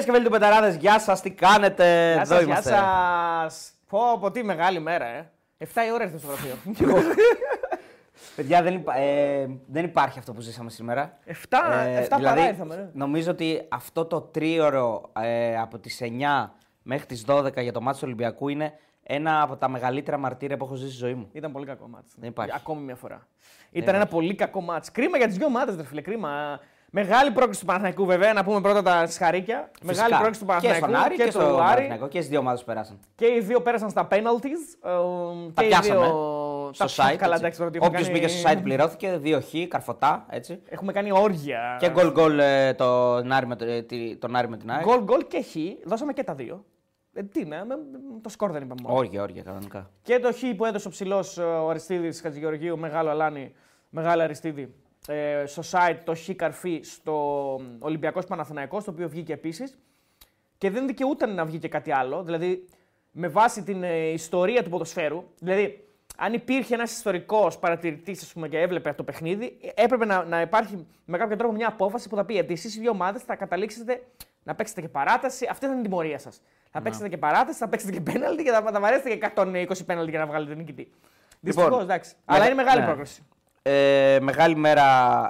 Φίλες και φίλοι του Πεταράδες, γεια σας, τι κάνετε; Γεια Εδώ σας, γεια είμαστε. σας. Πω, πω, τι μεγάλη μέρα, ε. 7 η ώρα ήρθε στο γραφείο. Παιδιά, δεν, υπά- ε, δεν υπάρχει αυτό που ζήσαμε σήμερα. 7, Ε, 7 δηλαδή, παρά ήρθαμε, ρε. Νομίζω ότι αυτό το τρίωρο ε, από τις 9 μέχρι τις 12 για το μάτι του Ολυμπιακού είναι ένα από τα μεγαλύτερα μαρτύρια που έχω ζήσει στη ζωή μου. Ήταν πολύ κακό μάτς. Δεν υπάρχει. Ακόμη μια φορά. Ήταν ένα πολύ κακό μάτς. Κρίμα για τις δύο ομάδες, ρε φίλε. Κρίμα. Μεγάλη πρόκληση του Παναθηναϊκού, βέβαια. Να πούμε πρώτα τα συγχαρήκια. Μεγάλη Φυσικά. πρόκληση του και Παναθηναϊκού στον Άρη και, του στο Άρη. Παναθηναϊκό και στις δύο ομάδες που περάσαν. Και οι δύο πέρασαν στα penalties. ε, Τα και οι πιάσαμε δύο... στο τα- site. Καλά, έτσι. εντάξει, τώρα τι έχουμε Όποιος κάνει- μπήκε στο site πληρώθηκε, δύο χ, καρφωτά, έτσι. Έχουμε κάνει όργια. Και γκολ γκολ ε, τον Άρη με, το- ε, τη- τον Άρη με την ΑΕΚ. Γκολ, γκολ και χ. Δώσαμε και τα δύο. Ε, τι είναι, με- το σκορ δεν είπαμε μόνο. Όργια, όργια, κανονικά. Και το χ που έδωσε ο ψηλό ο Αριστίδης Χατζηγεωργίου, μεγάλο Αλάνι, μεγάλο Αριστίδη, ε, στο site το χ καρφί στο Ολυμπιακός Παναθηναϊκός, το οποίο βγήκε επίσης. Και δεν δικαιούταν να βγει και κάτι άλλο. Δηλαδή, με βάση την ε, ιστορία του ποδοσφαίρου, δηλαδή, αν υπήρχε ένας ιστορικός παρατηρητής και έβλεπε αυτό το παιχνίδι, ε, έπρεπε να, να υπάρχει με κάποιο τρόπο μια απόφαση που θα πει ότι εσείς οι δύο ομάδες θα καταλήξετε να παίξετε και παράταση. Αυτή θα είναι η τιμωρία σας. Θα παίξετε και παράταση, θα παίξετε και πέναλτι και θα, θα βαρέσετε και 120 πέναλτι για να βγάλετε νικητή. Δυστυχώς, εντάξει. Αλλά με- είναι μεγάλη ναι. πρόκληση. Ε, μεγάλη μέρα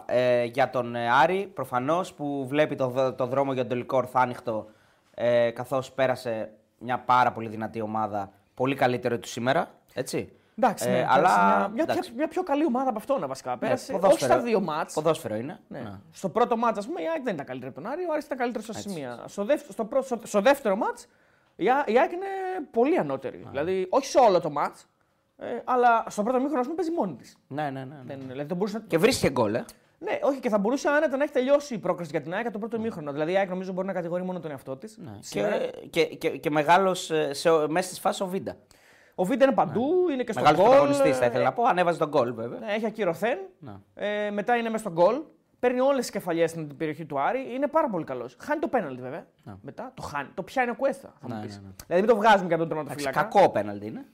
ε, για τον ε, Άρη, προφανώς, που βλέπει το, δ- το δρόμο για τον τελικό ορθάνυχτο, ε, καθώς πέρασε μια πάρα πολύ δυνατή ομάδα, πολύ καλύτερη του σήμερα, έτσι. Εντάξει, Ε, ναι, αλλά, πέρασε μια, μια, εντάξει. μια πιο καλή ομάδα από αυτόν βασικά. Πέρασε, όχι ποδόσφαιρο- στα δύο μάτς. Ποδόσφαιρο είναι. Ναι. Ναι. Στο πρώτο μάτς, ας πούμε, η ΑΕΚ δεν ήταν καλύτερη από τον Άρη, ο Άρης ήταν καλύτερος στα σημεία. Στο, δεύτερο, στο, πρώτο- στο, στο δεύτερο μάτς, η, Α- η ΑΕΚ είναι πολύ ανώτερη. Δηλαδή, όχι σε όλο το μάτς, ε, αλλά στο πρώτο μήχρονο, ας πούμε, παίζει μόνη της. Ναι, ναι, ναι, ναι. Δεν, δηλαδή, δεν μπορούσε να... Και βρίσκει γκολ, ε. Ναι, όχι, και θα μπορούσε άνετα να έχει τελειώσει η πρόκριση για την ΑΕΚ το πρώτο μήχρονο. Δηλαδή, η ΑΕΚ νομίζω μπορεί να κατηγορεί μόνο τον εαυτό της. Ναι. Και, και, και, και μεγάλος ε, σε, μέσα στη φάση ο Βίντα. Ο Βίντα είναι παντού, είναι και στο Μεγάλος γκολ. πρωταγωνιστής θα ήθελα να πω, ανέβαζε τον γκολ βέβαια. Ναι, έχει ακυρωθέν. Ναι. Ε, μετά είναι μέσα στο γκολ. Παίρνει όλες τις κεφαλιές στην περιοχή του Άρη. Είναι πάρα πολύ καλός. Χάνει το πέναλτι βέβαια. Μετά το χάνει. Το πιάνει ο Κουέστα. Θα μου Ναι, πεις. ναι, ναι. Δηλαδή μην το βγάζουμε και από τον Εντάξει, τερματοφύλακα. κακό πέναλτι είναι.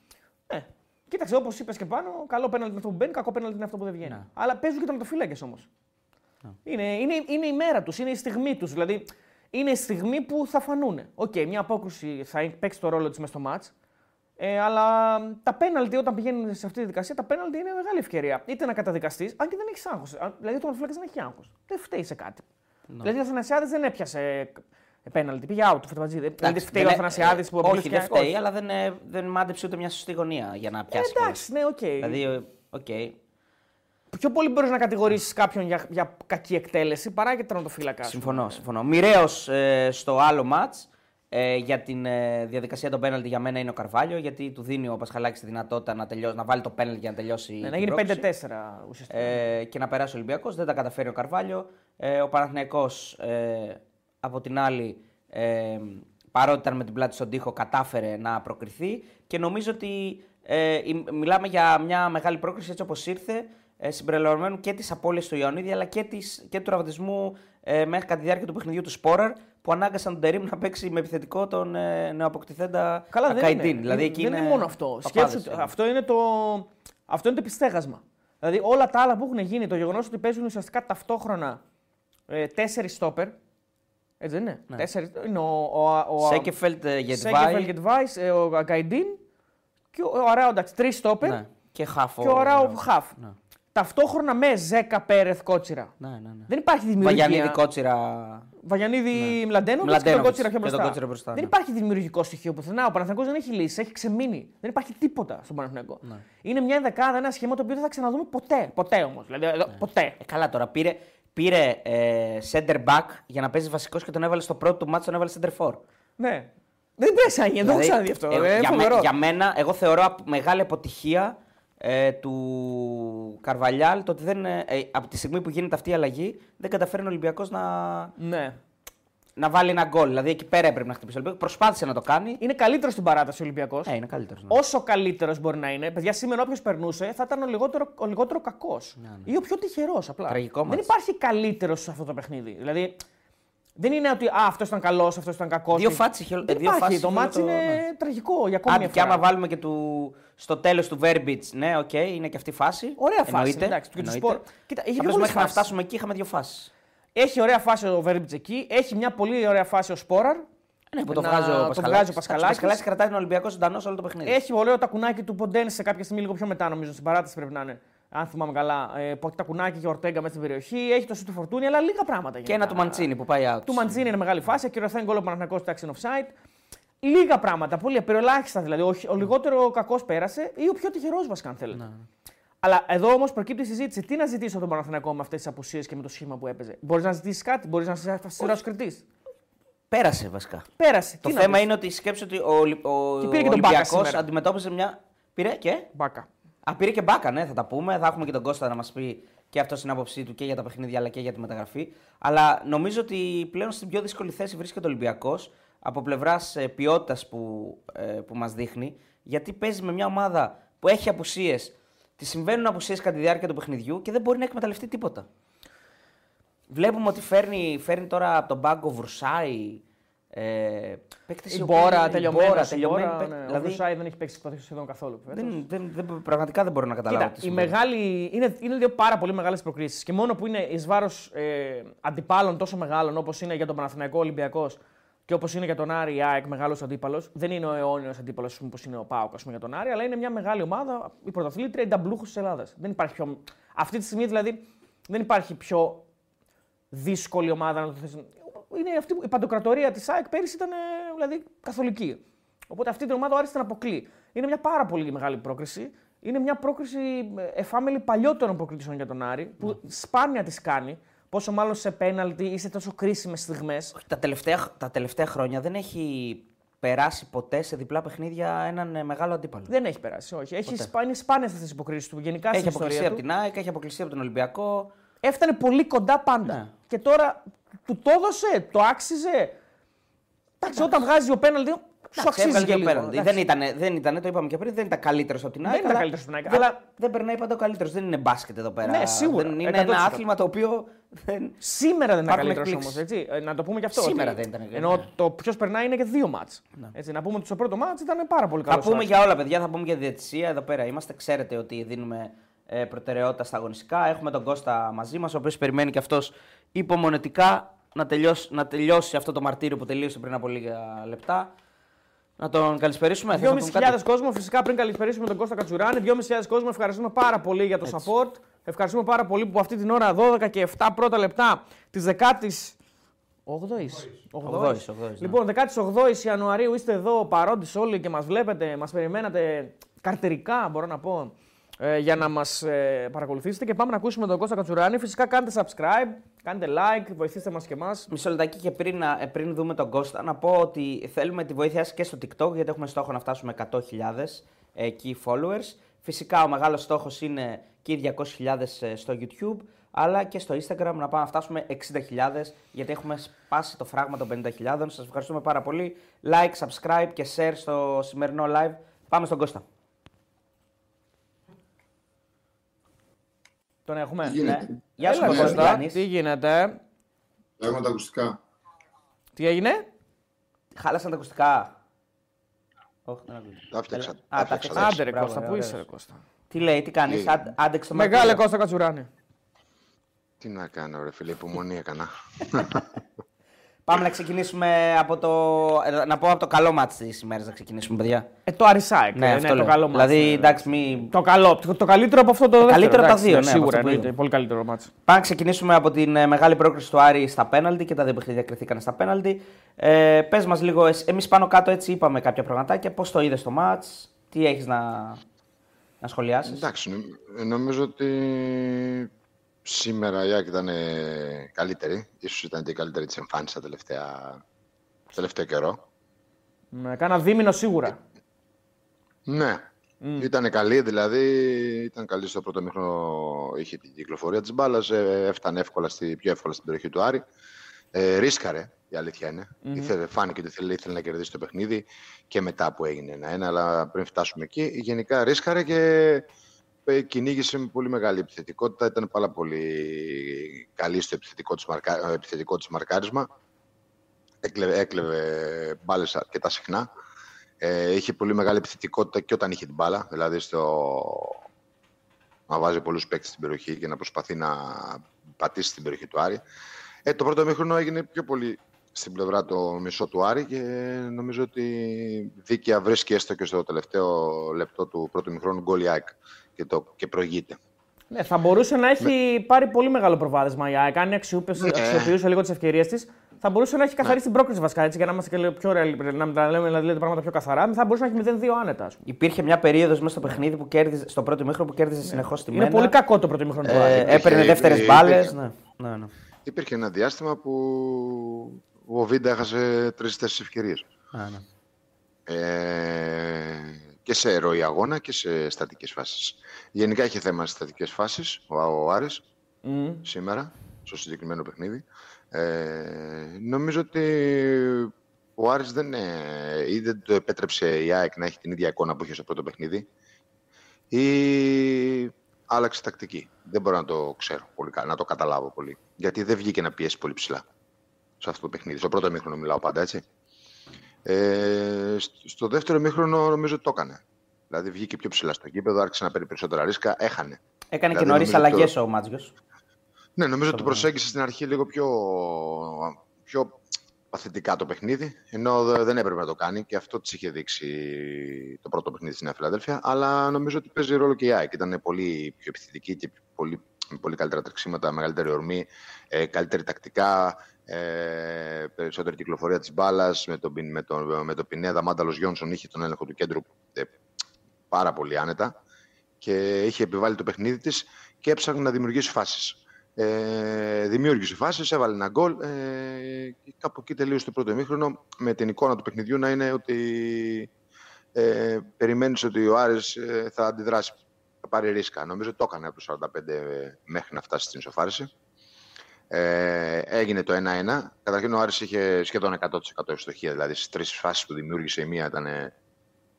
Ναι. Κοίταξε, όπως είπες και πάνω, καλό πέναλτι είναι αυτό που μπαίνει, κακό πέναλτι είναι αυτό που δεν βγαίνει. Ναι. Αλλά παίζουν και τερματοφύλακες όμως. Είναι, είναι, είναι η μέρα τους, είναι η στιγμή τους. Δηλαδή είναι η στιγμή που θα φανούν. Οκ, μια απόκρουση θα παίξει το ρόλο της μέσα στο ματς. Ε, αλλά τα πέναλτι όταν πηγαίνει σε αυτή τη διαδικασία, τα πέναλτι είναι μεγάλη ευκαιρία. Είτε να καταδικαστείς, αν και δεν έχεις άγχος. Δηλαδή, το τερματοφύλακα δεν έχει άγχος. Δεν φταίει σε κάτι. Δηλαδή, ο Αθανασιάδης δεν έπιασε ε, πέναλτι. Πήγε άουτ του Φετφατζίδη. Δηλαδή, Εντάξει, φταίει ο δεν ε- Αθανασιάδης που Όχι, απλώς δεν και- φταίει, όχι. αλλά δεν, ε, δεν μάντεψε ούτε μια σωστή γωνία για να Ε, πιάσει. εντάξει, ναι, οκ. Δηλαδή, ε, οκ. Πιο πολύ μπορείς να κατηγορήσεις κάποιον για, για κακή εκτέλεση παρά για τερματοφύλακα. ας πούμε. Συμφωνώ, συμφωνώ. Μοιραίος στο άλλο ματς ε, για την ε, διαδικασία των πέναλτι για μένα είναι ο Καρβάλιο, γιατί του δίνει ο Πασχαλάκης τη δυνατότητα να, τελειώσει, να βάλει το πέναλτι για να τελειώσει. Ναι, να την γίνει πρόκριση. 5-4 ουσιαστικά. ε, και να περάσει ο Ολυμπιακός. Δεν τα καταφέρει ο Καρβάλιο. Ε, ο Παναθηναϊκός ε, από την άλλη, ε, παρότι ήταν με την πλάτη στον τοίχο, κατάφερε να προκριθεί και νομίζω ότι ε, η- μιλάμε για μια μεγάλη πρόκριση έτσι όπως ήρθε. Ε, συμπεριλαμβανομένου και της απώλειας του Ιωαννίδη αλλά και, της, και του τραυματισμού ε, μέχρι κατά τη διάρκεια του παιχνιδιού του Σπόραρ που ανάγκασαν τον Τερήμ να παίξει με επιθετικό τον ε, νεοαποκτηθέντα Καλά, δεν Ακαϊντίν. είναι. Δηλαδή, δεν, εκεί δεν είναι, μόνο αυτό. παπάδες, Σκέψου, είναι. αυτό, είναι το, αυτό είναι το επιστέγασμα. Δηλαδή όλα τα άλλα που έχουν γίνει, το γεγονός ότι παίζουν ουσιαστικά ταυτόχρονα ε, τέσσερις στόπερ. Έτσι δεν είναι. Ναι. Τέσσερις, είναι ο, ο, ο, Σέκεφελτ, ε, Σέκεφελ, Γετβάη Γετβάης, ε, ο Αγκαϊντίν και ο, ο Αράο, εντάξει, τρεις στόπερ ναι. και Χάφο. και ο Αράο Χαφ. Ναι. Ταυτόχρονα με Ζέκα Πέρεθ Κότσιρα. Ναι, ναι, ναι. Δεν υπάρχει δημιουργία. Βαγιανίδη Κότσιρα. Βαγιανίδη Ναι. Μλαντένοβιτ και τον Μλαντένοβιτς Κότσιρα πιο και τον μπροστά. Κότσιρα μπροστά, δεν ναι. υπάρχει δημιουργικό στοιχείο πουθενά. Ο Παναθηναϊκός δεν έχει λύσει, έχει ξεμείνει. Δεν υπάρχει τίποτα στον Παναθηναϊκό. Είναι μια δεκάδα, ένα σχήμα το οποίο δεν θα ξαναδούμε ποτέ. Ποτέ όμως. Δηλαδή, εδώ, ποτέ. Ε, καλά τώρα, πήρε, πήρε ε, center back για να παίζει βασικός και τον έβαλε στο πρώτο του μάτσο, τον έβαλε center for. Ναι. Δεν πέσανε, δεν έχω Δηλαδή, ξαναδεί αυτό. ε, ε, για, φοβερό. με- για μένα, εγώ θεωρώ απ- μεγάλη αποτυχία ε, του Καρβαλιάλ το ότι δεν, ε, ε, από τη στιγμή που γίνεται αυτή η αλλαγή δεν καταφέρει ο Ολυμπιακός να, Ναι. Να βάλει ένα γκολ. Δηλαδή εκεί πέρα έπρεπε να χτυπήσει ο Ολυμπιακός. Προσπάθησε να το κάνει. Είναι καλύτερο στην παράταση ο Ολυμπιακός. Ε, είναι καλύτερος. Όσο καλύτερος μπορεί να είναι, παιδιά, σήμερα όποιος περνούσε θα ήταν ο λιγότερο, ο λιγότερο κακός. Ή ο πιο τυχερός απλά. Ναι, Τραγικό δεν ματς. υπάρχει καλύτερος σε αυτό το παιχνίδι. Δηλαδή, δεν είναι ότι α, αυτός ήταν καλός, αυτός ήταν κακός. Δύο φάτσες είχε- Δεν δύο υπάρχει. φάτσες Το είχε ματς όλο το- είναι ναι. τραγικό για ακόμη Άντε, μια και φορά. άμα βάλουμε και του, στο τέλος του Βέρμπιτς, ναι, οκ, είναι και αυτή η φάση. Ωραία φάση. Εννοείται, Εντάξει, και του εννοείται. σπορ. Κοίτα, είχε πιο Απλώς πολλές μέχρι να φάσεις. φτάσουμε εκεί είχαμε δύο φάσεις. Έχει ωραία φάση ο Βέρμπιτς εκεί. Έχει μια πολύ ωραία φάση ο Σπόραρ. Ναι, που το Να- βγάζει ο το Πασχαλάκης. βγάζει ο Ο Πασχαλάκης. Πασχαλάκης κρατάει τον Ολυμπιακό ζωντανό σε όλο το παιχνίδι. Έχει ωραίο τακουνάκι του Ποντέν σε κάποια στιγμή λίγο πιο μετά, νομίζω. Στην παράταση πρέπει να είναι. Αν θυμάμαι καλά. Ε, που έχει τακουνάκι και ο Ορτέγκα μέσα στην περιοχή. Έχει το σου του Φορτούνη, αλλά λίγα πράγματα. Και ένα του Μαντσίνη που πάει out. Του Μαντζίνη είναι μεγάλη φάση. Ακυρωθέν γκολ ο Παναθηναϊκός του Action Offside. Λίγα πράγματα, πολύ απεριολάχιστα δηλαδή. Ο, ο λιγότερο κακός πέρασε ή ο πιο τυχερός βασικά, αν θέλετε. Αλλά εδώ όμως προκύπτει η συζήτηση. Τι να ζητήσω από τον Παναθηναϊκό με αυτές τις απουσίες και με το σχήμα που έπαιζε; Μπορείς να ζητήσεις κάτι, μπορείς να είσαι αυστηρό κριτής; Πέρασε βασικά. Πέρασε. Το Τι να θέμα πεις; είναι ότι σκέψου ότι ο, Ολυ- ο, Και πήρε και τον Μπάκα Ολυμπιακός σήμερα. αντιμετώπιζε μια. Πήρε και; Μπάκα. Α, πήρε και μπάκα, ναι, θα τα πούμε. Θα έχουμε και τον Κώστα να μας πει και αυτό την άποψή του και για τα παιχνίδια αλλά και για τη μεταγραφή. Αλλά νομίζω ότι πλέον στην πιο δύσκολη θέση βρίσκεται ο Ολυμπιακός από πλευράς ποιότητας που, ε, που μας δείχνει. Γιατί παίζει με μια ομάδα που έχει απουσίες. Τη συμβαίνουν απουσίες κατά τη διάρκεια του παιχνιδιού και δεν μπορεί να εκμεταλλευτεί τίποτα. Βλέπουμε ότι φέρνει, φέρνει τώρα από τον πάγκο Βρουσάη. Ε, παίκτες οι Η οποίοι- Μπόρα η τελειωμένη. Μπόρα, η τελειωμένη Μπόρα, παίκτη. ναι. Ο δηλαδή, Βρουσάη δεν έχει παίξει σχεδόν καθόλου. φέτος. δεν, δεν, δεν, πραγματικά δεν μπορώ να καταλάβω. Κοίτα, τι η συμβαίνει. μεγάλη, είναι, είναι δύο πάρα πολύ μεγάλες προκλήσεις. Και μόνο που είναι εις βάρος ε, αντιπάλων τόσο μεγάλων όπως είναι για τον Παναθηναϊκό Ολυμπιακός και όπως είναι για τον Άρη η ΑΕΚ μεγάλος αντίπαλος. Δεν είναι ο αιώνιος αντίπαλος όπως είναι ο Πάοκ ας πούμε, για τον Άρη, αλλά είναι μια μεγάλη ομάδα, η πρωταθλήτρια, η ταμπλούχο της Ελλάδας. Δεν υπάρχει πιο. Αυτή τη στιγμή δηλαδή δεν υπάρχει πιο δύσκολη ομάδα να το θες. Είναι αυτή, που- η παντοκρατορία της ΑΕΚ πέρυσι ήταν ε, δηλαδή, καθολική. Οπότε αυτή την ομάδα ο Άρης την αποκλεί. Είναι μια πάρα πολύ μεγάλη πρόκριση. Είναι μια πρόκριση ε, εφάμελη παλιότερων προκρίσεων για τον Άρη, που σπάνια της κάνει. Πόσο μάλλον σε πέναλτι ή σε τόσο κρίσιμες στιγμές. Όχι, τα τελευταία, τα τελευταία χρόνια δεν έχει περάσει ποτέ σε διπλά παιχνίδια έναν ε, μεγάλο αντίπαλο. Δεν έχει περάσει, όχι. Έχει σπα... Είναι σπάνιες αυτές τις υποκρίσεις του. Γενικά Έχει στην αποκλειστεί ιστορία από του. την ΑΕΚ, έχει αποκλειστεί από τον Ολυμπιακό. Έφτανε πολύ κοντά πάντα. Ναι. Και τώρα του το έδωσε, το άξιζε. Εντάξει, όταν βγάζει ο πέναλτι, σου Εντάξει, αξίζει έβγαλε και και λίγο. πέναλτι. Εντάξει. Δεν ήταν, δεν ήτανε, το είπαμε και πριν, δεν ήταν καλύτερος από την ΑΕΚ. Δεν ήταν αλλά καλύτερος από την ΑΕΚ, Δεν, αλλά- δεν περνάει πάντα ο καλύτερος. Δεν είναι μπάσκετ εδώ πέρα. Ναι, σίγουρα, Δεν είναι 100%. ένα άθλημα το οποίο. Δεν... Σήμερα δεν ήταν Υπάρχουν καλύτερος εκπλήξεις. όμως, έτσι. Ε, Να το πούμε και αυτό. Σήμερα ότι- δεν ήταν, ναι. Ενώ το ποιος περνάει είναι και δύο μάτς. Έτσι, να πούμε ότι στο πρώτο μάτς ήταν πάρα πολύ καλός. Θα πούμε για όλα, παιδιά. Θα πούμε για διαιτησία. Εδώ πέρα είμαστε. Ξέρετε ότι δίνουμε ε, προτεραιότητα στα αγωνιστικά. Έχουμε τον Κώστα μαζί μας, ο οποίος περιμένει και αυτός υπομονετικά να τελειώσει, να τελειώσει αυτό το μαρτύριο που τελείωσε πριν από λίγα λεπτά. Να τον καλησπερίσουμε. θες να πούμε κάτι; 2.500 κόσμο, φυσικά πριν καλησπερίσουμε τον Κώστα Κατσουράνη. 2.500 κόσμο, ευχαριστούμε πάρα πολύ για το support. Ευχαριστούμε πάρα πολύ που αυτή την ώρα 12 και 7 πρώτα λεπτά της 10η. 8η. Ογδόης, ογδόης, ναι. Λοιπόν, 18η Ιανουαρίου είστε εδώ παρόντες όλοι και μας βλέπετε, μας περιμένατε καρτερικά, μπορώ να πω, ε, για να μας ε, παρακολουθήσετε. Και πάμε να ακούσουμε τον Κώστα Κατσουράνη. Φυσικά κάντε subscribe, κάντε like, βοηθήστε μας και εμάς. Μισό λεπτάκι και πριν, να- ε, πριν δούμε τον Κώστα, να πω ότι θέλουμε τη βοήθεια σας και στο TikTok, γιατί έχουμε στόχο να φτάσουμε 100.000 ε, key followers. Φυσικά ο μεγάλος στόχος είναι και οι 200.000 ε, στο YouTube, αλλά και στο Instagram να πάμε να φτάσουμε 60.000, γιατί έχουμε σπάσει το φράγμα των 50.000. Σας ευχαριστούμε πάρα πολύ. Like, subscribe και share στο σημερινό live. Πάμε στον Κώστα. Τον έχουμε. Τι γίνεται; Ναι. Γεια σου Έλα, Κώστα. Κώστα. τι κάνεις; Τι γίνεται; Έχουμε τα ακουστικά. Τι έγινε; Χάλασαν τα ακουστικά. Όχι, δεν ακούγεται. Τα έφτιαξα. Α, Τα τα έφτιαξα. έφτιαξα. Άντε ρε Μπράβο, Κώστα, ρε, πού ωραίος. είσαι ρε Κώστα; Τι λέει, τι κάνεις, Τι άντεξε το Μεγάλε μαρτύριο. Κώστα Κατσουράνη. Τι να κάνω, ρε φίλε, υπομονή έκανα. Πάμε να ξεκινήσουμε από το. ε, Να πω από το καλό μάτι της ημέρας να ξεκινήσουμε, παιδιά. Ε, το Αρισάικ. Ναι, ε, αυτό το λέω. καλό μάτς, Δηλαδή, ναι. εντάξει, μη... Το καλό. Το, το καλύτερο από αυτό το δεύτερο. καλύτερο από τα εντάξει, δύο, ναι, από Σίγουρα αυτό που εννοείται. είδαμε. Πολύ καλύτερο μάτς. Πάμε να ξεκινήσουμε από την ε, μεγάλη πρόκριση του Άρη στα πέναλτι και τα δύο παιχνίδια κρυθήκαν στα πέναλτι. Ε, Πες μας λίγο, εμείς πάνω κάτω έτσι είπαμε κάποια πραγματάκια. Πώς το είδες το μάτς, τι έχεις να, να σχολιάσεις; Εντάξει, νο- νομίζω ότι σήμερα η Άκη ήταν ε, καλύτερη. Ίσως ήταν και η καλύτερη της εμφάνισης τα τελευταία, το τελευταίο καιρό. Ναι, κάνα δίμηνο σίγουρα. Ναι, ήταν καλή, δηλαδή ήταν καλή στο πρώτο μήχρονο, είχε την κυκλοφορία της μπάλας, ε, έφτανε εύκολα στη, πιο εύκολα στην περιοχή του Άρη. Ε, ρίσκαρε, η αλήθεια είναι. Ήθελε, φάνηκε ότι ήθελε, ήθελε να κερδίσει το παιχνίδι και μετά που έγινε ένα-ένα, αλλά πριν φτάσουμε εκεί, γενικά ρίσκαρε και ε, κυνήγησε με πολύ μεγάλη επιθετικότητα. Ήταν πάρα πολύ καλή στο επιθετικό της, μαρκα... ε, επιθετικό της μαρκάρισμα. Έκλεβε, έκλεβε μπάλες αρκετά συχνά. Ε, είχε πολύ μεγάλη επιθετικότητα και όταν είχε την μπάλα. Δηλαδή στο... να βάζει πολλούς παίκτες στην περιοχή και να προσπαθεί να πατήσει την περιοχή του Άρη. Ε, το πρώτο μήχρονο έγινε πιο πολύ στην πλευρά το μισό του Άρη και νομίζω ότι δίκαια βρίσκει έστω και στο τελευταίο λεπτό του πρώτου μηχρόνου γκολ και, το, και προηγείται. Ναι, θα μπορούσε να έχει πάρει πολύ μεγάλο προβάδισμα η ΑΕΚ. Αν αξιοποιούσε λίγο τις ευκαιρίες της, θα μπορούσε να έχει καθαρίσει ναι. την πρόκληση βασικά έτσι, για να είμαστε και πιο ρεαλιστικοί, να τα λέμε δηλαδή, τα πράγματα πιο καθαρά. Θα μπορούσε να έχει 0-2 άνετα. Ας Υπήρχε μια περίοδος μέσα στο παιχνίδι που κέρδιζε, στο πρώτο μήχρονο που κέρδιζε ναι. συνεχώς τη μέρα. Είναι πολύ κακό το πρώτο μήχρονο. Ε, έπαιρνε δεύτερες μπάλες. Ναι. Ναι, ναι. Υπήρχε ένα διάστημα που ο Βίντα έχασε τρει-τέσσερι ευκαιρίες. Ναι. Ε, και σε ροή αγώνα και σε στατικές φάσεις. Γενικά έχει θέμα στις στατικές φάσεις ο, ο Άρης mm. σήμερα, στο συγκεκριμένο παιχνίδι. Ε, νομίζω ότι ο Άρης δεν, ε, ή δεν το επέτρεψε η ΑΕΚ να έχει την ίδια εικόνα που είχε στο πρώτο παιχνίδι ή άλλαξε τακτική. Δεν μπορώ να το ξέρω πολύ καλά, να το καταλάβω πολύ. Γιατί δεν βγήκε να πιέσει πολύ ψηλά σε αυτό το παιχνίδι. Στο πρώτο μήχρονο μιλάω πάντα, έτσι. Ε, στο δεύτερο μήχρονο νομίζω ότι το έκανε. Δηλαδή βγήκε πιο ψηλά στο γήπεδο, άρχισε να παίρνει περισσότερα ρίσκα, έχανε. Έκανε δηλαδή, και νωρί αλλαγές το... ο Μάτζιος. Ναι, νομίζω ότι το προσέγγισε στην αρχή λίγο πιο, πιο παθητικά το παιχνίδι, ενώ δεν έπρεπε να το κάνει και αυτό της είχε δείξει το πρώτο παιχνίδι στην Νέα Φιλαδέλφια. Αλλά νομίζω ότι παίζει ρόλο και η ΑΕΚ. Ήταν πολύ πιο επιθετική και πολύ, με πολύ καλύτερα τρεξίματα, μεγαλύτερη ορμή, ε, καλύτερη τακτικά, ε, περισσότερη κυκλοφορία της μπάλας. Με τον με το, με το Πινέδα, Μάνταλος Γιόνσον είχε τον έλεγχο του κέντρου ε, πάρα πολύ άνετα και είχε επιβάλει το παιχνίδι της και έψαχνε να δημιουργήσει φάσεις. Ε, δημιούργησε φάσεις, έβαλε ένα γκολ ε, και κάπου εκεί τελείωσε το πρώτο ημίχρονο με την εικόνα του παιχνιδιού να είναι ότι ε, περιμένεις ότι ο Άρης ε, θα αντιδράσει, θα πάρει ρίσκα. Νομίζω ότι το έκανε από το 45 μέχρι να φτάσει στην ισοφάριση. Ε, έγινε το 1-1. Καταρχήν ο Άρης είχε σχεδόν 100% ευστοχία, δηλαδή στις τρεις φάσεις που δημιούργησε η μία ήταν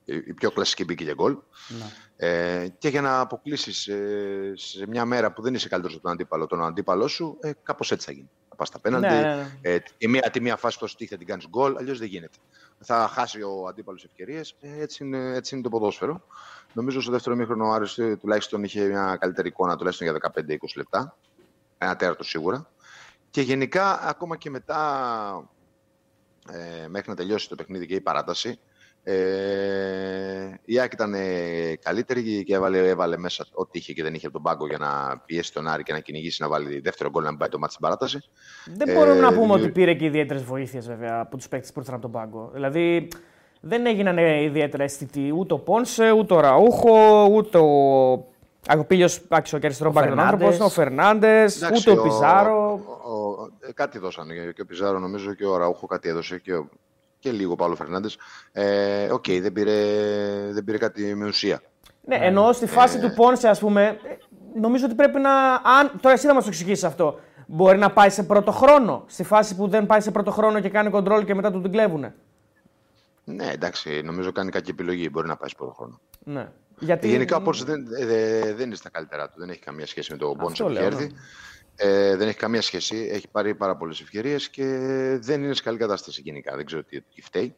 η πιο κλασική μπήκε για γκολ. Ναι. Ε, και για να αποκλείσεις ε, σε μια μέρα που δεν είσαι καλύτερος από τον αντίπαλο, τον αντίπαλό σου, ε, κάπως έτσι θα γίνει. Θα πας τα πέναντι. Ναι, ναι, ναι. Ε, τη, μία, τη μία φάση που σου θα την κάνεις γκολ, αλλιώς δεν γίνεται. Θα χάσει ο αντίπαλος ευκαιρίες. Ε, έτσι, είναι, έτσι είναι το ποδόσφαιρο. Νομίζω στο δεύτερο μήχρονο ο Άρης ε, τουλάχιστον είχε μια καλύτερη εικόνα τουλάχιστον για 15-20 λεπτά. Ένα τέρατο σίγουρα. Και γενικά ακόμα και μετά, ε, μέχρι να τελειώσει το παιχνίδι και η παράταση, ε, η Άκη ήταν καλύτερη και έβαλε, έβαλε μέσα ό,τι είχε και δεν είχε από τον πάγκο για να πιέσει τον Άρη και να κυνηγήσει να βάλει δεύτερο γκολ να πάει το μάτι στην παράταση. Δεν μπορούμε ε, να πούμε ότι πήρε και ιδιαίτερες βοήθειες βέβαια από τους παίκτες που ήρθαν από τον πάγκο. Δηλαδή δεν έγιναν ιδιαίτερα αισθητοί ούτε ο Πόνσε, ούτε ο Ραούχο, ούτε ο Αγωπήλιο Άξιο και αριστερό μπακ ο Φερνάντες, ούτε ο, ο Πιζάρο. Ο, ο, ε, κάτι δώσανε και ο Πιζάρο νομίζω και ο Ραούχο κάτι έδωσε και ο, και λίγο ο Παύλο Φερνάντες. Ε, OK, okay, δεν, πήρε, δεν πήρε κάτι με ουσία. Ναι, ενώ στη φάση ε, του Πόνσε, ας πούμε, νομίζω ότι πρέπει να. Αν, τώρα εσύ θα μας το εξηγήσεις αυτό. Μπορεί να πάει σε πρώτο χρόνο. Στη φάση που δεν πάει σε πρώτο χρόνο και κάνει κοντρόλ και μετά του την κλέβουνε. Ναι, εντάξει, νομίζω κάνει κακή επιλογή. Μπορεί να πάει σε πρώτο χρόνο. Ναι. Γιατί... Γενικά ο Πόνσε δεν, δεν είναι στα καλύτερά του. Δεν έχει καμία σχέση με τον Πόνσε που έχει έρθει. Ναι. Ε, δεν έχει καμία σχέση. Έχει πάρει πάρα πολλές ευκαιρίες και δεν είναι σε καλή κατάσταση γενικά. Δεν ξέρω τι, τι φταίει.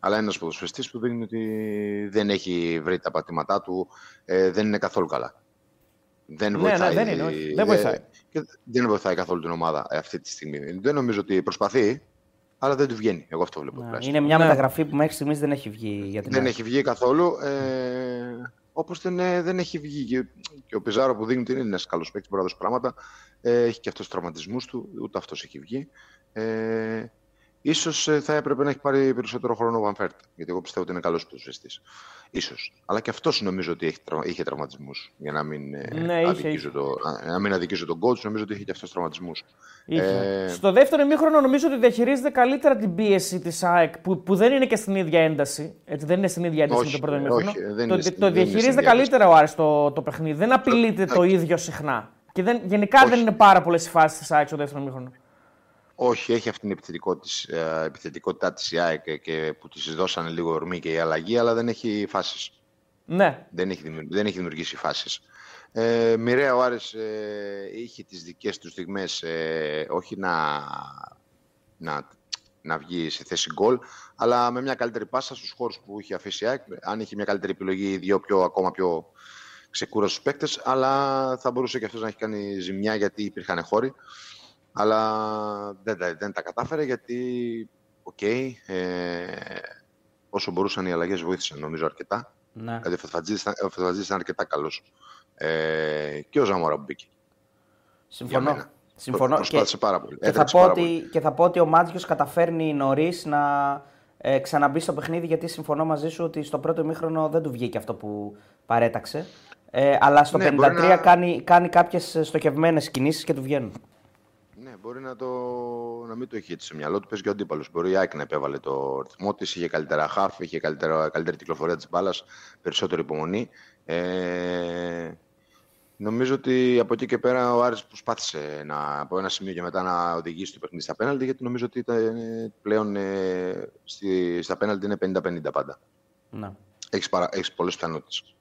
Αλλά ένας ποδοσφαιριστής που δείχνει ότι δεν έχει βρει τα πατήματά του, ε, δεν είναι καθόλου καλά. Δεν ναι, βοηθάει. Ναι, δεν, είναι, όχι. δεν βοηθάει. Και δεν βοηθάει καθόλου την ομάδα αυτή τη στιγμή. Δεν νομίζω ότι προσπαθεί, αλλά δεν του βγαίνει. Εγώ αυτό βλέπω. Ναι, είναι μια ναι. μεταγραφή που μέχρι στιγμής δεν έχει βγει για την Δεν έχει βγει καθόλου. Ε, Όπως δεν, ε, δεν έχει βγει. Και ο Πιζάρο που δείχνει ότι είναι ένας καλός παίκτης, μπορεί να δώσει πράγματα. Ε, έχει και αυτό τους τραυματισμούς του, ούτε αυτός έχει βγει. Ε, Ίσως ε, θα έπρεπε να έχει πάρει περισσότερο χρόνο ο Βανφέρτ, γιατί εγώ πιστεύω ότι είναι καλός ποδοσφαιριστής. Ίσως. Αλλά και αυτός νομίζω ότι έχει, είχε τραυματισμούς. Για να μην, ε, ναι, αδικήσω το, να μην αδικήσω τον coach, νομίζω ότι είχε και αυτός τραυματισμούς. Ε... Στο δεύτερο ημίχρονο νομίζω ότι διαχειρίζεται καλύτερα την πίεση της ΑΕΚ, που, που δεν είναι και στην ίδια ένταση. Έτσι, δεν είναι στην ίδια ένταση με το πρώτο ημίχρονο. το, το διαχειρίζεται καλύτερα ο Άρης το, το παιχνίδι. Δεν απειλείται το ίδιο συχνά. Και δεν, γενικά όχι. δεν είναι πάρα πολλές οι φάσεις της ΑΕΚ στο δεύτερο ημίχρονο. Όχι, έχει αυτή την επιθετικότητα, επιθετικότητά της η ΑΕΚ και που της δώσανε λίγο ορμή και η αλλαγή, αλλά δεν έχει φάσεις. Ναι. Δεν έχει, δεν έχει δημιουργήσει φάσεις. Ε, μοιραία ο Άρης ε, είχε τις δικές του στιγμές ε, όχι να, να, να βγει σε θέση γκολ, αλλά με μια καλύτερη πάσα στους χώρους που είχε αφήσει η ΑΕΚ. Αν είχε μια καλύτερη επιλογή, δύο πιο, ακόμα πιο ξεκούραστους παίκτες, αλλά θα μπορούσε και αυτός να έχει κάνει ζημιά γιατί υπήρχαν χώροι. Αλλά δεν, τα- δεν τα κατάφερε γιατί, οκ, ε, όσο μπορούσαν οι αλλαγές βοήθησαν νομίζω αρκετά. Ναι. Δηλαδή ο Φετφατζίδης ήταν, ο Φετφατζίδης ήταν αρκετά καλός. Ε, και ο Ζαμόρα που μπήκε. Συμφωνώ. μένα. Συμφωνώ. Προσπάθησε πάρα πολύ. Και θα, Έτρεξε πω πάρα ότι, πολύ. και θα πω ότι ο Μάτζιος καταφέρνει νωρίς να ε, ξαναμπεί στο παιχνίδι γιατί συμφωνώ μαζί σου ότι στο πρώτο ημίχρονο δεν του βγήκε αυτό που παρέταξε. Ε, αλλά στο Ναι, 53 μπορεί να- κάνει, κάνει κάποιες στοχευμένες κινήσεις και του βγαίνουν. Ναι, μπορεί να, το, να μην το έχει έτσι στο μυαλό του. Παίζει και ο αντίπαλος. Μπορεί η ΑΕΚ να επέβαλε το ρυθμό της, είχε καλύτερα χάφ, είχε καλύτερα, καλύτερη κυκλοφορία της μπάλας, περισσότερη υπομονή. Ε, νομίζω ότι από εκεί και πέρα ο Άρης προσπάθησε να, από ένα σημείο και μετά να οδηγήσει το παιχνίδι στα πέναλτι, γιατί νομίζω ότι ήταν, ε, πλέον ε, στη, στα πέναλτι είναι 50-50 πάντα. Ναι. Έχεις έχεις πολλές πιθανότητες.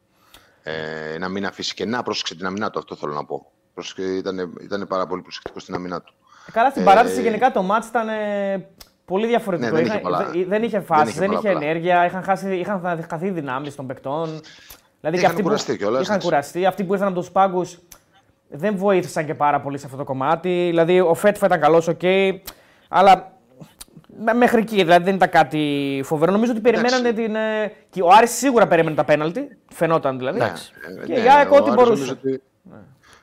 Ε, να μην αφήσει κενά, πρόσεξε την αμυνά του, αυτό θέλω να πω. Πρόσεξε, ήταν, ήταν πάρα πολύ προσεκτικό στην αμυνά του. Καλά, στην Ε, παράταση γενικά το μάτς ήταν ε, πολύ διαφορετικό. Ναι, δεν είχε Είχαν- πολλά. δεν- δεν είχε φάσει, Δεν είχε δεν πολλά είχε πολλά. ενέργεια, είχαν, χάσει, είχαν χαθεί δυνάμεις των παικτών. Δηλαδή Είχαν αυτοί που- κουραστεί κιόλας, Είχαν έτσι. κουραστεί. Αυτοί που ήρθαν από τους πάγκους δεν βοήθησαν και πάρα πολύ σε αυτό το κομμάτι. Δηλαδή ο Φέτφα ήταν καλός, οκ. αλλά μέ- μέχρι εκεί δηλαδή δεν ήταν κάτι φοβερό. Νομίζω ότι περιμένανε την. ε, και ο Άρης σίγουρα περίμενε τα πέναλτι. Φαινόταν δηλαδή. Ναι, Και ε, η ΑΕΚ ο ό,τι Άρης μπορούσε. νομίζω ότι-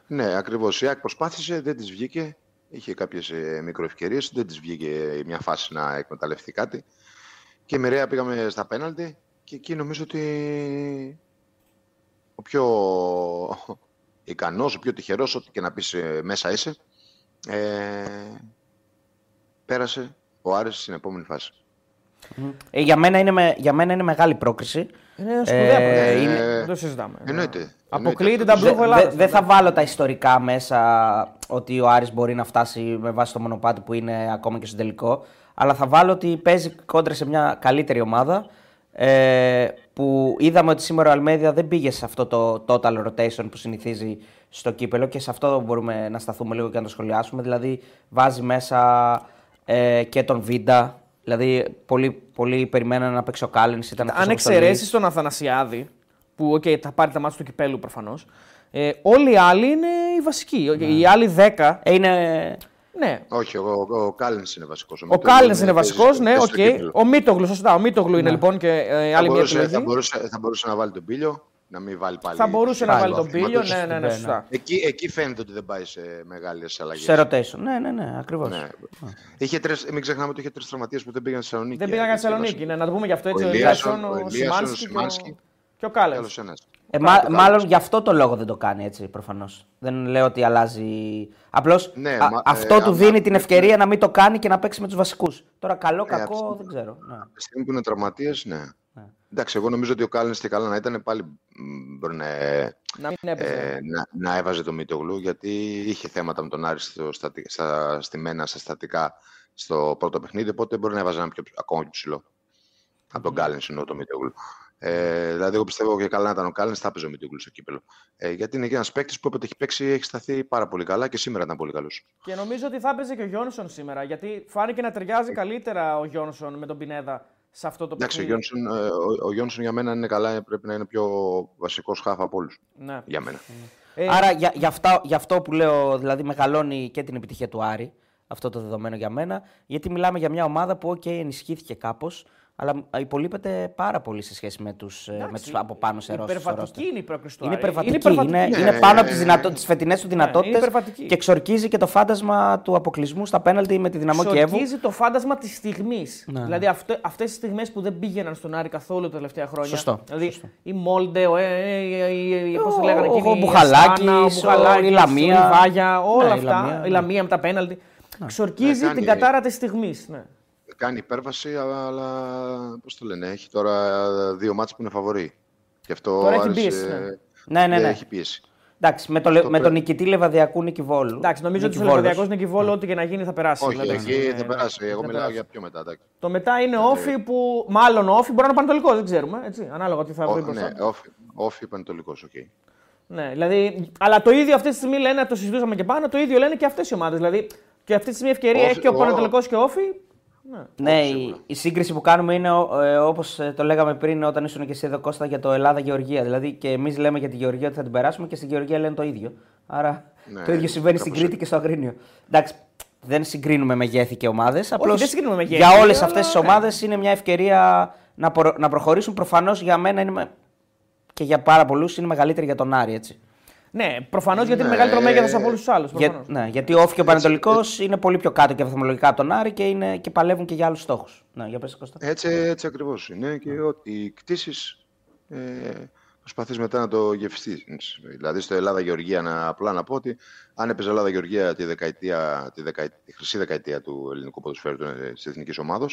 Ναι, ακριβώς. Η ΑΕΚ προσπάθησε, δεν της βγήκε. Είχε κάποιες μικροευκαιρίες, δεν της βγήκε μια φάση να εκμεταλλευτεί κάτι. Και μοιραία πήγαμε στα πέναλτι και εκεί νομίζω ότι ο πιο ικανός, ο πιο τυχερός, ό,τι και να πεις ε, μέσα είσαι, ε, πέρασε ο Άρης στην επόμενη φάση. Ε, για, μένα είναι, με- για μένα είναι μεγάλη πρόκριση. Είναι σπουδαία Ε, πρόκληση. είναι- Δεν το συζητάμε. Εννοείται. Αποκλείεται Εννοείται. τα Δεν μπλούχο Ελλάδα. δεν θα βάλω τα ιστορικά μέσα ότι ο Άρης μπορεί να φτάσει με βάση το μονοπάτι που είναι ακόμα και στο τελικό. Αλλά θα βάλω ότι παίζει κόντρα σε μια καλύτερη ομάδα. Ε, που είδαμε ότι σήμερα ο Αλμέδια δεν πήγε σε αυτό το total rotation που συνηθίζει στο κύπελο και σε αυτό μπορούμε να σταθούμε λίγο και να το σχολιάσουμε. Δηλαδή βάζει μέσα ε, και τον Βίντα. Δηλαδή πολλοί, πολλοί περιμέναν να παίξει ο Κάλινς. Ήταν εκτός Αν αποστολής. εξαιρέσεις τον Αθανασιάδη, που okay, θα πάρει τα μάτια του κυπέλου προφανώς, ε, όλοι οι άλλοι είναι οι βασικοί. Οι άλλοι 10. Ε, είναι Ναι. Όχι, ο, ο, ο Κάλενς είναι βασικός. Ο Κάλενς είναι βασικός, ναι, οκ. Ο Ο Μίτογλου, σωστά. Ο Μίτογλου είναι λοιπόν και ε, θα, άλλη μια μπορούσε, θα, επιλογή. μπορούσε, θα μπορούσε να βάλει τον Πήλιο, να μην βάλει πάλι. Θα μπορούσε να Πάλι βάλει το τον Πήλιο, αθλήματος. ναι, ναι, ναι, Ναι, σωστά. Εκεί, εκεί φαίνεται ότι δεν πάει σε μεγάλες αλλαγές. σε rotation. Ναι, ναι, ναι, ακριβώς. Ναι. Είχε τρεις, μην ξεχνάμε ότι είχε τρεις τραυματίες που δεν πήγαν στη Θεσσαλονίκη. Δεν πήγαν για Θεσσαλονίκη, ναι, να το πούμε γι' αυτό έτσι. Ο Ο Ελίασον, Ελίασον, ο ο Ελίασον, ο Σιμάνσκι και ο- Σιμάνσκι. και ο Κάλεν. Τέλο ένας. Ε, μα- μάλλον γι' αυτό το λόγο δεν το κάνει έτσι προφανώς. Δεν λέω ότι αλλάζει. Απλώς Ναι, μα- αυτό ε, του άμα- δίνει την ευκαιρία να μην το κάνει και να παίξει με τους βασικούς. Τώρα καλό, Ε, κακό αυτό- δεν ξέρω. Ναι. Τη στιγμή που είναι τραυματίες, ναι. Εντάξει, εγώ νομίζω ότι ο Κάλεν και καλά να ήταν πάλι μ, μπορεί να, ε, Να μην έπαιζε. ε, να, να έβαζε το Μίτογλου γιατί είχε θέματα με τον Άρη στο, στατι- στα, στη μένα, στα στατικά στο πρώτο παιχνίδι. Οπότε μπορεί να έβαζε ένα πιο, ακόμα πιο ψηλό. Από τον Κάλεν εννοώ το Μίτογλου. Ε, δηλαδή, εγώ πιστεύω και καλά να ήταν ο Κάλεν, θα έπαιζε ο Μίτογλου στο κύπελο. Ε, γιατί είναι και ένας παίκτης που όποτε έχει παίξει έχει σταθεί πάρα πολύ καλά και σήμερα ήταν πολύ καλός. Και νομίζω ότι θα έπαιζε και ο Γιόνσον σήμερα, γιατί φάνηκε να ταιριάζει καλύτερα ο Γιόνσον με τον Πινέδα σε αυτό το Εντάξει, ο παιχνίδι. Γιόνσον, ε, ο, ο Γιόνσον για μένα είναι καλά, πρέπει να είναι πιο βασικός χάφ από όλους. Ναι. Για μένα. Ε, Άρα για, για, αυτά, για αυτό που λέω, δηλαδή μεγαλώνει και την επιτυχία του Άρη, αυτό το δεδομένο για μένα, γιατί μιλάμε για μια ομάδα που okay, ενισχύθηκε κάπως, αλλά υπολείπεται πάρα πολύ σε σχέση με τους με τους από πάνω σε ρόστερ. στο Υπερβατική roster. είναι η πρόκληση του Είναι Άρη. υπερβατική. Είναι, υπερβατική. είναι, Ναι. πάνω από τις, δυνατό, τις φετινές του δυνατότητες είναι υπερβατική. και εξορκίζει και το φάντασμα του αποκλεισμού στα πέναλτι με τη δυναμό Κιέβου. Ξορκίζει το φάντασμα της στιγμής. Ναι. Δηλαδή αυτέ τι στιγμές που δεν πήγαιναν στον Άρη καθόλου τα τελευταία χρόνια. Σωστό, Δηλαδή σωστό. η Μόλντε, ο, ε, ε, ε, ε, πώς το Ο- λέγανε ο- εκείνοι, ο η Μπουχαλάκης, Αστάνα, ο ο- Μπουχαλάκης, η Λαμία. η Βάγια, όλα Ναι, η αυτά. Λαμία, ναι. η Λαμία με τα πέναλτι. Ξορκίζει Ναι, κάνει- την κατάρα της στιγμής. Ναι. Κάνει υπέρβαση, αλλά πώς το λένε, έχει τώρα δύο μάτς που είναι φαβορή. Γι' αυτό Τώρα έχει άρεσε- πίεση, ναι. Ναι, ναι, ναι. Έχει πίεση. Εντάξει, με, το, με πρέπει- τον νικητή Λεβαδιακού Νίκη Βόλου. Εντάξει, νομίζω ότι Νίκη στο Βόλος. Λεβαδιακό Νίκη Βόλο, ό,τι και να γίνει θα περάσει. Όχι, Δηλαδή, εκεί ναι, θα περάσει. Εγώ θα μιλάω περάσει. για πιο μετά. εντάξει. Το μετά είναι ΟΦΗ που. Μάλλον ΟΦΗ μπορεί να είναι Παναιτωλικό, δεν ξέρουμε. Έτσι, ανάλογα τι θα βρει Ω, μπροστά. Ναι, όφι, όφι πανετολικός, οκ. Ναι, δηλαδή, αλλά το ίδιο αυτή τη στιγμή λένε, το συζητούσαμε και πάνω, το ίδιο λένε και αυτές οι ομάδες. Δηλαδή, και αυτή τη στιγμή ευκαιρία ΟΦΗ- έχει και ο ο- Παναιτωλικό και ο ΟΦΗ. Ναι. Ναι, Όχι, η, σίγουρα. η σύγκριση που κάνουμε είναι ε, όπως το λέγαμε πριν όταν ήσουν και εσύ εδώ Κώστα για το Ελλάδα-Γεωργία. Δηλαδή και εμείς λέμε για τη Γεωργία ότι θα την περάσουμε και στην Γεωργία λένε το ίδιο. Άρα Ναι, το ίδιο συμβαίνει στην κάπως Κρήτη και στο Αγρίνιο. Εντάξει, δεν συγκρίνουμε μεγέθη και ομάδες. δεν συγκρίνουμε μεγέθη, για όλες αλλά, αυτές τις ναι. ομάδες είναι μια ευκαιρία να, προ- να προχωρήσουν. Προφανώς για μένα είναι, με- και για πάρα πολλούς είναι μεγαλύτερη για τον Άρη. Έτσι. Ναι, προφανώς γιατί είναι Ναι, μεγαλύτερο ε, μέγεθος από όλους τους άλλους. Για, ναι, γιατί ο Όφη και ο Πανετολικός είναι πολύ πιο κάτω και βαθμολογικά από τον Άρη και, είναι, και παλεύουν και για άλλους στόχους. Ναι, για πες, Κώστα. Έτσι, έτσι ακριβώς είναι και ότι κτίσεις ε, προσπαθείς μετά να το γευστείς. Δηλαδή στο Ελλάδα-Γεωργία να, απλά να πω ότι αν έπαιζε Ελλάδα-Γεωργία τη, δεκαετία, τη, δεκαετία, τη χρυσή δεκαετία του ελληνικού ποδοσφαίρου της εθνικής ομάδα,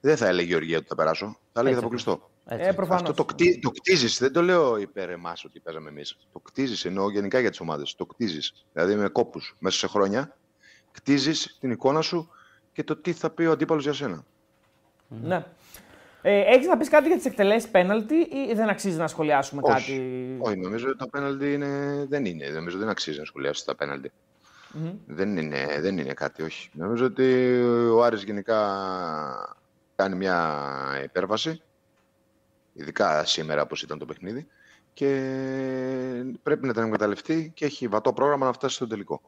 δεν θα έλεγε Γεωργία ότι θα περάσω, θα έλεγε θα Έτσι αποκλειστώ. Έτσι. Ε, προφανώς. Αυτό το, κτί, το κτίζεις, δεν το λέω υπέρ εμάς ότι παίζαμε εμείς. Το κτίζεις, εννοώ γενικά για τις ομάδες. Το κτίζεις, δηλαδή με κόπους μέσα σε χρόνια, κτίζεις την εικόνα σου και το τι θα πει ο αντίπαλος για σένα. Ναι. Ε, Έχεις να πεις κάτι για τις εκτελέσεις πέναλτι ή δεν αξίζει να σχολιάσουμε Όχι. κάτι; Όχι, νομίζω ότι τα πέναλτι είναι... δεν είναι. Νομίζω δεν αξίζει να σχολιάσεις τα πέναλτι. Δεν, είναι, δεν είναι κάτι, όχι. Νομίζω ότι ο Άρης γενικά κάνει μια υπέρβαση, ειδικά σήμερα όπως ήταν το παιχνίδι, και πρέπει να την εκμεταλλευτεί και έχει βατό πρόγραμμα να φτάσει στο τελικό.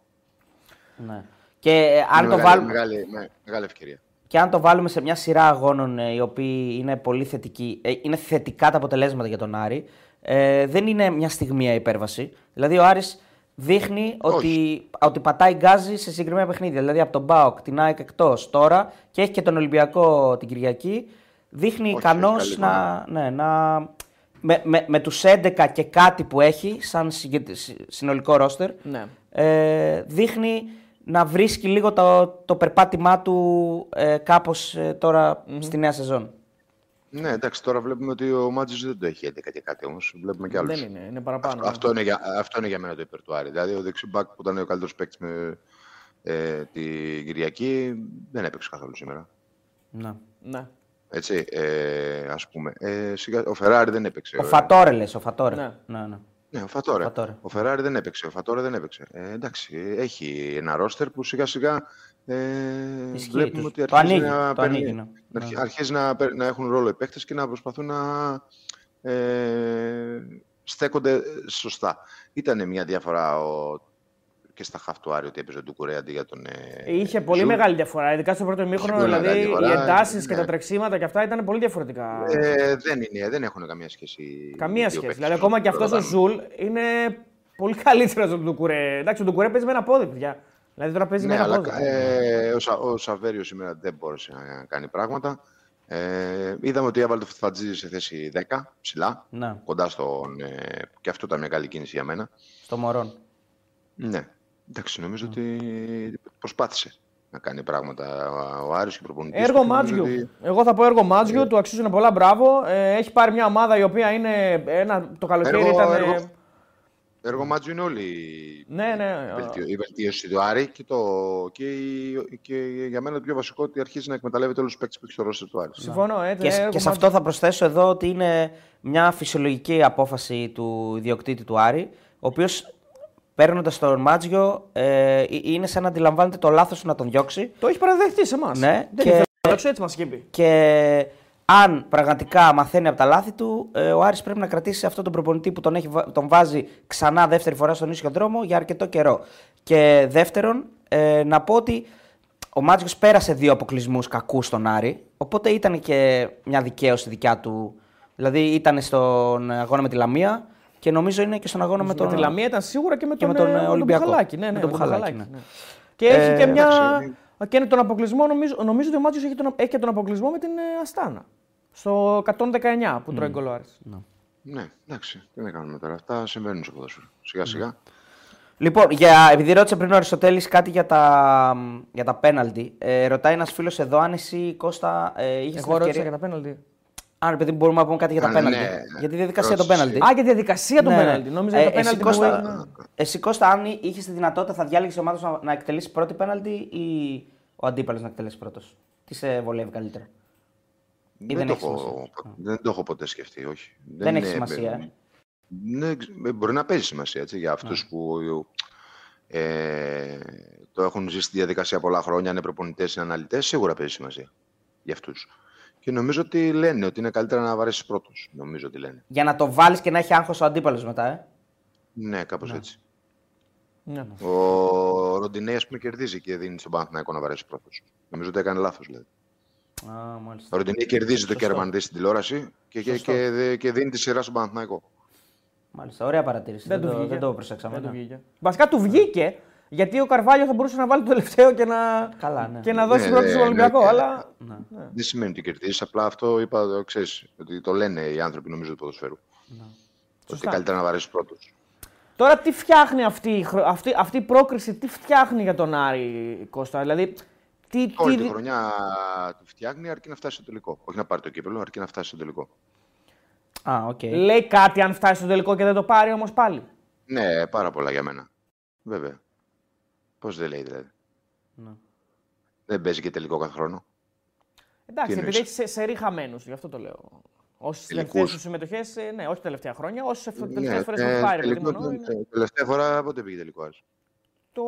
Ναι. Και, ε, αν είναι το μεγάλη, βάλουμε, μεγάλη, με- μεγάλη ευκαιρία. και αν το βάλουμε σε μια σειρά αγώνων ε, οι οποίοι είναι πολύ θετικοί, ε, είναι θετικά τα αποτελέσματα για τον Άρη, ε, δεν είναι μια στιγμία υπέρβαση. Δηλαδή ο Άρης δείχνει ότι, ότι πατάει γκάζι σε συγκεκριμένα παιχνίδια. Δηλαδή από τον Μπάοκ, την ΑΕΚ εκτός τώρα και έχει και τον Ολυμπιακό την Κυριακή. Δείχνει Όχι, ικανός έχει καλή να, ναι, να, με, με, με τους 11 και κάτι που έχει σαν συγκε- συ- συνολικό ρόστερ Ναι. ε, δείχνει να βρίσκει λίγο το, το περπάτημά του ε, κάπως ε, τωρα στη νέα σεζόν. Ναι, εντάξει, τώρα βλέπουμε ότι ο Μάτζης δεν το έχει 11 και κάτι όμως. Βλέπουμε και άλλους. Δεν είναι, είναι παραπάνω. Αυτό, αυτό, είναι για, αυτό είναι για μένα το υπέρ του Άρη. Δηλαδή, ο δεξιμπάκ που ήταν ο καλύτερος παίκτης με ε, την Κυριακή δεν έπαιξε καθόλου σήμερα. Ναι. Ναι. Έτσι, ε, ας πούμε. Ε, σιγά, ο Φεράρι δεν έπαιξε. Ο Φατόρε λες, ο Φατόρε. Ναι. Ναι, ναι. Ναι, ο Φατόρε. Φατόρε. Ο Φεράρι δεν έπαιξε. Ο Φατόρε δεν έπαιξε. Ε, εντάξει, έχει ένα ρόστερ που σιγά σιγά ε, Ισχύει βλέπουμε τους. ότι Το αρχίζει ανοίγει, να, το παίρνει- ανοίγει, ναι. να αρχι- αρχίζει να, παίρ- να έχουν ρόλο οι παίκτες και να προσπαθούν να ε, στέκονται σωστά. Ήταν μια διαφορά ο, και στα χαφ του Άρη ότι έπαιζε ο Ντουκουρέ αντί για τον. Ε, Είχε πολύ Ζου. μεγάλη διαφορά. Ειδικά στο πρώτο ημίχρονο, πολύ δηλαδή μεγάλη οι διαφορά, εντάσεις και ναι. τα τρεξίματα και αυτά ήταν πολύ διαφορετικά. Ε, δεν, είναι, δεν έχουν καμία σχέση. Καμία οι δύο σχέση. παίκτες Δηλαδή, που ακόμα και αυτός ο προλαμβάνουν. Ζουλ είναι πολύ καλύτερος από τον Ντουκουρέ. Εντάξει, ο Ντουκουρέ παίζει με ένα πόδι, παιδιά. Δηλαδή τώρα παίζει Ναι, με ένα αλλά πόδι. ε, ο, Σα, ο Σαβέριο σήμερα δεν μπόρεσε να κάνει πράγματα. Ε, είδαμε ότι έβαλε το Φετφατζίδη σε θέση 10, ψηλά, ναι. κοντά στον. Ε, και αυτό ήταν μια καλή κίνηση για μένα. Στο Μορόν. Ναι. Εντάξει, νομίζω ότι προσπάθησε να κάνει πράγματα ο Άρης και ο προπονητής. Έργο του και νομίζω Μάτζιου. ότι- Εγώ θα πω έργο Μάτζιου, του αξίζουν πολλά μπράβο. Ε, έχει πάρει μια ομάδα η οποία είναι. Ένα, το καλοκαίρι Έργο- ήταν. ε, έργο- Έργο Μάτζιου είναι όλη Ναι, ναι. η, βελτίω- η βελτίωση του Άρη και, το, και, η- και για μένα το πιο βασικό ότι αρχίζει να εκμεταλλεύεται όλους τους παίκτες που έχει στο ρόστερ του Άρη. Συμφωνώ. Ε, Και, έργο και σε Μάτζιου. αυτό θα προσθέσω εδώ ότι είναι μια φυσιολογική απόφαση του ιδιοκτήτη του Άρη, ο οποίος παίρνοντας τον Μάτζιο ε, είναι σαν να αντιλαμβάνεται το λάθος να τον διώξει. Το έχει παραδεχτεί σε εμάς. Ναι, δεν και- ήθελε να το έτσι μας είχε πει. Και αν πραγματικά μαθαίνει από τα λάθη του, ε, ο Άρης πρέπει να κρατήσει αυτόν τον προπονητή που τον, έχει, βα- τον βάζει ξανά δεύτερη φορά στον ίσιο δρόμο για αρκετό καιρό. Και δεύτερον, ε, να πω ότι ο Μάτζιος πέρασε δύο αποκλεισμούς κακούς στον Άρη, οπότε ήταν και μια δικαίωση δικιά του. Δηλαδή ήταν στον αγώνα με τη Λαμία και νομίζω είναι και στον αγώνα με τον. Με τη Λαμία ήταν σίγουρα και με και τον, με τον, ε, ε, Ολυμπιακό. Μπουχαλάκη. Ναι, ναι, Με τον με Μπουχαλάκη, Μπουχαλάκη, ναι. ναι. Και έχει και Ε, μια. εντάξει. Και τον αποκλεισμό, νομίζω, νομίζω ότι ο Μάτζιο έχει, τον, έχει και τον αποκλεισμό με την ε, Αστάνα. Στο 119 που τρώει γκολ ο Άρης. Ναι, εντάξει, τι να κάνουμε τώρα. Αυτά συμβαίνουν στο ποδόσφαιρο. Σιγά σιγά. Λοιπόν, για, επειδή ρώτησε πριν ο Αριστοτέλης κάτι για τα, για τα πέναλτι, ε, ρωτάει ένας φίλος εδώ αν εσύ, Κώστα, ε, είχες την Εγώ ρώτησα ευκαιρία... για τα πέναλτι. Αν παιδί μου, μπορούμε να πούμε κάτι για τα Α, πέναλτι. ναι. Για τη διαδικασία των Ρώτησε. πέναλτι. Α, για τη διαδικασία των Ναι, ναι. πέναλτι. Νόμιζα Ε, για τα εσύ, πέναλτι που Κώστα, έγινε. εσύ, Κώστα, αν είχες τη δυνατότητα, θα διάλεγε η ομάδα σου να, να εκτελέσει πρώτη πέναλτι ή ο αντίπαλος να εκτελέσει πρώτος; Τι σε βολεύει καλύτερα; Ή δεν το έχεις έχω, σημασία; δεν το έχω ποτέ σκεφτεί, όχι. Δεν έχεις είναι- σημασία, ε; Ναι, ξ- ε, μπορεί να παίζει σημασία έτσι, για αυτούς που ε, το έχουν ζήσει τη διαδικασία πολλά χρόνια, είναι προπονητές, είναι αναλυτές, σίγουρα παίζει σημασία για αυτούς. Και νομίζω ότι λένε ότι είναι καλύτερα να βαρέσεις πρώτος. Νομίζω ότι λένε. Για να το βάλεις και να έχει άγχος ο αντίπαλος μετά, ε. Ναι, κάπως έτσι. Ναι. Ο Ροντινέη, ας πούμε, κερδίζει και δίνει στον Παναθηναϊκό να βαρέσει πρώτος. Νομίζω ότι έκανε λάθος. Δηλαδή. Α, μάλιστα. Ο Ροντινέη κερδίζει το Σωστό. κέρμαν στην τηλεόραση και, και, Σωστό. και, δε- και δίνει τη σειρά στον Παναθηναϊκό. Μάλιστα, ωραία παρατήρηση. Δεν, Δεν, του το, βγήκε. δεν το προσέξαμε. Δεν του ναι. βγήκε. Βασικά του βγήκε γιατί ο Καρβάλιο θα μπορούσε να βάλει το τελευταίο και να, Καλά, ναι. και να δώσει Ναι, πρώτο ναι, στον Ολυμπιακό. ναι. αλλά Ναι. Δεν σημαίνει ότι κερδίζει. Απλά αυτό είπα, το ξέρεις, ότι το λένε οι άνθρωποι νομίζω του ποδοσφαίρου. Ναι. Ότι Σωστά. καλύτερα να βαρέσεις πρώτος. τώρα τι φτιάχνει αυτή, η χρο- αυτή, αυτή η πρόκριση, τι φτιάχνει για τον Άρη Κώστα; Δηλαδή, τι, Όλη τι, τη χρονιά του φτιάχνει αρκεί να φτάσει στο τελικό. Όχι να πάρει το κύπελο, αρκεί να φτάσει στο τελικό. Α, οκ. λέει κάτι αν φτάσει στο τελικό και δεν το πάρει όμως πάλι. Ναι, πάρα πολλά για μένα. Βέβαια. Πώς δεν λέει δηλαδή. Ναι. Δεν παίζει και τελικό κάθε χρόνο. Εντάξει, Τι επειδή εννοείς; έχει σε, σερί χαμένους, γι' αυτό το λέω. Όσες Τελικούς. τελευταίες σου συμμετοχές, ναι, όχι τα τελευταία χρόνια, όσες τελευταίες Ναι, φορές ε, έχει πάρει. τελικό- προτιμώ, είναι τε- Τελευταία φορά πότε πήγε τελικό. Άρης; Το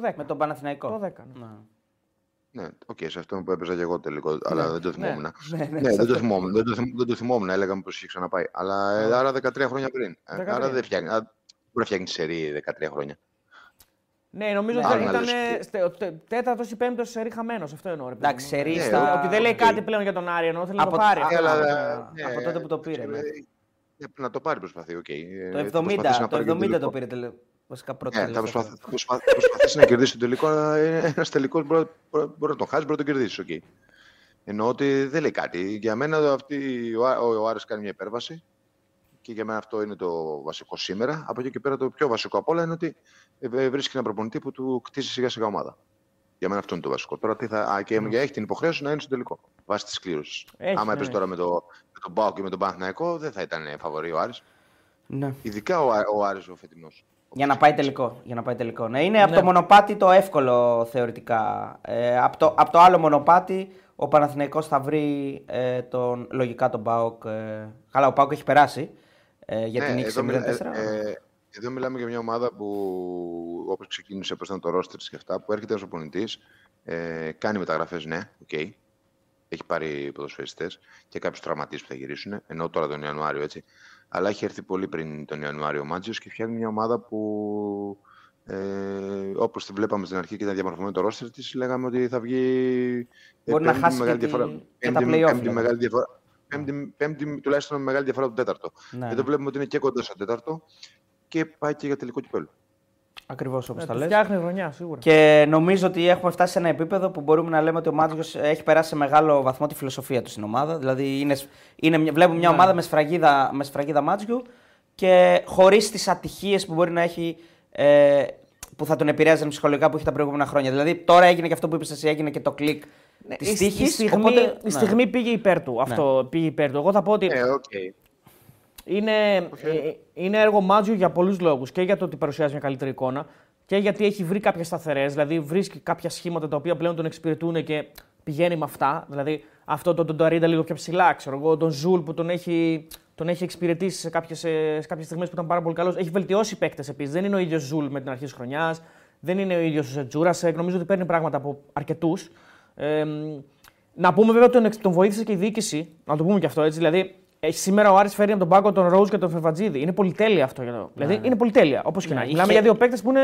10. Με τον Παναθηναϊκό. Το 10, ναι. Ναι. Ναι, οκ, σε αυτό που έπαιζα και εγώ τελικό, αλλά δεν το θυμόμουν. Ναι, ναι, Ναι, δεν το θυμόμουν. Δεν το, θυμ- δεν το θυμόμουν, έλεγα πως είχε ξαναπάει. Αλλά ε, άρα 13 χρόνια πριν. Ε, 13. Άρα δεν φτιάχνει. α, Μπορεί να φτιάχνει σερή 13 χρόνια. Ναι, νομίζω Ναι, ότι άλλο να ήταν λες. τέταρτος ή πέμπτος σε ρίχαμένο. Αυτό εννοώ. ρε παιδί Εντάξει, μου. σε ρί Ναι, στα... Ότι δεν λέει οκ. κάτι πλέον για τον Άρη, ενώ θέλει να το Από- πάρει. α, αυτό. Ναι, αλλά, από- ναι, από τότε που το πήρε, ε, ναι. ε, Να το πάρει προσπαθεί, οκ. Το Ε, θα 70, προσπαθήσει να το πάρει και 70 το τελικό. πήρε τελε... βασικά πρώτο. Ναι, θα τελευταίο. προσπαθ- θα προσπαθ- θα προσπαθήσει να κερδίσει τον τελικό, αλλά ένας τελικός μπορεί, μπορεί, μπορεί να τον χάσει, μπορεί να τον κερδίσει. οκ. Εννοώ ότι δεν λέει κάτι. Για μένα αυτή, ο, Ά- ο, ο Άρης κάνει μια υπέρβαση και για μένα αυτό είναι το βασικό σήμερα. Από εκεί και πέρα το πιο βασικό απ' όλα είναι ότι ε, ε, βρίσκει έναν προπονητή που του κτίσει σιγά σιγά ομάδα. Για μένα αυτό είναι το βασικό. Τώρα τι θα, α, και Ναι. έχει την υποχρέωση να είναι στο τελικό. Βάσει της κλήρωσης. Έχει, Άμα ναι, έπαιζε ναι. τώρα με, το, με τον Πάο και με τον Παναθηναϊκό, δεν θα ήταν φαβορή ο Άρης. Ναι. Ειδικά ο, Ά- ο Άρης ο φετινός. Για να πάει τελικό. Για να πάει τελικό. Ναι, είναι από Ναι. το μονοπάτι το εύκολο θεωρητικά. Ε, από, το, από το άλλο μονοπάτι ο Παναθηναϊκός θα βρει ε, τον, λογικά τον ΠΑΟΚ. Ε, καλά, ο ΠΑΟΚ έχει περάσει ε, για την νίκη σε 0-4. Ναι, μιλά- ε, ε, εδώ μιλάμε για μια ομάδα που όπως ξεκίνησε πώς ήταν το ρόστερ και αυτά, που έρχεται ως προπονητής, ε, κάνει μεταγραφές, ναι, οκ. Έχει πάρει ποδοσφαιριστές και κάποιους τραυματίες που θα γυρίσουν, ενώ τώρα τον Ιανουάριο έτσι. Αλλά έχει έρθει πολύ πριν τον Ιανουάριο ο Μάτζιος και φτιάχνει μια ομάδα που ε, όπως τη βλέπαμε στην αρχή και ήταν διαμορφωμένο το ρόστερ της, λέγαμε ότι θα βγει ε, Μπορεί να πέμπτη χάσει με μεγάλη και τη- διαφορά. και τα Πέμπτη- play-off, πέμπτη δηλαδή. μεγάλη διαφορά. Πέμπτη, πέμπτη, τουλάχιστον με μεγάλη διαφορά από τον τέταρτο. Ναι, Εδώ ναι. βλέπουμε ότι είναι και κοντά στο τέταρτο και πάει και για τελικό κυπέλο. Ακριβώς όπως Ναι, τα του λες. φτιάχνει χρονιά, σίγουρα. Και νομίζω ότι έχουμε φτάσει σε ένα επίπεδο που μπορούμε να λέμε ότι ο Μάτζιος έχει περάσει σε μεγάλο βαθμό τη φιλοσοφία του στην ομάδα. Δηλαδή είναι, είναι, μια- βλέπουμε μια Ναι. ομάδα με σφραγίδα, με σφραγίδα Μάτζιου και χωρίς τις ατυχίες που μπορεί να έχει. Ε, που θα τον επηρέαζαν ψυχολογικά που είχε τα προηγούμενα χρόνια. Δηλαδή τώρα έγινε και αυτό που είπες εσύ, έγινε και το κλικ Ναι, τη η- τύχη. η, στιγμή, η στιγμή πήγε υπέρ του. Αυτό πήγε υπέρ του. Εγώ θα πω ότι Ε, οκ. είναι, ε, είναι έργο Μάτζιου για πολλούς λόγους. Και για το ότι παρουσιάζει μια καλύτερη εικόνα και γιατί έχει βρει κάποιες σταθερές. Δηλαδή βρίσκει κάποια σχήματα τα οποία πλέον τον εξυπηρετούν και πηγαίνει με αυτά. Δηλαδή αυτό το τον Ταρίντα λίγο πιο ψηλά, ξέρω εγώ. Τον Ζουλ που τον έχει, τον έχει εξυπηρετήσει σε κάποιες σε κάποιες στιγμές που ήταν πάρα πολύ καλός. Έχει βελτιώσει παίκτες επίσης. Δεν είναι ο ίδιος Ζουλ με την αρχή της χρονιάς. Δεν είναι ο ίδιος ο Τζούρασεκ. Νομίζω ότι παίρνει πράγματα από αρκετούς. Ε, να πούμε βέβαια ότι τον, εξ- τον βοήθησε και η διοίκηση. Να το πούμε και αυτό έτσι. Δηλαδή, έχει σήμερα ο Άρης φέρει από τον πάγκο τον Ρόζ και τον Φερβατζίδη. Είναι πολυτέλεια αυτό. Για το... Δηλαδή, είναι πολυτέλεια. Όπως και Ναι, να έχει. είχε- Μιλάμε για δύο παίκτες που είναι.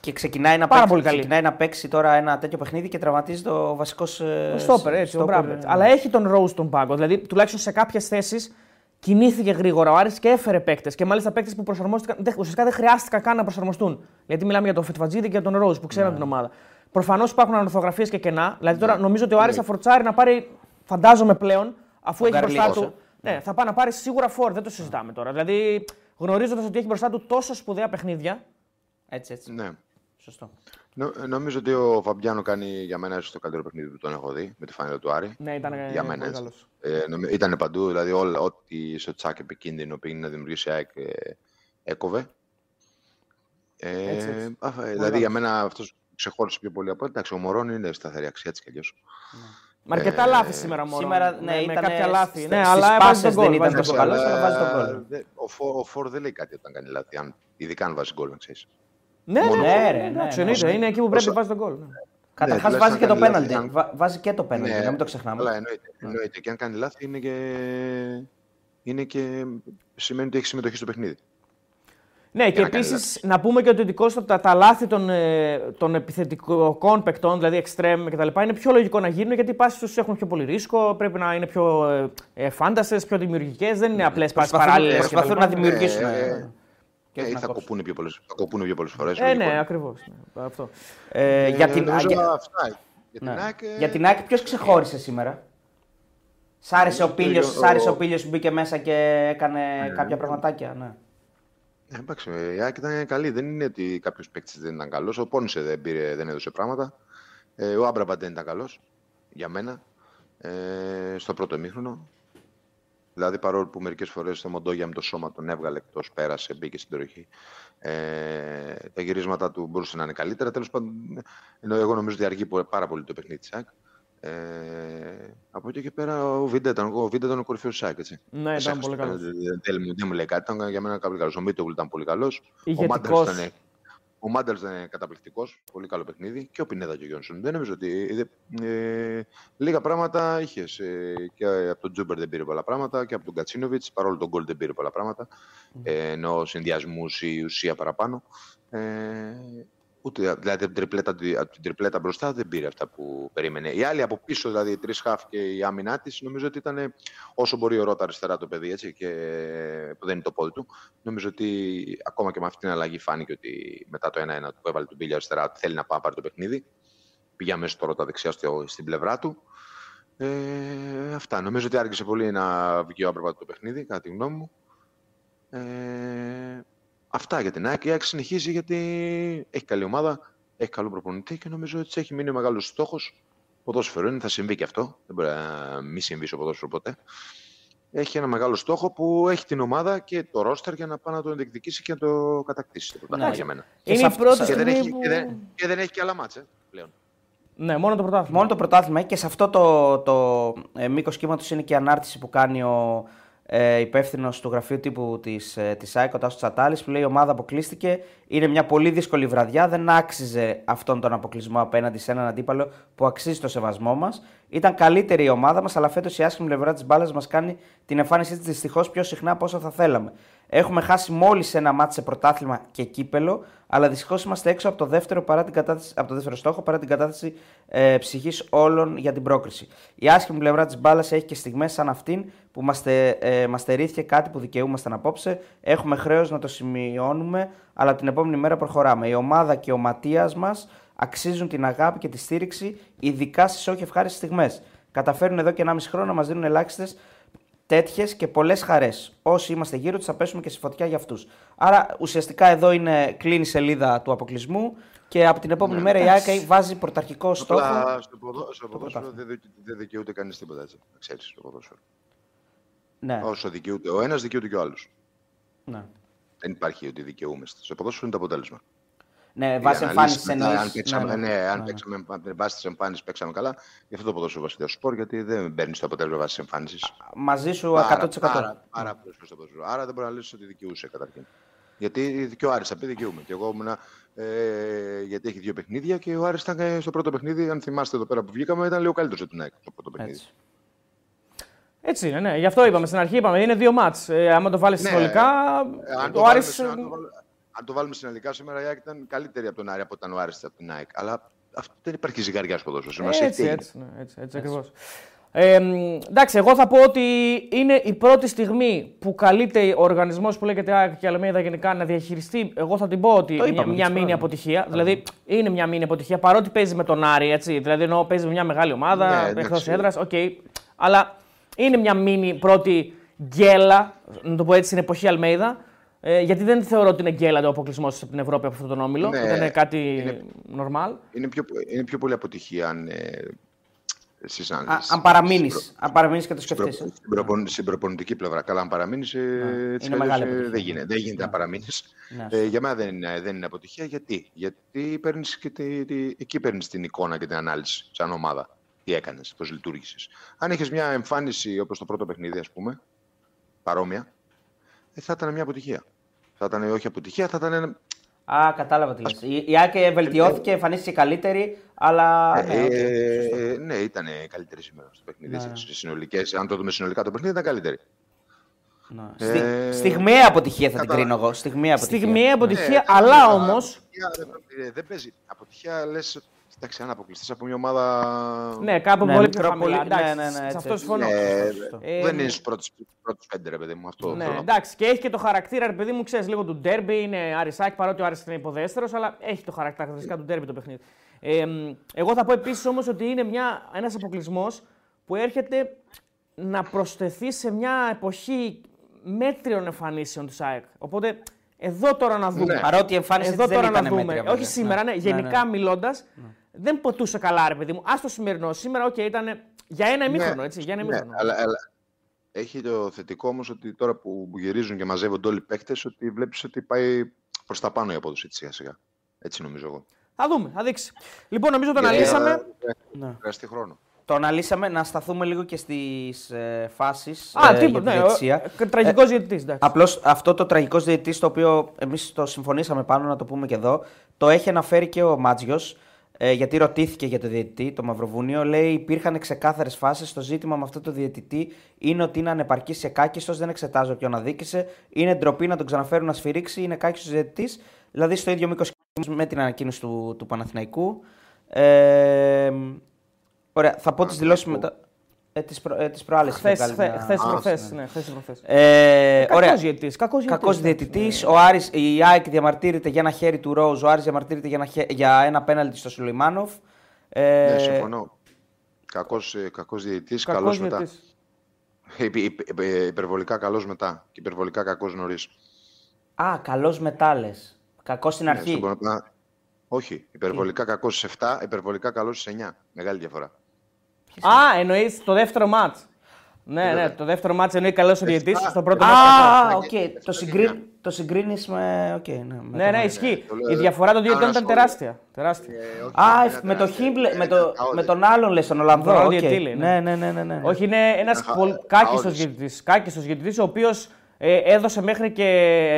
Και ξεκινάει να, Πάρα παίξει, πολύ καλή. ξεκινάει να παίξει τώρα ένα τέτοιο παιχνίδι και τραυματίζει το βασικός. Ο Στόπερ, έτσι, ο Μπράμπετ. Αλλά έχει τον Ρόζ στον πάγκο. Δηλαδή, τουλάχιστον σε κάποιες θέσεις κινήθηκε γρήγορα ο Άρης και έφερε παίκτες. Και μάλιστα παίκτες που προσαρμόστηκαν. δεν- Ουσιαστικά δεν χρειάστηκαν καν να προσαρμοστούν. Γιατί μιλάμε για τον Φετβατζίδη και για τον Ρόζ που ξέραν την ομάδα. Προφανώς υπάρχουν ανορθογραφίε και κενά. Δηλαδή, τώρα νομίζω ότι ο Άρης θα φορτσάρει να πάρει, φαντάζομαι πλέον, αφού έχει μπροστά Γκαρλίκος, του. Ναι, θα πάει να πάρει σίγουρα φόρ, δεν το συζητάμε τώρα. Δηλαδή, γνωρίζοντας ότι έχει μπροστά του τόσο σπουδαία παιχνίδια. Έτσι, έτσι. Ναι. Σωστό. Νο- νομίζω ότι ο Φαμπιάνο κάνει για μένα ίσως το καλύτερο παιχνίδι που τον έχω δει με τη φανέλα του Άρη. Ναι, ήταν για μένα πολύ έτσι. καλός. Ε, νομι- ήταν παντού, δηλαδή όλα, ό,τι στο τσάκ επικίνδυνο πήγαινε να δημιουργήσει ΑΕΚ ε, έκοβε. Ε, Έτσι, έτσι. α, ε, δηλαδή για μένα αυτός ξεχώρισε πιο πολύ από εντάξει, ο Μωρόν είναι σταθερή αξία έτσι κι αλλιώς. Με αρκετά Ε, λάθη σήμερα μόνο. σήμερα, με, ναι, με ήταν κάποια σ- λάθη. στις Ναι, αλλά πάσες βάζει τον δεν γκολ. ήταν βάζει τον τόσο γκολ. καλός, αλλά βάζει τον Αλλά γκολ. δεν- Ο, Φο- ο Φόρ δεν λέει κάτι όταν κάνει λάθη, αν, ειδικά αν βάζει γκολ, να ξέρεις. Ναι, ναι, Μόνο- ναι, Ναι, ναι, ρε, ναι, εντάξει, ναι. εννοείται. Είναι εκεί που πρέπει να Όσο- βάζει τον γκολ. ναι. Καταρχάς Ναι, βάζει και το τουλάχιστον αν πέναλτι. κάνει Βα- Βάζει και το πέναλτι, Ναι, να μην το ξεχνάμε. Αλλά εννοείται, εννοείται. Και αν κάνει λάθη είναι και, είναι και σημαίνει ότι έχει συμμετοχή στο παιχνίδι. Ναι, και επίσης να πούμε και ότι δικός τα, τα λάθη των, ε, των επιθετικών παικτών, δηλαδή extreme κτλ., είναι πιο λογικό να γίνουν γιατί οι πάσει τους έχουν πιο πολύ ρίσκο, πρέπει να είναι πιο ε, φάνταστε, πιο δημιουργικές. Δεν είναι απλές πάσει παράλληλες. Προσπαθούν να δημιουργήσουν. Ε, και ε, θα κοπούν πιο πολλές, θα κοπούν πιο πολλές φορές. Ε, ναι, ακριβώς. Ναι, αυτό. Ε, για την ΑΕΚ... Για, την ΑΕΚ... για την ΑΕΚ ποιος ξεχώρισε σήμερα; Σ' άρεσε ο Πίλιος, ο... ο Πίλιος που μπήκε μέσα και έκανε ναι, κάποια πραγματάκια. Ναι. Ε, εντάξει, η ΑΕΚ ήταν καλή. Δεν είναι ότι κάποιος παίκτης δεν ήταν καλός. Ο Πόνσε δεν, πήρε, δεν έδωσε πράγματα. Ε, ο Άμπραμπαντ δεν ήταν καλός για μένα ε, στο πρώτο μήχρονο. Δηλαδή, παρόλο που μερικές φορές το Μοντόγια με το σώμα τον έβγαλε εκτός, πέρασε, μπήκε στην περιοχή. Ε, τα γυρίσματα του μπορούσαν να είναι καλύτερα. Τέλος πάντων, ενώ εγώ νομίζω ότι αργεί πάρα πολύ το παιχνίδι της ΑΕΚ. Ε, από εκεί και πέρα ο Βίντα ήταν, ο Βίντα ήταν ο κορυφαίος της ΑΕΚ, έτσι. Ναι, ήταν πολύ καλός. Δεν μου λέει κάτι, ήταν για μένα πολύ καλός. Ο Μίτογλου ήταν πολύ καλός. Ο Μάντερ ήταν, ο Μάντερ ήταν καταπληκτικός, πολύ καλό παιχνίδι. Και ο Πινέδα και ο Γιόνσον. Δεν νομίζω ότι. Ε, ε, λίγα πράγματα είχες. Ε, και από τον Τζούμπερ δεν πήρε πολλά πράγματα και από τον Γκατσίνοβιτς, παρόλο το γκολ δεν πήρε πολλά πράγματα. Mm. Ε, ενώ συνδυασμού η ουσία παραπάνω. Ε, Ούτε, δηλαδή από την, τριπλέτα, από την τριπλέτα μπροστά δεν πήρε αυτά που περίμενε. Οι άλλοι από πίσω, δηλαδή οι τρεις χαφ και η άμυνά της, νομίζω ότι ήταν όσο μπορεί ο Ρότα αριστερά το παιδί, έτσι, και, που δεν είναι το πόδι του. Νομίζω ότι ακόμα και με αυτή την αλλαγή φάνηκε ότι μετά το 1-1 που έβαλε τον Πίλια αριστερά θέλει να πάει πάρει το παιχνίδι. Πήγε αμέσως το Ρότα δεξιά στην πλευρά του. Ε, αυτά. Νομίζω ότι άργησε πολύ να βγει ο το παιχνίδι, κατά τη γνώμη μου. Ε, Αυτά για την ΑΕΚ. Η ΑΕΚ συνεχίζει γιατί έχει καλή ομάδα, έχει καλό προπονητή και νομίζω ότι έχει μείνει ο μεγάλος στόχος. Ποδόσφαιρο είναι, θα συμβεί και αυτό. Δεν μπορεί να μην συμβεί στο ποδόσφαιρο ποτέ. Έχει ένα μεγάλο στόχο που έχει την ομάδα και το ρόστερ για να πάει να το διεκδικήσει και να το κατακτήσει. Το ναι. για μένα. Είναι η πρώτη και, δεν έχει, που... και, δεν, και δεν έχει και άλλα μάτσε πλέον. Ναι, μόνο το πρωτάθλημα. Μόνο το πρωτάθλημα και σε αυτό το, το ε, μήκος κύματος είναι και η ανάρτηση που κάνει ο, ε, υπεύθυνο του γραφείου τύπου της ε, της ΑΕΚ, ο Τάσος Τσατάλης, που λέει: Η ομάδα αποκλείστηκε. Είναι μια πολύ δύσκολη βραδιά. Δεν άξιζε αυτόν τον αποκλεισμό απέναντι σε έναν αντίπαλο που αξίζει το σεβασμό μας. Ήταν καλύτερη η ομάδα μας, αλλά φέτος η άσχημη πλευρά της μπάλας μας κάνει την εμφάνισή της δυστυχώς πιο συχνά από όσο θα θέλαμε. Έχουμε χάσει μόλις ένα μάτι σε πρωτάθλημα και κύπελο, αλλά δυστυχώς είμαστε έξω από το δεύτερο, παρά την κατάθεση, από το δεύτερο στόχο παρά την κατάθεση ε, ψυχής όλων για την πρόκριση. Η άσχημη πλευρά της μπάλας έχει και στιγμές σαν αυτήν που μα ε, στερήθηκε κάτι που δικαιούμασταν απόψε. Έχουμε χρέος να το σημειώνουμε, αλλά την επόμενη μέρα προχωράμε. Η ομάδα και ο Ματίας μας αξίζουν την αγάπη και τη στήριξη, ειδικά στις όχι ευχάριστες στιγμές. Καταφέρουν εδώ και 1,5 χρόνο να μας δίνουν ελάχιστες τέτοιες και πολλές χαρές. Όσοι είμαστε γύρω τους, θα πέσουμε και στη φωτιά για αυτούς. Άρα ουσιαστικά εδώ είναι κλείνει η σελίδα του αποκλεισμού και από την επόμενη ναι, μέρα η ΆΚΑ βάζει πρωταρχικό στόχο. στο, ποδό, στο ποδόσφαιρο δεν, δεν δικαιούται κανείς τίποτα έτσι. Ξέρεις στο ποδόσφαιρο. Ναι. Όσο δικαιούται ο ένας, δικαιούται και ο άλλος. Ναι. Δεν υπάρχει ότι δικαιούμαστε. Στο ποδόσφαιρο είναι το αποτέλεσμα. Ναι, βάσει εμφάνιση εννοείς. Αν παίξαμε, ναι, ναι. ναι, αν ναι. παίξαμε βάσει τη εμφάνιση παίξαμε καλά, γι' αυτό το ποδόσφαιρο βασιλιάς σπορ, γιατί δεν παίρνει το αποτέλεσμα βάσει τη εμφάνιση. Μαζί σου 100%. Πάρα, πάρα, πάρα πολύ στο ποδόσφαιρο. Άρα δεν μπορείς να λύσεις ότι δικαιούσε καταρχήν. Γιατί και ο Άρης θα πει δικαιούμαι. Και εγώ ήμουν. Ε, γιατί έχει δύο παιχνίδια και ο Άρης ήταν στο πρώτο παιχνίδι, αν θυμάστε εδώ πέρα που βγήκαμε, ήταν λίγο καλύτερος από την ΑΕΚ το πρώτο παιχνίδι. Έτσι. Έτσι είναι, ναι. Γι' αυτό είπαμε στην αρχή, είπαμε, είναι δύο μάτς. Ε, άμα το βάλεις ναι, συνολικά, ε, ο Άρης αν το βάλουμε συνολικά σήμερα, η ΑΕΚ ήταν καλύτερη από τον Άρη από όταν ο Άρης από την ΑΕΚ. Αλλά αυτό δεν υπάρχει ζυγαριά στο ποδόσφαιρο. Έτσι, έτσι, έτσι, ναι, έτσι, έτσι, ακριβώς. Ε, εντάξει, εγώ θα πω ότι είναι η πρώτη στιγμή που καλείται ο οργανισμός που λέγεται ΑΕΚ και Αλμέιδα γενικά να διαχειριστεί. Εγώ θα την πω ότι είναι μια, μια μήνυ αποτυχία. Δηλαδή είναι μια μήνυ αποτυχία παρότι παίζει με τον Άρη. Έτσι, δηλαδή ενώ παίζει με μια μεγάλη ομάδα ναι, εκτό έδρας. Okay, αλλά είναι μια μήνυ πρώτη γκέλα, να το πω έτσι, στην εποχή Αλμέιδα. Ε, γιατί δεν θεωρώ ότι είναι γκέλαντο ο αποκλεισμός από την Ευρώπη από αυτόν τον όμιλο. Ναι, είναι κάτι είναι, normal. Είναι πιο, είναι πιο πολύ αποτυχία αν. Ε, εσείς, αν, αν παραμείνεις αν παραμείνεις και το σκεφτείς. Στην, προπον, στην προπονητική πλευρά. Καλά, αν παραμείνεις. Ε, ναι, είναι μεγάλη ε, δεν γίνεται, δεν γίνεται να ναι. παραμείνεις. Ναι, ε, για μένα δεν είναι, δεν είναι αποτυχία. Γιατί, γιατί παίρνεις και τη, τη, εκεί παίρνεις την εικόνα και την ανάλυση σαν ομάδα. Τι έκανες, πώς λειτουργήσες. Αν είχες μια εμφάνιση όπως το πρώτο παιχνίδι, ας πούμε, παρόμοια, ε, θα ήταν μια αποτυχία. Θα ήταν όχι αποτυχία, θα ήταν ένα... Α, κατάλαβα τι λες. Η Άκη βελτιώθηκε, ε, εμφανίστηκε καλύτερη, αλλά... Ε, ναι, ε, ναι, ήταν καλύτερη σήμερα στο παιχνίδι. Ναι. Συνολικές, αν το δούμε συνολικά το παιχνίδι, ήταν καλύτερη. Ναι. Ε... Στιγμιαία αποτυχία θα την κρίνω εγώ. Στιγμιαία αποτυχία. Στιγμιαία αποτυχία, ε, αλλά όμω. Δεν παίζει. Αποτυχία λε Εντάξει, αν αποκλειστείς από μια ομάδα. Ναι, κάπου ναι, πολύ πιο χαμηλά. Ναι, ναι, ναι, σε αυτό συμφωνώ. Ναι, ε, δεν είναι στου πρώτου πέντε, ρε παιδί μου. Αυτό ναι, εντάξει, και έχει και το χαρακτήρα, ρε παιδί μου, ξέρεις λίγο του ντέρμπι. Είναι αρισάκι, παρότι ο Άρης είναι υποδέστερος, αλλά έχει το χαρακτηριστικά του ντέρμπι το παιχνίδι. Ε, εγώ θα πω επίσης όμως ότι είναι ένας αποκλεισμός που έρχεται να προσθεθεί σε μια εποχή μέτριων εμφανίσεων του ΣΑΕΚ. Οπότε εδώ τώρα να δούμε. Ναι. Παρότι η εμφάνιση εδώ τώρα να δούμε. Μέτρια, Όχι σήμερα, ναι, ναι γενικά ναι, μιλώντας, ναι. Δεν ποτούσε καλά, ρε παιδί μου. Α το σημερινό. Σήμερα, OK, ήταν για ένα ημίχρονο. Ναι, έτσι, για ένα ημίχρονο. αλλά, αλλά, έχει το θετικό όμως ότι τώρα που γυρίζουν και μαζεύονται όλοι οι παίκτες, ότι βλέπεις ότι πάει προς τα πάνω η απόδοση σιγά σιγά. Έτσι νομίζω εγώ. Θα δούμε, θα δείξει. Λοιπόν, νομίζω το αναλύσαμε. Ναι. Χρειαστεί χρόνο. Το αναλύσαμε να σταθούμε λίγο και στις ε, φάσεις. Α, ε, τίποτα. Ναι, τραγικός ε, διαιτητής. Απλώς αυτό το τραγικός διαιτητής, το οποίο εμείς το συμφωνήσαμε πάνω να το πούμε και εδώ, το έχει αναφέρει και ο Μάτζιος. Ε, γιατί ρωτήθηκε για το διαιτητή, το Μαυροβούνιο, λέει υπήρχαν ξεκάθαρες φάσεις. Το ζήτημα με αυτό το διαιτητή είναι ότι είναι ανεπαρκής και κάκιστος, δεν εξετάζω ποιον αδίκησε. Είναι ντροπή να τον ξαναφέρουν να σφυρίξει, είναι κάκιστος διαιτητής. Δηλαδή στο ίδιο μήκος με την ανακοίνωση του, του Παναθηναϊκού. Ε, Ωραία, θα πω τις δηλώσεις μετά. Ε, τις, προ, ε, τις προάλλες χθες, χθες, προχθές, ναι, χθες προχθές. Ε, κακός διαιτητής. Κακός, κακός διαιτητής. Ο Άρης, η ΑΕΚ διαμαρτύρεται για ένα χέρι του Ρόουζ, ο Άρης διαμαρτύρεται για ένα, για ένα πέναλτι στο Σουλεϊμάνοφ. Ε, ναι, συμφωνώ. Κακός, ε, κακός διαιτητής, κακός καλός διαιτητής. μετά. υπερβολικά καλός μετά και υπερβολικά κακός νωρίς. Α, καλός μετά λες. Κακός στην ναι, αρχή. Ναι, όχι. Υπερβολικά κακός στις 7, υπερβολικά καλός στις 9. Μεγάλη διαφορά. Α, εννοείς το δεύτερο ματς. Ναι, ναι, το δεύτερο ματς εννοεί καλός ο διαιτητής. Στο πρώτο ματς. Α, οκ. Το, συγκρί... το συγκρίνεις με. Okay, ναι, ναι, ναι, ισχύει. Η διαφορά των διαιτητών ήταν τεράστια. τεράστια. Α, με το Χίμπλε, με, το, με τον άλλον λες, τον Ολλανδό. Ναι. ναι, ναι, ναι, ναι. Όχι, είναι ένας κάκιστος διαιτητή. Κάκιστος διαιτητή, ο οποίος ε, έδωσε μέχρι και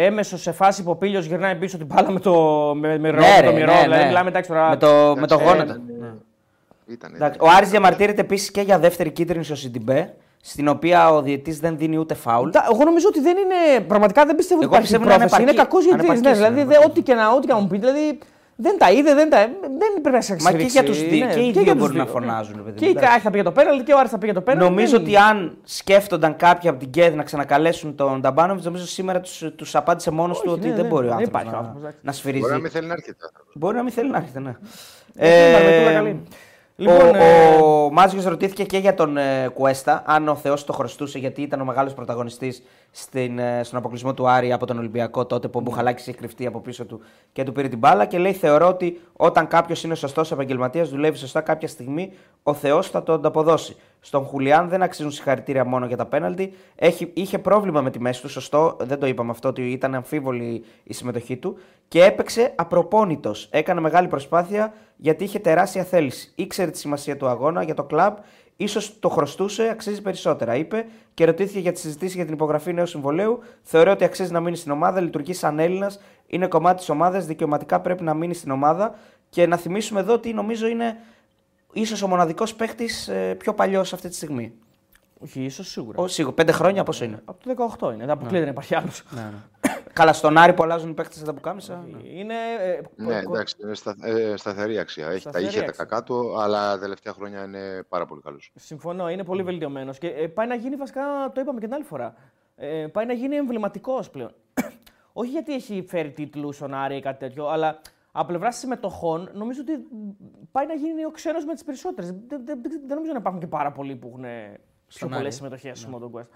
έμεσο σε φάση που ο Πίλιο γυρνάει πίσω την μπάλα με το, με, με, ναι, το μυρό. Ναι, δηλαδή, ναι. μιλάμε εντάξει τώρα. Με το, με το γόνατο. Ναι. Ο Άρης διαμαρτύρεται επίσης και για δεύτερη κίτρινη στο Σιντιμπέ. Στην οποία ο διαιτή δεν δίνει ούτε φάουλ. Εγώ νομίζω ότι δεν είναι. Πραγματικά δεν πιστεύω ότι υπάρχει πρόθεση. Είναι κακός διαιτητής. Ναι, δηλαδή, ό,τι και να, ό,τι και να μου πει. Δηλαδή, δεν τα είδε, δεν, τα... δεν πρέπει να σε Μα και για τους δύο, ναι, και οι δύο, δύο μπορούν να φωνάζουν. Παιδί, και η Κάχη θα πήγε το πέναλτι και ο Άρης θα πήγε το πέναλτι. Νομίζω ότι αν σκέφτονταν κάποιοι από την ΚΕΔ να ξανακαλέσουν τον Νταμπάνοβιτς, νομίζω σήμερα τους απάντησε μόνος του ότι ναι, δεν μπορεί ο άνθρωπος να, να σφυρίζει. Μπορεί να μην θέλει να έρχεται. Μπορεί να μην θέλει να έρχεται, ναι. Ε, Λοιπόν, ο, ε... ο Μάζιος ρωτήθηκε και για τον ε, Κουέστα, αν ο Θεός το χρωστούσε, γιατί ήταν ο μεγάλος πρωταγωνιστής ε, στον αποκλεισμό του Άρη από τον Ολυμπιακό τότε που ο Μπουχαλάκη είχε κρυφτεί από πίσω του και του πήρε την μπάλα. Και λέει: Θεωρώ ότι όταν κάποιος είναι σωστός επαγγελματίας, δουλεύει σωστά, κάποια στιγμή ο Θεός θα το ανταποδώσει. Στον Χουλιάν δεν αξίζουν συγχαρητήρια μόνο για τα πέναλτι. Έχει, είχε πρόβλημα με τη μέση του, σωστό, δεν το είπαμε αυτό, ότι ήταν αμφίβολη η συμμετοχή του και έπαιξε απροπόνητος. Έκανε μεγάλη προσπάθεια γιατί είχε τεράστια θέληση. Ήξερε τη σημασία του αγώνα για το κλαμπ, ίσως το χρωστούσε, αξίζει περισσότερα, είπε και ρωτήθηκε για τη συζήτηση για την υπογραφή νέου συμβολέου. Θεωρώ ότι αξίζει να μείνει στην ομάδα, λειτουργεί σαν Έλληνας, είναι κομμάτι της ομάδας, δικαιωματικά πρέπει να μείνει στην ομάδα. Και να θυμίσουμε εδώ ότι νομίζω είναι ίσως ο μοναδικός παίχτη ε, πιο παλιός αυτή τη στιγμή. Όχι, ίσως σίγουρα. Ο, σίγουρα. Πέντε χρόνια πόσο είναι; Από το 18 είναι. Δεν αποκλείεται ναι. να υπάρχει άλλος. Ναι, ναι. Καλά, στον Άρη που αλλάζουν οι παίκτες τα πουκάμισα. Είναι. Ε, ναι, εντάξει, είναι στα, ε, σταθερή αξία. Έχει, τα είχε τα κακά του, αλλά τα τελευταία χρόνια είναι πάρα πολύ καλός. Συμφωνώ, είναι πολύ βελτιωμένος. Και ε, πάει να γίνει βασικά, το είπαμε και την άλλη φορά. Ε, πάει να γίνει εμβληματικός πλέον. Όχι γιατί έχει φέρει τίτλους στον Άρη ή κάτι τέτοιο, αλλά από πλευρά συμμετοχών νομίζω ότι πάει να γίνει ο ξένος με τις περισσότερες. Δεν, δεν, δεν, νομίζω να υπάρχουν και πάρα πολλοί που έχουν πιο πολλέ συμμετοχέ στο ναι. Quest.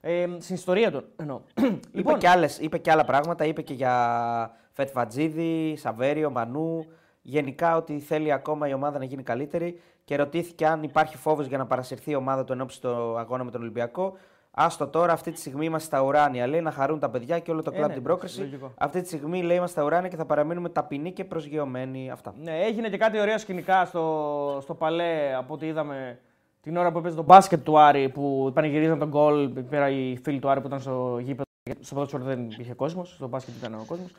Ε, στην ιστορία του εννοώ. είπε, λοιπόν, και άλλες, είπε και άλλα πράγματα. Είπε και για Φετβατζίδη, Σαβέριο, Μανού. Γενικά ότι θέλει ακόμα η ομάδα να γίνει καλύτερη και ρωτήθηκε αν υπάρχει φόβος για να παρασυρθεί η ομάδα του ενώπιση στο αγώνα με τον Ολυμπιακό. Άστο τώρα, αυτή τη στιγμή είμαστε στα ουράνια. Λέει να χαρούν τα παιδιά και όλο το ε, κλαμπ ε, την πρόκριση. Λογικό. Αυτή τη στιγμή λέει είμαστε στα ουράνια και θα παραμείνουμε ταπεινοί και προσγειωμένοι. Αυτά. Ναι, έγινε και κάτι ωραία σκηνικά στο, στο παλέ από ό,τι είδαμε την ώρα που έπαιζε το μπάσκετ του Άρη που πανηγυρίζαν τον γκολ. Πέρα οι φίλοι του Άρη που ήταν στο γήπεδο. Στο ποδόσφαιρο δεν είχε κόσμος, στο μπάσκετ ήταν ο κόσμος.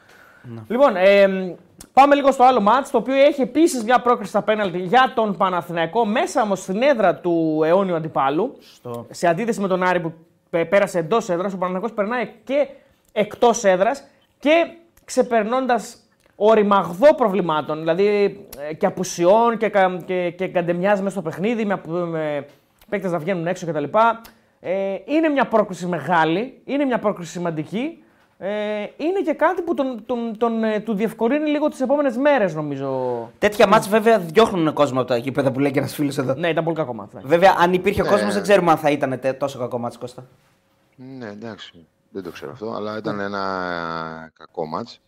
Ναι. Λοιπόν, ε, πάμε λίγο στο άλλο μάτς, το οποίο έχει επίσης μια πρόκριση στα πέναλτι για τον Παναθηναϊκό, μέσα όμως στην έδρα του αιώνιου αντιπάλου. Στο... Σε αντίθεση με τον Άρη που πέρασε εντός έδρας, ο Παναθηναϊκός περνάει και εκτός έδρας και ξεπερνώντας οριμαγδό προβλημάτων, δηλαδή ε, και απουσιών και, και, και καντεμιάς μέσα στο παιχνίδι, με, με παίκτες να βγαίνουν έξω κτλ. Ε, είναι μια πρόκληση μεγάλη, είναι μια πρόκληση σημαντική. Ε, είναι και κάτι που τον, τον, τον, ε, του διευκολύνει λίγο τις επόμενες μέρες, νομίζω. Τέτοια μάτς βέβαια διώχνουν κόσμο από τα γήπεδα που λέει και ένας φίλος εδώ. Ναι, ήταν πολύ κακό μάτς. ναι. Βέβαια, αν υπήρχε Ναι. κόσμος, δεν ξέρουμε αν θα ήταν τε- τόσο κακό μάτς Κώστα. Ναι, εντάξει. Δεν το ξέρω αυτό, αλλά ήταν ένα κακό μάτς.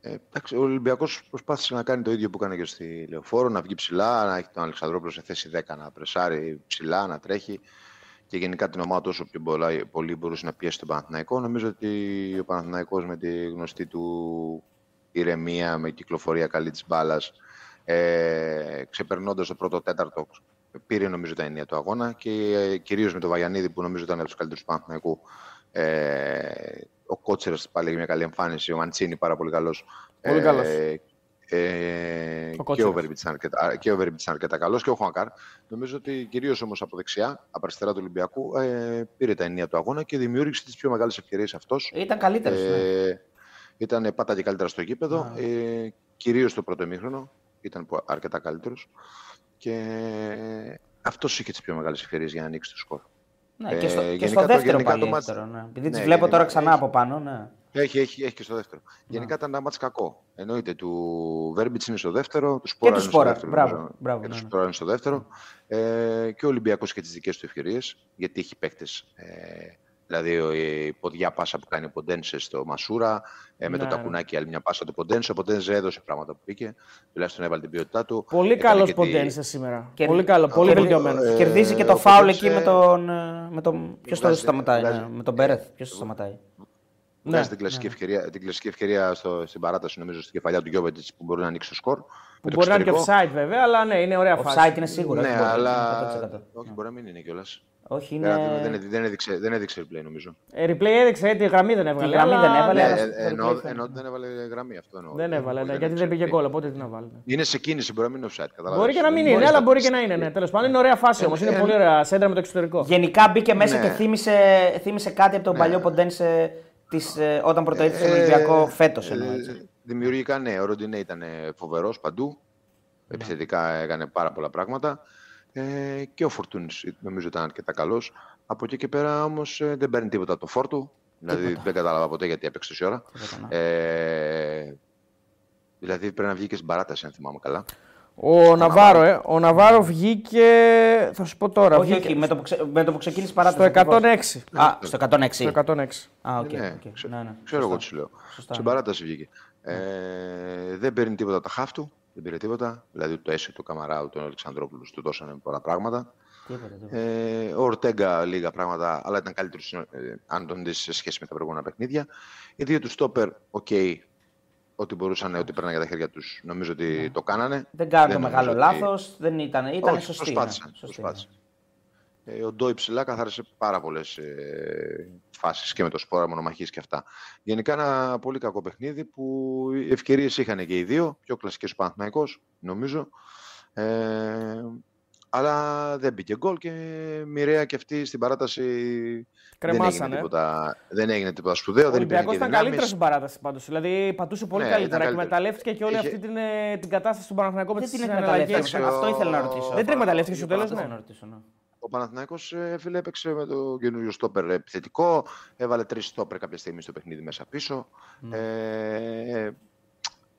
Ε, εντάξει, ο Ολυμπιακός προσπάθησε να κάνει το ίδιο που έκανε και στη Λεωφόρο, να βγει ψηλά, να έχει τον Αλεξανδρόπουλο σε θέση 10, να πρεσάρει ψηλά, να τρέχει και γενικά την ομάδα όσο πιο πολλά, πολύ μπορούσε να πιέσει τον Παναθηναϊκό. Νομίζω ότι ο Παναθηναϊκός με τη γνωστή του ηρεμία, με κυκλοφορία καλή της μπάλας, ε, ξεπερνώντας το πρώτο τέταρτο, πήρε νομίζω τα ενία του αγώνα και ε, κυρίως με τον Βαγιανίδη που νομίζω ήταν από τους καλύτερους του Παναθηναϊκού. Ε, ο Κότσερας πάλι είχε μια καλή εμφάνιση, ο Μαντσίνη πάρα πολύ καλός. Πολύ καλός. Ε, ε, Ο και Κότσερας. ο Βερμπιτς ήταν αρκετά, και ο Βερμπιτς ήταν αρκετά καλός και ο Χουανκάρ. Νομίζω ότι κυρίως όμως από δεξιά, από αριστερά του Ολυμπιακού, ε, πήρε τα ενία του αγώνα και δημιούργησε τις πιο μεγάλες ευκαιρίες αυτός. Ήταν καλύτερος. Ε, ήταν πάτα και καλύτερα στο γήπεδο, ε, κυρίως στο πρώτο ημίχρονο, ήταν πο- αρκετά καλύτερος και αυτός είχε τις πιο μεγάλες ευκαιρίες για να ανοίξει το σκορ. Ναι, και στο, Ε, και γενικά στο το- δεύτερο γενικά πάλι το μάτς- δεύτερο, ναι. Επειδή τις Ναι, βλέπω τώρα γενικά ξανά έχει- από πάνω, ναι. Έχει, έχει, έχει και στο δεύτερο. Γενικά ήταν ένα μάτς κακό. Εννοείται του Βέρμπιτς είναι στο δεύτερο, του του Σπόρα είναι στο Σπόρα, δεύτερο. μπράβο, νομίζω. μπράβο, και ναι, του ναι. Σπόρα είναι στο δεύτερο. Ε, και ο Ολυμπιακός και τις δικές του ευκαιρίες, γιατί έχει παίκτες. Ε, δηλαδή ο- η ποδιά πάσα που κάνει ο Ποντένσε στο Μασούρα, ε, με Ναι, το ναι. τακουνάκι άλλη μια πάσα του Ποντένσε. Ο Ποντένσε έδωσε πράγματα που πήγε, τουλάχιστον έβαλε την ποιότητά του. Πολύ Έκανε καλός και τη- Ποντένσε σήμερα. Και- Πολύ καλό, πολύ και- βελτιωμένος. ε, Κερδίζει και το ο φάουλ Ποντένσε- εκεί με τον. ε, Με τον... Ποιος το Βγάζει- σταματάει, βγάζει- ναι, με τον Μπέρεθ. Ποιος το σταματάει. Βγάζει Ναι, την κλασική ευκαιρία, την κλασική ευκαιρία στο, στην παράταση, νομίζω, στην κεφαλιά του Γιώβετιτς που μπορεί να ανοίξει το σκορ. Που Με το μπορεί να είναι και εξωτερικό. offside βέβαια, αλλά ναι, είναι ωραία φάση. Offside είναι σίγουρο. Ναι, όχι, μπορεί, αλλά. 100%. Όχι, μπορεί να μην είναι κιόλας. Όχι, Δεν, είναι. δεν, δεν, έδειξε, δεν έδειξε replay νομίζω. Ε, replay έδειξε, τη γραμμή δεν έβγαλε. γραμμή αλλά- δεν έβαλε, ναι, αλλά Ναι, στο ε, εννοώ, replay φαίνεται. εννοώ ότι δεν έβαλε γραμμή αυτό. Εννοώ. Δεν έβαλε, ναι, γιατί έδειξε δεν πήγε replay. γκολ, οπότε τι να βάλει. ναι. Είναι σε κίνηση, μπορεί να μην είναι offside. Καταλάβες. Μπορεί και να μην Δεν είναι, μπορείς αλλά να- μπορεί και να είναι. Ναι. Τέλος πάντων, είναι ωραία φάση όμως. Είναι ε, πολύ ωραία σέντρα με το εξωτερικό. Γενικά μπήκε μέσα Ναι. και θύμισε, θύμισε κάτι από τον Ναι. παλιό Ποντένσε της, ε, όταν πρωτοήρθε στον Ε, Ολυμπιακό φέτος. ε, Δημιουργικά, ναι, ο Ροντινέ ήταν φοβερός παντού. Επιθετικά έκανε πάρα πολλά πράγματα. Ε, και ο Φορτούνης νομίζω ήταν αρκετά καλός. Από εκεί και πέρα όμως δεν παίρνει τίποτα από το φορ του. Δηλαδή δεν κατάλαβα ποτέ γιατί έπαιξε τόση ώρα. ναι. Ε, δηλαδή πρέπει να βγει και στην παράταση, αν θυμάμαι καλά. Ο Ναβάρο, ε. Ο Ναβάρο βγήκε. Θα σου πω τώρα. Όχι, βγήκε όχι, με το που, ξε... με το που ξεκίνησε η στο παράταση. 106. Α, στο 106. Στο 106. Α, οκ. ναι, οκ. ξε- Ναι, ναι. ξέρω εγώ Σωστά. τι σου λέω. Σωστά, Στην ναι. παράταση βγήκε. Ε, δεν παίρνει τίποτα από τα χαφ του. Δεν πήρε τίποτα. Δηλαδή το Έσε, του Καμαράου, τον Αλεξανδρόπουλος του δώσανε πολλά πράγματα. Τίποτα, τίποτα. Ε, ο Ορτέγκα λίγα πράγματα, αλλά ήταν καλύτερος ε, αν τον δεις σε σχέση με τα προηγούμενα παιχνίδια. Οι δύο του στόπερ, οκ, ό,τι μπορούσαν, ό,τι παίρναν για τα χέρια τους, νομίζω ότι το κάνανε. Ναι. Δεν κάνουν το νομίζω μεγάλο ότι- λάθος. Δεν ήταν, ήταν Όχι, σωστή. προσπάθησαν, ναι, σωστή, προσπάθησαν. Ε, ο Ντόι ψηλά καθάρισε πάρα πολλές ε, φάσεις και με το Σπόραρ μονομαχίες και αυτά. Γενικά ένα πολύ κακό παιχνίδι που ευκαιρίες είχαν και οι δύο. Πιο κλασικές ο Παναθηναϊκός, νομίζω. Ε, αλλά δεν μπήκε γκολ και μοιραία και αυτή στην παράταση δεν έγινε, Κρεμάσανε. τίποτα, δεν έγινε τίποτα σπουδαίο. Ο δεν υπήρχε Ολυμπιακός και ήταν δυνάμεις. καλύτερος στην παράταση πάντως. Δηλαδή πατούσε πολύ Ναι, καλύτερα. ήταν Εκμεταλλεύτηκε και όλη Είχε- αυτή την, ε, την κατάσταση του Παναθηναϊκού με Δεν τις την εκμεταλλεύτηκε. ο- Αυτό ήθελα να ρωτήσω. Δεν την εκμεταλλεύτηκε στο τέλος. Αυτό Ναι. ήθελα να ρωτήσω, ναι. Ο Παναθηναϊκός ε, φίλε, έπαιξε με το καινούριο στόπερ επιθετικό. Έβαλε τρεις στόπερ κάποια στιγμή στο παιχνίδι μέσα πίσω. Ναι. Ε,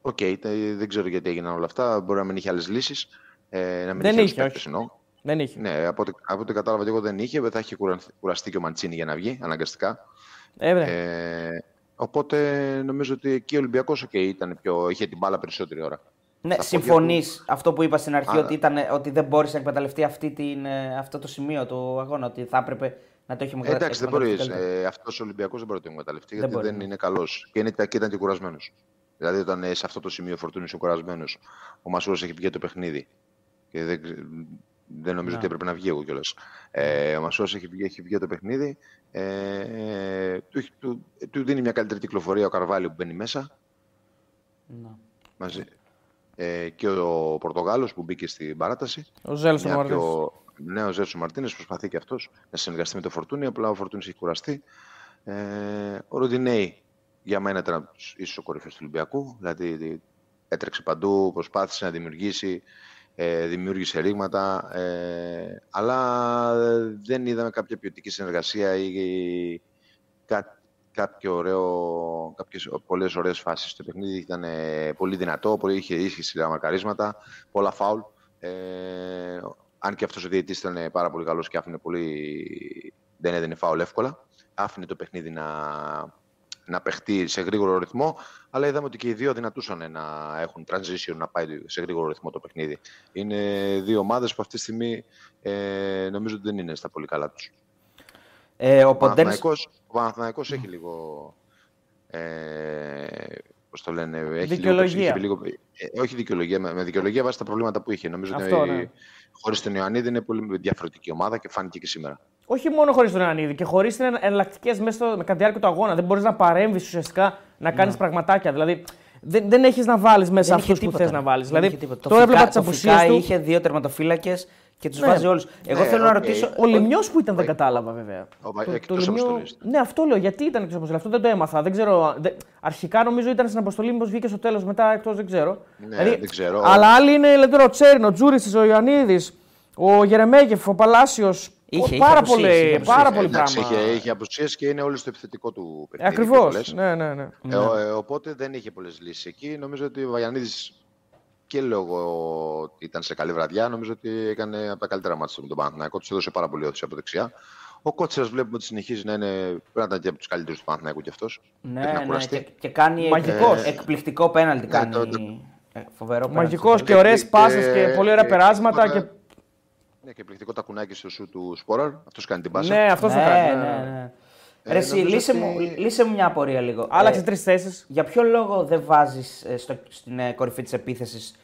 Οκ, τε- δεν ξέρω γιατί έγιναν όλα αυτά. Μπορεί να μην είχε άλλες λύσεις. Ε, να μην Δεν είχε άλλους είχε, παίκτες, όχι. εννοώ. Δεν είχε. Ναι, από ό,τι, από ό,τι κατάλαβα και εγώ δεν είχε. Θα είχε κουραστεί, κουραστεί και ο Μαντσίνι για να βγει αναγκαστικά. Ε, ναι. Ε, οπότε νομίζω ότι εκεί ο Ολυμπιακός ήταν πιο, είχε την μπάλα περισσότερη ώρα. Ναι, Στα πόδια συμφωνείς αυτό που είπα στην αρχή, Α, ότι, ήταν, ότι δεν μπόρεσε να εκμεταλλευτεί αυτή την, ε, αυτό το σημείο του αγώνα, ότι θα έπρεπε να το έχει Ε, εκμεταλλευτεί. εντάξει, δεν μπορείς. καλύτερα. Ε, Αυτός ο Ολυμπιακός δεν μπορεί να το εκμεταλλευτεί Δεν γιατί μπορεί, δεν ναι. είναι καλός. Και, είναι, και ήταν και κουρασμένος. Δηλαδή, όταν ε, σε αυτό το σημείο φορτούνη ο κουρασμένος, ο Μασούρα έχει βγει το παιχνίδι. Και δεν, ξε- δεν νομίζω Ναι. ότι έπρεπε να βγει εγώ κιόλας. Ε, ο Μασούρα έχει, βγει- έχει βγει το παιχνίδι. Ε, ε, του, έχει- του, του δίνει μια καλύτερη κυκλοφορία ο Καρβάλιο που μπαίνει μέσα. Ναι. Μαζί. Ε, και ο Πορτογάλος που μπήκε στην παράταση. Ο Ζέλσον Μια μου αρέσει. πιο, Ναι, ο Ζέρσο Μαρτίνες προσπαθεί και αυτός να συνεργαστεί με το Φορτούνι. Απλά ο Φορτούνις έχει κουραστεί. Ε, ο Ροντινέη για μένα ήταν από τους ίσω κορυφαίους του Ολυμπιακού. Δηλαδή έτρεξε παντού, προσπάθησε να δημιουργήσει, ε, δημιούργησε ρήγματα. Ε, αλλά δεν είδαμε κάποια ποιοτική συνεργασία ή, ή κά, κάποιο ωραίο, κάποιες πολλές ωραίες φάσεις στο παιχνίδι. Ήταν ε, πολύ δυνατό, πολύ είχε ίσχυση μαρκαρίσματα, πολλά φάουλ. Ε, αν και αυτός ο διαιτητής ήταν πάρα πολύ καλός και άφηνε πολύ... δεν έδινε φάουλ εύκολα. Άφηνε το παιχνίδι να, να παιχτεί σε γρήγορο ρυθμό, αλλά είδαμε ότι και οι δύο δυνατούσαν να έχουν transition, να πάει σε γρήγορο ρυθμό το παιχνίδι. Είναι δύο ομάδες που αυτή τη στιγμή ε, νομίζω ότι δεν είναι στα πολύ καλά τους. Ε, ο, ο Παναθηναϊκός, έχει λίγο... Ε, πώς το λένε, έχει δικαιολογία. Λίγο, έχει λίγο, ε, όχι δικαιολογία, με, με δικαιολογία βάσει τα προβλήματα που είχε. Νομίζω Αυτό, ότι ναι. χωρίς τον Ιωαννίδη είναι πολύ διαφορετική ομάδα και φάνηκε και σήμερα. Όχι μόνο χωρίς τον Ιωαννίδη και χωρίς εναλλακτικές μέσα στο, κατά τη διάρκεια του αγώνα. Δεν μπορείς να παρέμβεις ουσιαστικά να κάνεις Ναι. πραγματάκια. Δηλαδή δεν, δεν έχεις να βάλεις μέσα Δεν είχε αυτούς που τίποτα. θες να βάλεις. Δεν Δηλαδή είχε τίποτα. Το τώρα έβλεπα Φικα- τις το απουσίες Φικα του. είχε δύο τερματοφύλακες και τους Ναι. βάζει όλους. Εγώ Ναι, θέλω να οκ. ρωτήσω. Ο Λιμιός που ήταν δεν κατάλαβα βέβαια. Ο- Το- εκτός το Λιμιό- αποστολής. Ναι, αυτό λέω. Γιατί ήταν εκτός αποστολή. Αυτό δεν το έμαθα. Δεν ξέρω. δεν- Αρχικά νομίζω ήταν στην αποστολή, μήπως βγήκε στο τέλος μετά εκτός δεν ξέρω. Ναι, δεν ξέρω. Αλλά άλλοι είναι δηλαδή, ο Τσέριν, ο Τζούριστη, ο Ιωαννίδης, ο Γερεμέγεφ, ο Παλάσιος. Είχε, είχε πάρα απουσίες, πολύ, είχε απουσίες. πάρα πολύ Εντάξει, πράγμα. είχε, είχε απουσίες και είναι όλοι στο επιθετικό του παιχνίδι. Ακριβώς. και πολλές. Ναι, ναι, ναι. Ε, ο- ε, οπότε δεν είχε πολλές λύσεις εκεί. Νομίζω ότι ο Βαγιανίδης και λόγω ότι ήταν σε καλή βραδιά, νομίζω ότι έκανε από τα καλύτερα μάτια με τον Παναθηναϊκό. Τους έδωσε πάρα πολύ όθηση από δεξιά. Ο Κότσερα βλέπουμε ότι συνεχίζει να είναι. Πρέπει να ήταν και από τους καλύτερους του Παναθηναϊκού κι αυτός. Ναι, ναι, και, και κάνει Μαγικός. εκ- εκπληκτικό πέναλτι. κάνει το- το- ε, φοβερό πέναλτι. Μαγικός και Και- ωραίες και- πάσες και πολύ ωραία και- περάσματα. και- Και... Ναι, και πληκτικό τακουνάκι στο σου του Σπόραρ. Αυτός κάνει την πάσα. Ναι, αυτός το ναι, κάνει. ναι, ναι. ναι. Ε, Ρε, εσύ, νομίζω λύσε, ότι- μου, λύσε μου μια απορία λίγο. Άλλαξε Ε, τρεις θέσεις. Για ποιο λόγο δεν βάζεις στην ε, κορυφή της επίθεσης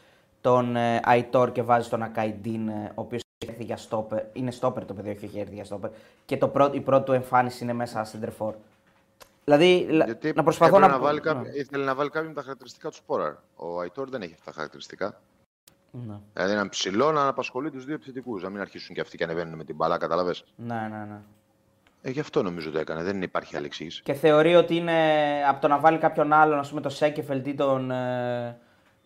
τον ε, Αϊτόρ και βάζεις τον Ακαϊντίν, ε, ο οποίος έχει έρθει για στόπερ. Είναι στόπερ το παιδί, όχι έχει έρθει για στόπερ. Και το πρώτο, η πρώτη του εμφάνιση είναι μέσα center for. Δηλαδή, λα- Γιατί να προσπαθώ έπρεπε να. βάλει Ναι. κάποιο- ήθελε να βάλει κάποιον με τα χαρακτηριστικά του Σπόραρ. Ο Αϊτόρ δεν έχει αυτά τα χαρακτηριστικά. Ναι. Δηλαδή έναν ψηλό να απασχολεί τους δύο επιθετικούς. Να μην αρχίσουν και αυτοί και ανεβαίνουν με την μπαλά, κατάλαβε. ναι, ναι, ναι. Ε, γι' αυτό νομίζω το έκανε. Δεν υπάρχει άλλη εξήγηση. Και θεωρεί ότι είναι από το να βάλει κάποιον άλλον, ας πούμε, το Σέκεφελτ ή τον. ε,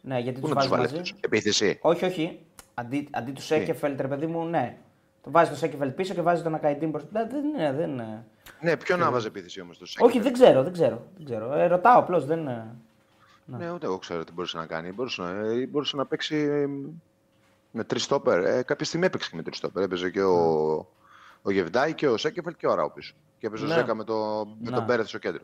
Ναι, γιατί Πού τους να τους βάζεις βάλει μαζί; αυτού. Επίθεση. Όχι, όχι. Αντί, αντί του Σέκεφελτ, ρε παιδί μου, ναι. Το βάζει το Σέκεφελτ πίσω και βάζει τον Ακαϊντίν μπροστά. Δεν είναι, δεν είναι. Ναι, ποιον να βάζει επίθεση όμως το Όχι, δεν ξέρω, δεν ξέρω. Δεν ξέρω. Ε, ρωτάω απλώς, δεν είναι. Ναι, ούτε εγώ ξέρω τι μπορούσε να κάνει. Μπορούσε να, ε, μπορούσε να παίξει ε, με τρεις στόπερ. Ε, κάποια στιγμή έπαιξε και με τρεις στόπερ. Έπαιζε και ο, ο Γεβδάη και ο Σέκεφελ και ο Αράου πίσω. Και έπαιζε ο Ναι. Ζέκα με, το, με Ναι. τον Πέρεθ στο κέντρο.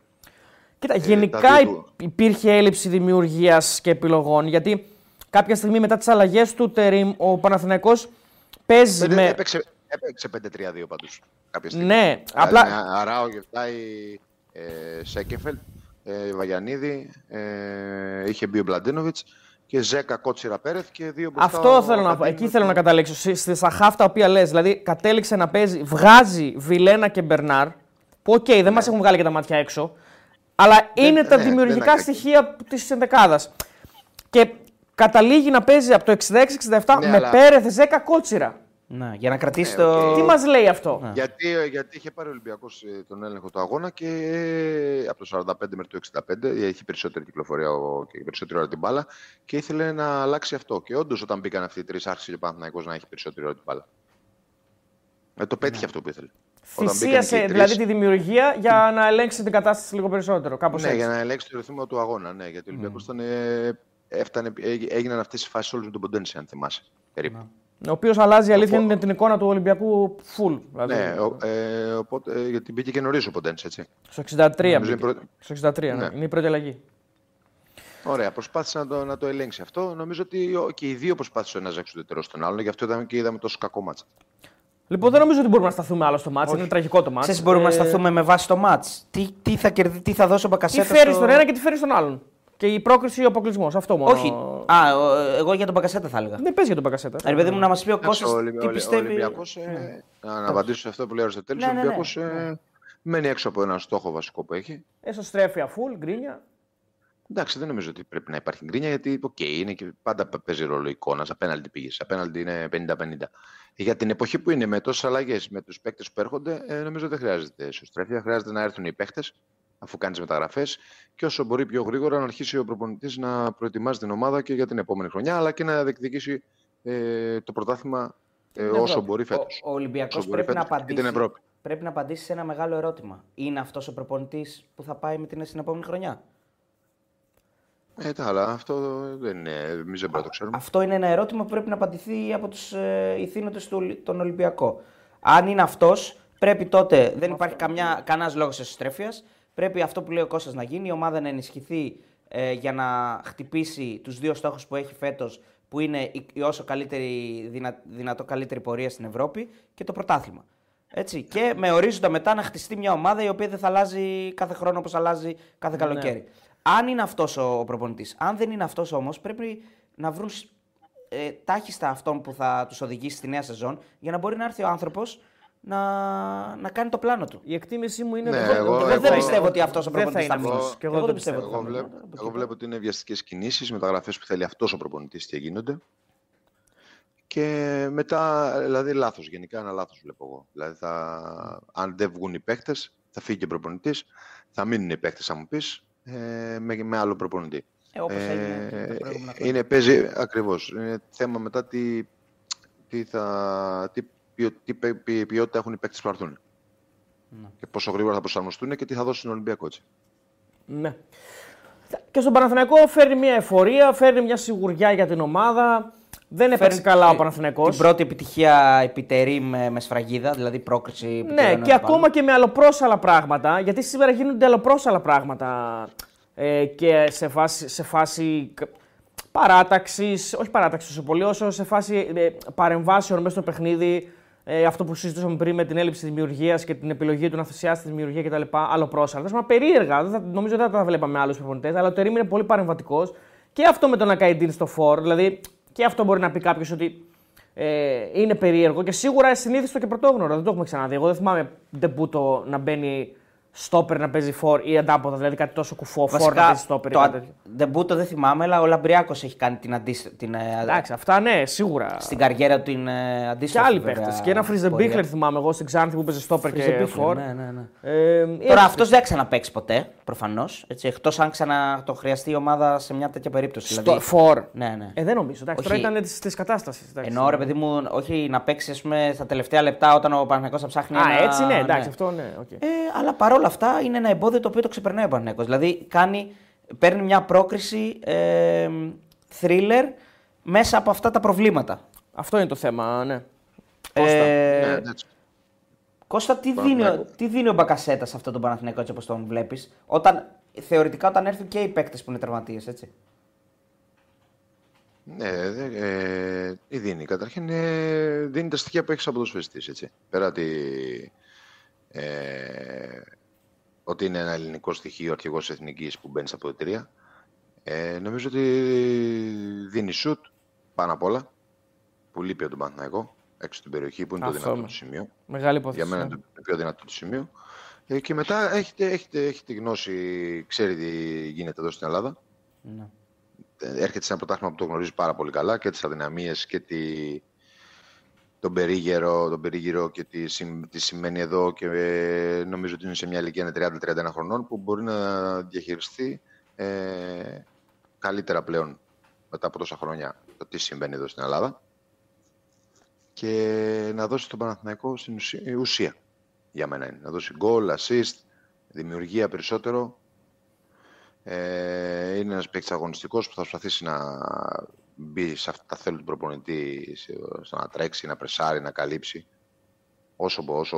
Κοίτα, τα γενικά δύο του. υ- υπήρχε έλλειψη δημιουργίας και επιλογών γιατί κάποια στιγμή μετά τις αλλαγές του Τερίμ ο Παναθηναϊκός παίζει Πέντε- με. Έπαιξε, έπαιξε 5-3-2 πάντως. Κάποια στιγμή. Ναι, Δηλαδή, απλά. με Αράου, Γεβδάη, ε, Σέκεφελ, ε, Βαγιανίδη, ε, είχε μπει ο Μπλαντίνοβιτς και Ζέκα Κότσιρα Πέρεθ και δύο μπροστά. Αυτό ο θέλω να πω. Καντίνο Εκεί και- θέλω να καταλήξω. Στη- Στη σαχάφ τα οποία λες. Δηλαδή κατέληξε να παίζει, βγάζει Βιλένα και Μπερνάρ. Που οκ, δεν μας έχουν βγάλει και τα μάτια έξω. Αλλά είναι τα ναι, δημιουργικά δεν- στοιχεία της ενδεκάδας. Και καταλήγει να παίζει από το 66-67 Ναι, με αλλά- Πέρεθ, Ζέκα, Κότσιρα. Ναι, για να κρατήσει Ναι, το. οκ. Τι μας λέει αυτό; Γιατί, γιατί είχε πάρει ο Ολυμπιακός τον έλεγχο του αγώνα και ε, από το 45 μέχρι το 65 έχει περισσότερη κυκλοφορία ο- και περισσότερη ώρα την μπάλα και ήθελε να αλλάξει αυτό. Και όντως όταν μπήκαν αυτοί οι τρεις, άρχισε και ο Παναθηναϊκός να έχει περισσότερη ώρα την μπάλα. Ε, το πέτυχε αυτό που ήθελε. Όταν μπήκαν και Θυσίασε οι τρεις- δηλαδή τη δημιουργία για να ελέγξει την κατάσταση λίγο περισσότερο. Κάπως Ναι, έτσι. για να ελέγξει το ρυθμό του αγώνα. Ναι, γιατί ο Ολυμπιακός ήταν. ε, έφτανε, έγι- έγιναν αυτές οι φάσεις όλες με τον Ποντένσε, αν θυμάσαι. Περίπου. Ο οποίος αλλάζει η αλήθεια Οπό- είναι την εικόνα του Ολυμπιακού full. Δηλαδή, Ναι, ο, ε, οπότε, ε, γιατί μπήκε και νωρίς ο Ποντένσε, έτσι. Στο 63. Νομίζω μπήκε. είναι πρώτη- Στο 63, ναι. Ναι. Είναι η πρώτη αλλαγή. Ωραία, προσπάθησε να το, να το ελέγξει αυτό. Νομίζω ότι ο- και οι δύο προσπάθησαν να ζέξουν το τερό στον άλλον, γι' αυτό είδαμε και είδαμε τόσο κακό μάτσα. Λοιπόν, δεν νομίζω ότι μπορούμε να σταθούμε άλλο στο μάτς. Είναι τραγικό το μάτς. Ξέρεις, μπορούμε να Ε, σταθούμε με βάση το match. Τι, τι, θα, κερδί, τι θα δώσει ο Τι Μπακασέτα. φέρει στο... στον ένα και τι φέρει στον άλλον. Και η πρόκριση ή ο αποκλεισμός. Αυτό μόνο. Όχι. Α, ο- εγώ για τον Μπακασέτα θα έλεγα. Δεν παίζει για τον Πακασέτα. Ε, Ρε παιδί μου, να μας πει ο Εντάξει, Κώστας ο Ολυμπ- τι ο- Ο πιστεύει. Ολυμπιακός, ε, να, να απαντήσω σε αυτό που λέει ο Αριστοτέλης, Ναι, ο ναι, ναι. Ολυμπιακός ε, μένει έξω από ένα στόχο βασικό που έχει. Έσω στρέφει αφούλ, γκρίνια. Εντάξει, δεν νομίζω ότι πρέπει να υπάρχει γκρίνια γιατί okay, είναι και πάντα παίζει ρόλο η εικόνας. Απέναντι πήγες. Απέναντι είναι 50-50. Για την εποχή που είναι με τόσες αλλαγές με τους παίκτες που έρχονται, ε, νομίζω δεν χρειάζεται ισοστρέφεια. Χρειάζεται να έρθουν οι παίκτες αφού κάνεις μεταγραφές και όσο μπορεί πιο γρήγορα να αρχίσει ο προπονητής να προετοιμάζει την ομάδα και για την επόμενη χρονιά, αλλά και να διεκδικήσει ε, το πρωτάθλημα ε, όσο μπορεί φέτος. Ο, ο Ολυμπιακός πρέπει, να απαντήσει, πρέπει να απαντήσει σε ένα μεγάλο ερώτημα. Είναι αυτός ο προπονητής που θα πάει με την, στην επόμενη χρονιά; Ε, τα άλλα, αυτό δεν είναι. Εμείς δεν το ξέρουμε. Αυτό είναι ένα ερώτημα που πρέπει να απαντηθεί από τους ε, ηθήνοντες του τον Ολυμπιακό. Αν είναι αυτός, πρέπει τότε. Δεν υπάρχει κανένας λόγος εσωστρέφειας. Πρέπει αυτό που λέει ο Κώστας να γίνει, η ομάδα να ενισχυθεί ε, για να χτυπήσει τους δύο στόχους που έχει φέτος, που είναι η, όσο καλύτερη, δυνα, δυνατό καλύτερη πορεία στην Ευρώπη και το πρωτάθλημα. Έτσι. Και με ορίζοντα μετά να χτιστεί μια ομάδα η οποία δεν θα αλλάζει κάθε χρόνο όπως αλλάζει κάθε ναι. καλοκαίρι. Αν είναι αυτός ο, ο προπονητής. Αν δεν είναι αυτός όμως πρέπει να βρουν ε, τάχιστα αυτόν που θα τους οδηγήσει στη νέα σεζόν για να μπορεί να έρθει ο άνθρωπος να, να κάνει το πλάνο του. Η εκτίμησή μου είναι ναι, εγώ, εγώ, εγώ, εγώ, δεν πιστεύω ότι αυτός ο προπονητής θα μείνει. Εγώ, εγώ, δεν πιστεύω. Εγώ, βλέπω, εγώ βλέπω ότι είναι βιαστικές κινήσεις, μεταγραφές που θέλει αυτός ο προπονητής και γίνονται. Και μετά, δηλαδή λάθος. Γενικά ένα λάθος βλέπω εγώ. Δηλαδή, θα, αν δεν βγουν οι παίχτε, θα φύγει και ο προπονητής. Θα μείνουν οι παίχτε, αν μου πεις, ε, με, με άλλο προπονητή. Ε, όπως έγινε ε, είναι, παίζει ακριβώς. Είναι θέμα μετά τι, τι, θα, τι τι ποιότητα έχουν οι παίκτες που έρθουν. Ναι. Και πόσο γρήγορα θα προσαρμοστούν και τι θα δώσει στον Ολυμπιακό. Έτσι. Ναι. Και στον Παναθηναϊκό φέρνει μια εφορία, φέρνει μια σιγουριά για την ομάδα. Δεν έπαιξε καλά ο Παναθηναϊκός. Την πρώτη επιτυχία επιτερεί με, με σφραγίδα, δηλαδή πρόκριση. Ναι, και ακόμα και με αλλοπρόσαλα πράγματα. Γιατί σήμερα γίνονται αλλοπρόσαλα πράγματα. Ε, και σε φάση, σε φάση παράταξης, όχι παράταξης τόσο πολύ, όσο σε φάση ε, παρεμβάσεων μέσα στο παιχνίδι ε, αυτό που συζητούσαμε πριν με την έλλειψη δημιουργίας και την επιλογή του να θυσιάσει τη δημιουργία κτλ. Άλλο πρόσαλα. Μα περίεργα, δεν θα, νομίζω δεν θα τα βλέπαμε άλλους προπονητές, αλλά ο Τερήμ είναι πολύ παρεμβατικός. Και αυτό με τον Ακαϊντίν στο φόρ, δηλαδή και αυτό μπορεί να πει κάποιος ότι ε, είναι περίεργο και σίγουρα συνήθιστο και πρωτόγνωρο. Δεν το έχουμε ξαναδεί. Εγώ δεν θυμάμαι ντεμπούτο να μπαίνει στόπερ να παίζει φορ ή ανάποδα, δηλαδή κάτι τόσο κουφό, φορ να παίζει στόπερ. Το Ντεμπούτο δεν θυμάμαι, αλλά ο Λαμπριάκος έχει κάνει την αντίστοιχη. Την... Ε, Εντάξει, αυτά ναι, σίγουρα. Στην καριέρα του την ε, αντίστοιχη. Και άλλοι παίχτες. Και ένα Φρίζε Μπίχλερ θυμάμαι εγώ στην Ξάνθη που παίζει στόπερ και φορ. Ναι, ναι, ναι. Ε, Τώρα αυτός δεν ξαναπαίξει ποτέ, προφανώς. Εκτός αν ξανά το χρειαστεί η ομάδα σε μια τέτοια περίπτωση. Στο δηλαδή... φορ. Ναι, ναι. Ε, δεν νομίζω. Εντάξει, τώρα ήταν τη κατάστασης. Ενώ ρε παιδί μου, όχι να παίξει στα τελευταία λεπτά όταν ο Παναγενικό θα ψάχνει. Α, έτσι ναι, εντάξει, αυτό ναι. Αλλά παρόλα όλα αυτά είναι ένα εμπόδιο το οποίο το ξεπερνάει ο Παναθηναϊκός. Δηλαδή κάνει, παίρνει μια πρόκριση ε, thriller μέσα από αυτά τα προβλήματα. Αυτό είναι το θέμα, ναι. Ε, ναι, Κώστα, τι δίνει, τι δίνει ο Μπακασέτας σε αυτό τον Παναθηναϊκό έτσι όπως τον βλέπεις, όταν, θεωρητικά όταν έρθουν και οι παίκτες που είναι τραυματίες, έτσι. Ναι, ε, τι δίνει; Καταρχήν ε, δίνει τα στοιχεία που έχεις από το σφαιστής, έτσι. Πέρα τη, ε, ότι είναι ένα ελληνικό στοιχείο αρχηγός εθνικής που μπαίνει στα αποδητήρια. Ε, νομίζω ότι δίνει σουτ πάνω απ' όλα που λείπει από τον Παναθηναϊκό έξω στην περιοχή που είναι Αυτό το δυνατό του σημείο. Μεγάλη υπόθεση. Για μένα είναι το πιο δυνατό του σημείο. Ε, και μετά έχετε, έχετε, έχετε γνώση, ξέρει τι γίνεται εδώ στην Ελλάδα. Ναι. Ε, έρχεται σε ένα πρωτάθλημα που το γνωρίζει πάρα πολύ καλά και τις αδυναμίες και τη, τον περίγυρο, τον περίγυρο και τι, τι σημαίνει εδώ και ε, νομίζω ότι είναι σε μια ηλικία 30-31 χρονών που μπορεί να διαχειριστεί ε, καλύτερα πλέον μετά από τόσα χρόνια το τι συμβαίνει εδώ στην Ελλάδα και να δώσει τον Παναθηναϊκό στην ουσία, ουσία για μένα είναι. Να δώσει γκολ, assist, δημιουργία περισσότερο. Ε, είναι ένας παίκτης αγωνιστικός που θα προσπαθήσει να μπει σε αυτά τα θέλει του προπονητή, στο να τρέξει, να πρεσάρει, να καλύψει όσο, όσο,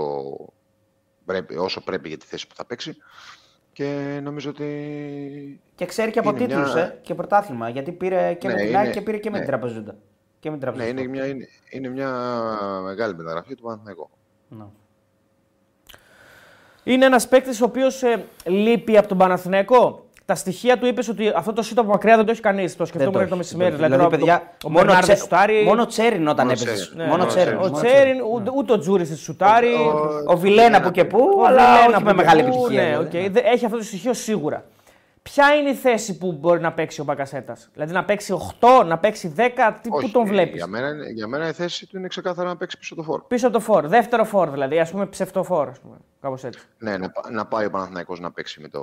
πρέπει, όσο πρέπει για τη θέση που θα παίξει. Και νομίζω ότι. Και ξέρει και από τίτλους μια... ε, και πρωτάθλημα. Γιατί πήρε και ναι, με την είναι... και πήρε και με ναι. την Τραπεζούντα. Και με την ναι, είναι μια, είναι, είναι μια μεγάλη μεταγραφή του Παναθηναϊκού. Ναι. Είναι ένας παίκτης ο οποίος ε, λείπει από τον Παναθηναϊκό; Τα στοιχεία του είπες ότι αυτό το σύντομο από μακριά δεν το έχει κανείς. Το σκεφτόμουν το μεσημέρι. Δηλαδή, δηλαδή, παιδιά, ο μόνο, τσε... σουτάρει... μόνο Τσέριν όταν έπαιζε. Ναι, μόνο Τσέριν. Ο Τσέριν, ούτε ο Τζούρις τη σουτάρει. Ο Βιλένα που και που, αλλά όχι με μεγάλη επιτυχία. Ναι, Έχει αυτό το στοιχείο σίγουρα. Ποια είναι η θέση που μπορεί να παίξει ο Μπακασέτας, Δηλαδή να παίξει 8, να παίξει 10, τι, Όχι, πού τον βλέπεις; Για μένα, είναι- για μένα η θέση του είναι ξεκάθαρα να παίξει πίσω το φόρ. Πίσω το φόρ, δεύτερο φόρ δηλαδή, ας πούμε ψευτοφόρ, ας πούμε. Κάπως έτσι. Ναι, να, πα- να πάει ο Παναθηναϊκός να παίξει με το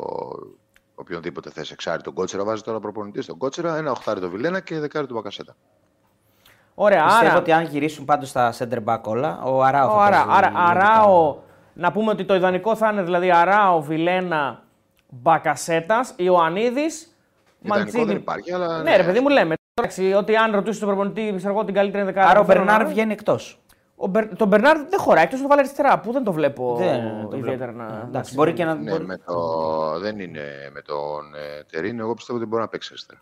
οποιονδήποτε θέση εξάρι. Τον Κότσερα βάζεις τώρα προπονητής στον Κότσερα, ένα οχτάρι το Βιλένα και δεκάρι του Μπακασέτα. Ωραία, Πιστεύω άρα. ότι αν γυρίσουν πάντως στα center back όλα, ο Αράο θα ο Αρα, παίζει άρα, λογικά. αράο, να πούμε ότι το ιδανικό θα είναι δηλαδή Αράο, Βιλένα, Μπακασέτας, Ιωαννίδης, Ιδανικό δεν υπάρχει, αλλά. Ναι, ρε παιδί μου λέμε. Εντάξει, ότι αν ρωτήσει τον προπονητή, ξέρω εγώ την καλύτερη δεκάδα. Άρα ο που θέλω Μπερνάρ να- βγαίνει εκτός. Ο Μπερ... Τον Μπερνάρ δεν χωράει, εκτός το βάλει αριστερά. Πού δεν το βλέπω Δεν το ιδιαίτερα βλέπω. να. Εντάξει, μπορεί και να. Ναι, μπορεί- με το... δεν είναι με τον ε, Τερίνο. Εγώ πιστεύω ότι μπορεί να παίξει αριστερά.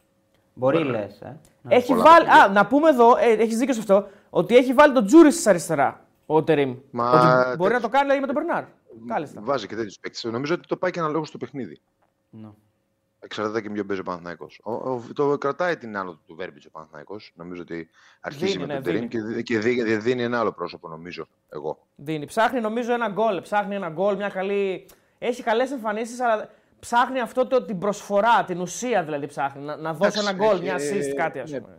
Μπορεί λες. Ε. Έχει πολλά βάλει. παιχνίδια. Α, να πούμε εδώ, ε, έχεις δίκιο σε αυτό, ότι έχει βάλει τον Τζούρι τη αριστερά ο Τερήμ. Μα, Ότι μπορεί τέτοιος- να το κάνει δηλαδή, με τον Μπερνάρ. Κάλιστα. Βάζει και τέτοιους παίκτες. Νομίζω ότι το πάει και αναλόγως στο παιχνίδι. Ναι. Εξαρτάται και με ποιον παίζει ο Παναθηναϊκός. Ο, ο, το κρατάει την άνοδο του Βέρμπιτς ο Παναθηναϊκός. Νομίζω ότι αρχίζει Δίνει, με ναι, τον Τερίμ και, δι- και δι- δίνει ένα άλλο πρόσωπο, νομίζω εγώ. Δίνει. Ψάχνει νομίζω ένα γκολ. Ψάχνει ένα γκολ, μια καλή. Έχει καλές εμφανίσεις, αλλά ψάχνει αυτό το, την προσφορά, την ουσία δηλαδή ψάχνει. Να, να δώσει ένα Εντάξει, γκολ, έχει, μια assist, κάτι ας ναι, πούμε.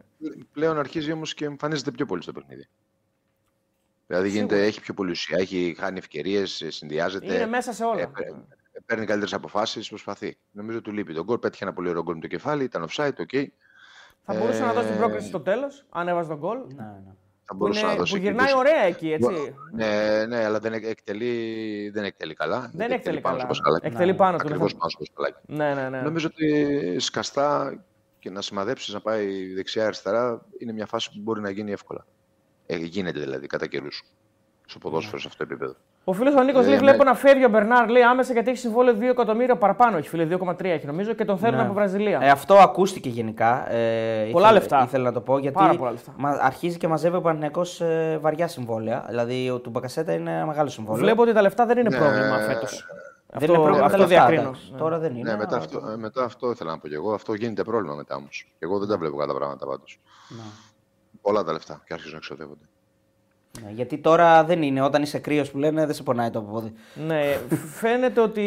Πλέον αρχίζει όμως και εμφανίζεται πιο πολύ στο παιχνίδι. Δηλαδή γίνεται, έχει πιο πολύ ουσία, έχει χάνει ευκαιρίες, συνδυάζεται. Είναι μέσα σε όλα. ε, παι- παίρνει καλύτερες αποφάσεις, προσπαθεί. Νομίζω του λείπει τον γκολ. Πέτυχε ένα πολύ ωραίο γκολ με το κεφάλι, ήταν offside, ok. Θα μπορούσε να δώσει την Ε, πρόκριση στο τέλος, αν έβαζε τον γκολ. Ναι, ναι. Θα Που, μπορούσε είναι, να δώσει. που εκεί γυρνάει που- ωραία εκεί, έτσι. Ναι, ναι, αλλά δεν εκτελεί, δεν εκτελεί καλά. Δεν εκτελεί πάνω καλά. στο Πασχαλάκι. Εκτελεί πάνω του. Ακριβώς ναι. πάνω στο Πασχαλάκι. Ναι, ναι, ναι. Νομίζω ότι σκαστά και να σημαδέψεις να πάει δεξιά-αριστερά είναι μια φάση που μπορεί να γίνει εύκολα. Ε, γίνεται δηλαδή κατά καιρούς. Στο ποδόσφαιρο σε αυτό το επίπεδο. Ο φίλος ο Νίκος Ε, λέει: ναι. Βλέπω να φεύγει ο Μπερνάρ λέει άμεσα γιατί έχει συμβόλαιο 2 εκατομμύρια παραπάνω. Έχει φίλε 2,3 έχει νομίζω και τον θέλουν Ναι. από Βραζιλία. Ε, αυτό ακούστηκε γενικά. Ε, Πολλά ήθελα- λεφτά. Ήθελα να το πω γιατί Πάρα πολλά λεφτά. μα- αρχίζει και μαζεύει ο Παναθηναϊκός ε, βαριά συμβόλαια. Δηλαδή ο του Μπακασέτα είναι ένα μεγάλο συμβόλαιο. Βλέπω ότι τα λεφτά δεν είναι Ναι. πρόβλημα φέτος. δεν είναι πρόβλημα αυτό τα λεφτά, διακρίνω. εντάξει. Τώρα δεν είναι. Ναι, μετά αλλά- αυτό, ε, μετά αυτό ήθελα να πω και εγώ. Αυτό γίνεται πρόβλημα μετά όμως. Εγώ δεν τα βλέπω καλά τα πράγματα πάντως. Ναι. Πολλά τα λεφτά και αρχίζουν να εξοδεύονται. Ναι, γιατί τώρα δεν είναι. Όταν είσαι κρύος που λένε δεν σε πονάει το πόδι. Ναι, φαίνεται ότι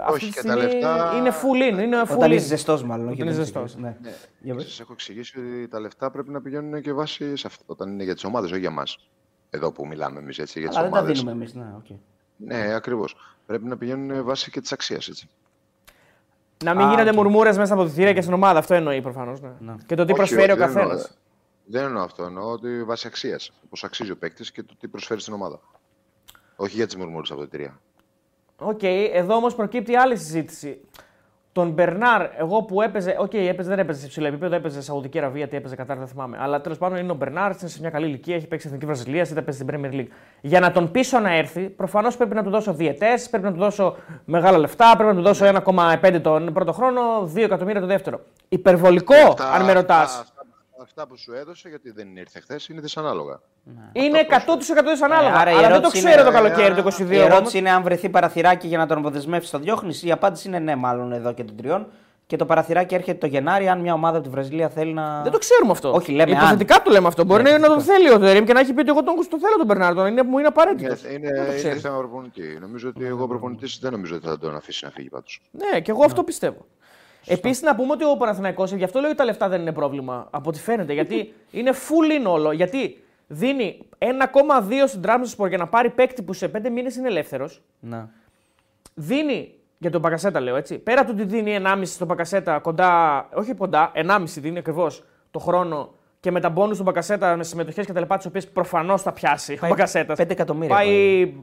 αυτή Όχι, τη και τα στιγμή λεφτά- είναι full in. Είναι full Όταν in. είσαι ζεστός, μάλλον. όχι είναι όταν ζεστός. κρύος. Ναι. Για πες. Σας έχω εξηγήσει ότι τα λεφτά πρέπει να πηγαίνουν και βάσει σε αυτό. Όταν είναι για τις ομάδες, όχι για μας. Εδώ που μιλάμε εμείς έτσι για τις Αλλά δεν τα ομάδες. δίνουμε εμείς. Ναι, οκ. Ναι, ακριβώς. Πρέπει να πηγαίνουν βάσει και της αξίας. Να μην Α, γίνονται οκ. μουρμούρες μέσα από τα αποδυτήρια και στην ομάδα. Αυτό εννοεί προφανώς. Ναι. Και το τι προσφέρει ο καθένας. Δεν εννοώ αυτό. Εννοώ ότι βάσει αξίας. Πόσο αξίζει ο παίκτης και το τι προσφέρει στην ομάδα. Όχι για τις μουρμούρες από τα αποδυτήρια. Οκ, εδώ όμως προκύπτει άλλη συζήτηση. Τον Μπερνάρ, εγώ που έπαιζε. Οκ, έπαιζε, δεν έπαιζε σε ψηλό επίπεδο, έπαιζε Σαουδική Αραβία, τι έπαιζε Κατάρ, δεν θυμάμαι. Αλλά τέλος πάντων είναι ο Μπερνάρ, είναι σε μια καλή ηλικία, έχει παίξει Εθνική Βραζιλία, είτε παίζει στην Premier League. Για να τον πείσω να έρθει, προφανώς πρέπει να του δώσω διετές, πρέπει να του δώσω μεγάλα λεφτά, πρέπει να του δώσω 1,5 τον πρώτο χρόνο, 2 εκατομμύρια το δεύτερο. Υπερβολικό, Αυτά- αν με ρωτάς. Αυτά, αυτά, αυτά που σου έδωσε, γιατί δεν ήρθε χθες, είναι δυσανάλογα. Είναι 100% δυσανάλογα. Ε, άρα η αλλά δεν το ερώτηση ξέρω είναι- το καλοκαίρι του ε, 22. Η όμως. ερώτηση είναι αν βρεθεί παραθυράκι για να τον αποδεσμεύσει, το διώχνεις; Η απάντηση είναι ναι, μάλλον εδώ και των τριών. Και το παραθυράκι έρχεται το Γενάρη, αν μια ομάδα από τη Βραζιλία θέλει να. Δεν το ξέρουμε αυτό. Όχι, λέμε Υποθετικά το λέμε αυτό. Μπορεί Ναι, να, να τον φυσικά. θέλει ο Τερήμ και να έχει πει ότι εγώ τον, τον θέλω τον Μπερνάρ. Είναι, μου είναι απαραίτητο. Είναι, είναι, Δεν το είναι ξέρεις. θέμα προπονητή. Νομίζω ότι εγώ προπονητής δεν νομίζω ότι θα τον αφήσει να φύγει πάντως. Ναι, και εγώ αυτό πιστεύω. Επίσης να πούμε ότι ο Παναθηναϊκός, γι' αυτό λέω ότι τα λεφτά δεν είναι πρόβλημα από ό,τι φαίνεται. γιατί είναι full in όλο. Γιατί δίνει 1,2 στην Τράμψο για να πάρει παίκτη που σε 5 μήνες είναι ελεύθερος. Να. Δίνει για τον Πακασέτα, λέω έτσι. Πέρα του ότι δίνει 1,5 στον Πακασέτα κοντά, όχι κοντά, 1,5 δίνει ακριβώς το χρόνο και με τα μπόνους στον Πακασέτα με συμμετοχές και τα λοιπά, τις οποίες προφανώς θα πιάσει ο Πάει Πακασέτας. 5 εκατομμύρια Πάει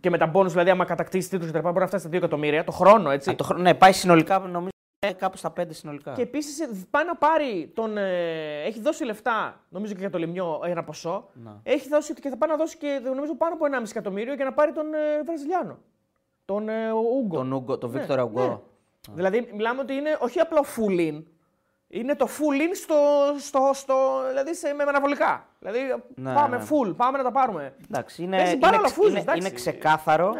και με τα μπόνους, δηλαδή, άμα κατακτήσει τίτλους και τα λοιπά, μπορεί να φτάσει στα 2 εκατομμύρια το χρόνο, έτσι. Α, το χρόνο- ναι, πάει συνολικά, νομίζω, ε, κάπου στα 5 συνολικά. Και επίσης πάει να πάρει τον. ε, έχει δώσει λεφτά, νομίζω και για το Λιμιό, ένα ποσό. Να. Έχει δώσει και θα πάει να δώσει και νομίζω πάνω από 1,5 εκατομμύριο για να πάρει τον ε, Βραζιλιάνο. Τον ε, Ούγκο. Τον Ούγκο, τον Ναι, Βίκτορα Ούγκο. ναι. Δηλαδή, μιλάμε ότι είναι όχι απλά full in, είναι το full in στο, στο, στο, δηλαδή σε, με αναβολικά. Δηλαδή, Ναι, πάμε ναι. full, πάμε να τα πάρουμε. Εντάξει, είναι, Παίζει είναι, μπάλα, ξε- αλλά φούζεις, είναι, εντάξει. είναι ξεκάθαρο.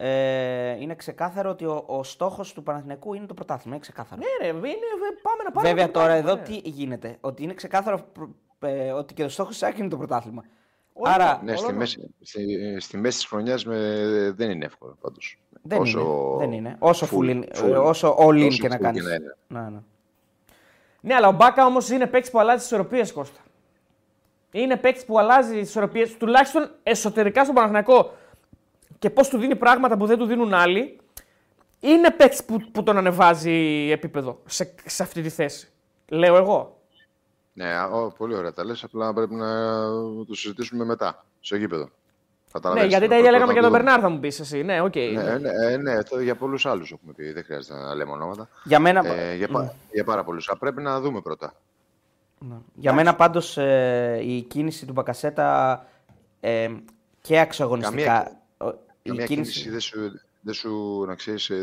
Ναι. Ε, είναι ξεκάθαρο ότι ο, ο στόχος του Παναθηναϊκού είναι το πρωτάθλημα. Είναι ξεκάθαρο. Ναι, ρε, είναι, ε, πάμε να πάρουμε. Βέβαια το τώρα πρωτάθλημα, εδώ ναι. τι γίνεται. Ότι είναι ξεκάθαρο προ- ε, ότι και το στόχος της είναι το πρωτάθλημα. Όχι, Άρα. Ναι, στη Όλο μέση, στη, στη μέση της χρονιάς δεν είναι εύκολο πάντως. Δεν όσο είναι. Δεν είναι. Όσο, full- full, in- full- ε, όσο all in όσο και να full κάνεις. και να είναι. Ναι, ναι. Ναι, αλλά ο Μπάκα όμως είναι παίκτης που αλλάζει τις ισορροπίες, Κώστα. Είναι παίκτης που αλλάζει τις ισορροπίες, τουλάχιστον εσωτερικά στον Παναθηναϊκό και πώς του δίνει πράγματα που δεν του δίνουν άλλοι. Είναι παίκτης που, που τον ανεβάζει επίπεδο σε, σε αυτή τη θέση. Λέω εγώ. Ναι, α, ο, πολύ ωραία τα λες, απλά πρέπει να το συζητήσουμε μετά, στο γήπεδο. Ναι, Καταλαβαίνεις, γιατί τα να ίδια πρώτα λέγαμε να για τον το δούμε. Μπερνάρ, θα μου πεις εσύ. Ναι, οκ. Ναι, ναι, ε, ναι, το για πολλούς άλλους έχουμε πει, δεν χρειάζεται να λέμε ονόματα. Για μένα, Ε, για, πα- για πάρα πολλούς. Α, πρέπει να δούμε πρώτα. για μένα πάντως ε, η κίνηση του Μπακασέτα ε, και αξιογωνιστικά. Καμία- ο- η Καμία κίνηση- κίνηση δεν σου, δεν σου να ξέρεις, ε,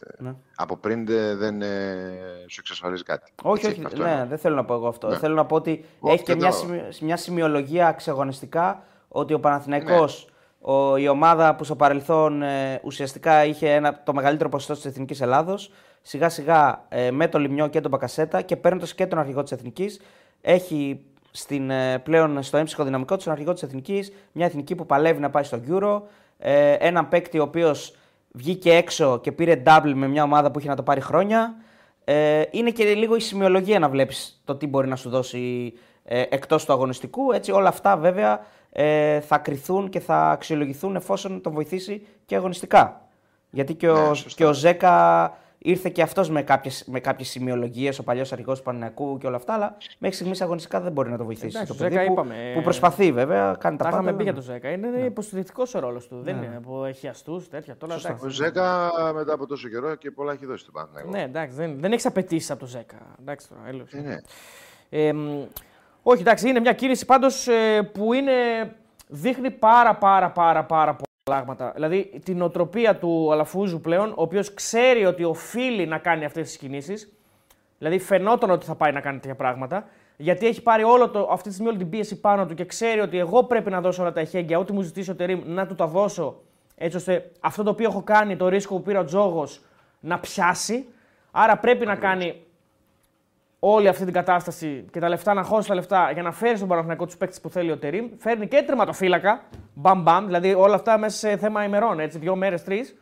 ε, Ναι. από πριν δεν, δεν ε, σου εξασφαλίζει κάτι. Όχι, Έτσι, όχι, αυτό ναι, εννοώ. δεν θέλω να πω εγώ αυτό. Ναι. Θέλω να πω ότι Όχι, έχει και δεν μια, το- σημει- μια σημειολογία αξιογωνιστικά ότι ο Παναθηναϊκός, Ναι. ο, η ομάδα που στο παρελθόν ε, ουσιαστικά είχε ένα, το μεγαλύτερο ποσοστό της Εθνικής Ελλάδος, σιγά σιγά ε, με το Λιμιό και τον Μπακασέτα και παίρνοντα και τον αρχηγό της Εθνικής, έχει στην, ε, πλέον στο έμψυχο δυναμικό της τον αρχηγό της Εθνικής, μια Εθνική που παλεύει να πάει στο Euro, ε, έναν παίκτη ο οποίος βγήκε έξω και πήρε double με μια ομάδα που είχε να το πάρει χρόνια. Ε, είναι και λίγο η σημειολογία να βλέπεις το τι μπορεί να σου δώσει ε, εκτός του αγωνιστικού. Έτσι, όλα αυτά βέβαια ε, θα κριθούν και θα αξιολογηθούν εφόσον τον βοηθήσει και αγωνιστικά. Γιατί και ο, Ναι, σωστά. και ο Ζέκα ήρθε και αυτός με κάποιες, με κάποιες σημειολογίες, ο παλιός αρχηγός του Πανηναϊκού και όλα αυτά, αλλά μέχρι στιγμής αγωνιστικά δεν μπορεί να το βοηθήσει. Εντάξει, το ο παιδί Ζέκα που, είπαμε, ε, που προσπαθεί βέβαια, κάνει τα Τα πάντα. είχαμε πει αλλά- για τον Ζέκα. Είναι ναι. υποστηρικτικός ο ρόλος του. Δεν είναι που έχει αστούς τέτοια. Τώρα, εντάξει. Ο Ζέκα μετά από τόσο καιρό και πολλά έχει δώσει του Παναθηναϊκού. Ναι, εντάξει, δεν, δεν έχεις απαιτήσεις από τον Ζέκα. Εντάξει τώρα, έλεος. Ε, ναι. Ε, μ, όχι, εντάξει, είναι μια κίνηση πάντως ε, που είναι, δείχνει πάρα πάρα πάρα πάρα πολλά πράγματα. Δηλαδή την οτροπία του Αλαφούζου πλέον, ο οποίος ξέρει ότι οφείλει να κάνει αυτές τις κινήσεις. Δηλαδή φαινόταν ότι θα πάει να κάνει τέτοια πράγματα. Γιατί έχει πάρει όλο το, αυτή τη στιγμή όλη την πίεση πάνω του και ξέρει ότι εγώ πρέπει να δώσω όλα τα εχέγγυα, ό,τι μου ζητήσει ο Τερήμ, να του τα δώσω. Έτσι ώστε αυτό το οποίο έχω κάνει, το ρίσκο που πήρε ο Τζόγος, να πιάσει. Άρα πρέπει να κάνει όλη αυτή την κατάσταση και τα λεφτά να χώσεις τα λεφτά για να φέρεις στον Παναθηναϊκό τους παίκτες που θέλει ο Τερήμ. Φέρνει και τερματοφύλακα. Μπαμ μπαμ. Δηλαδή όλα αυτά μέσα σε θέμα ημερών. Έτσι, δύο μέρες, τρεις.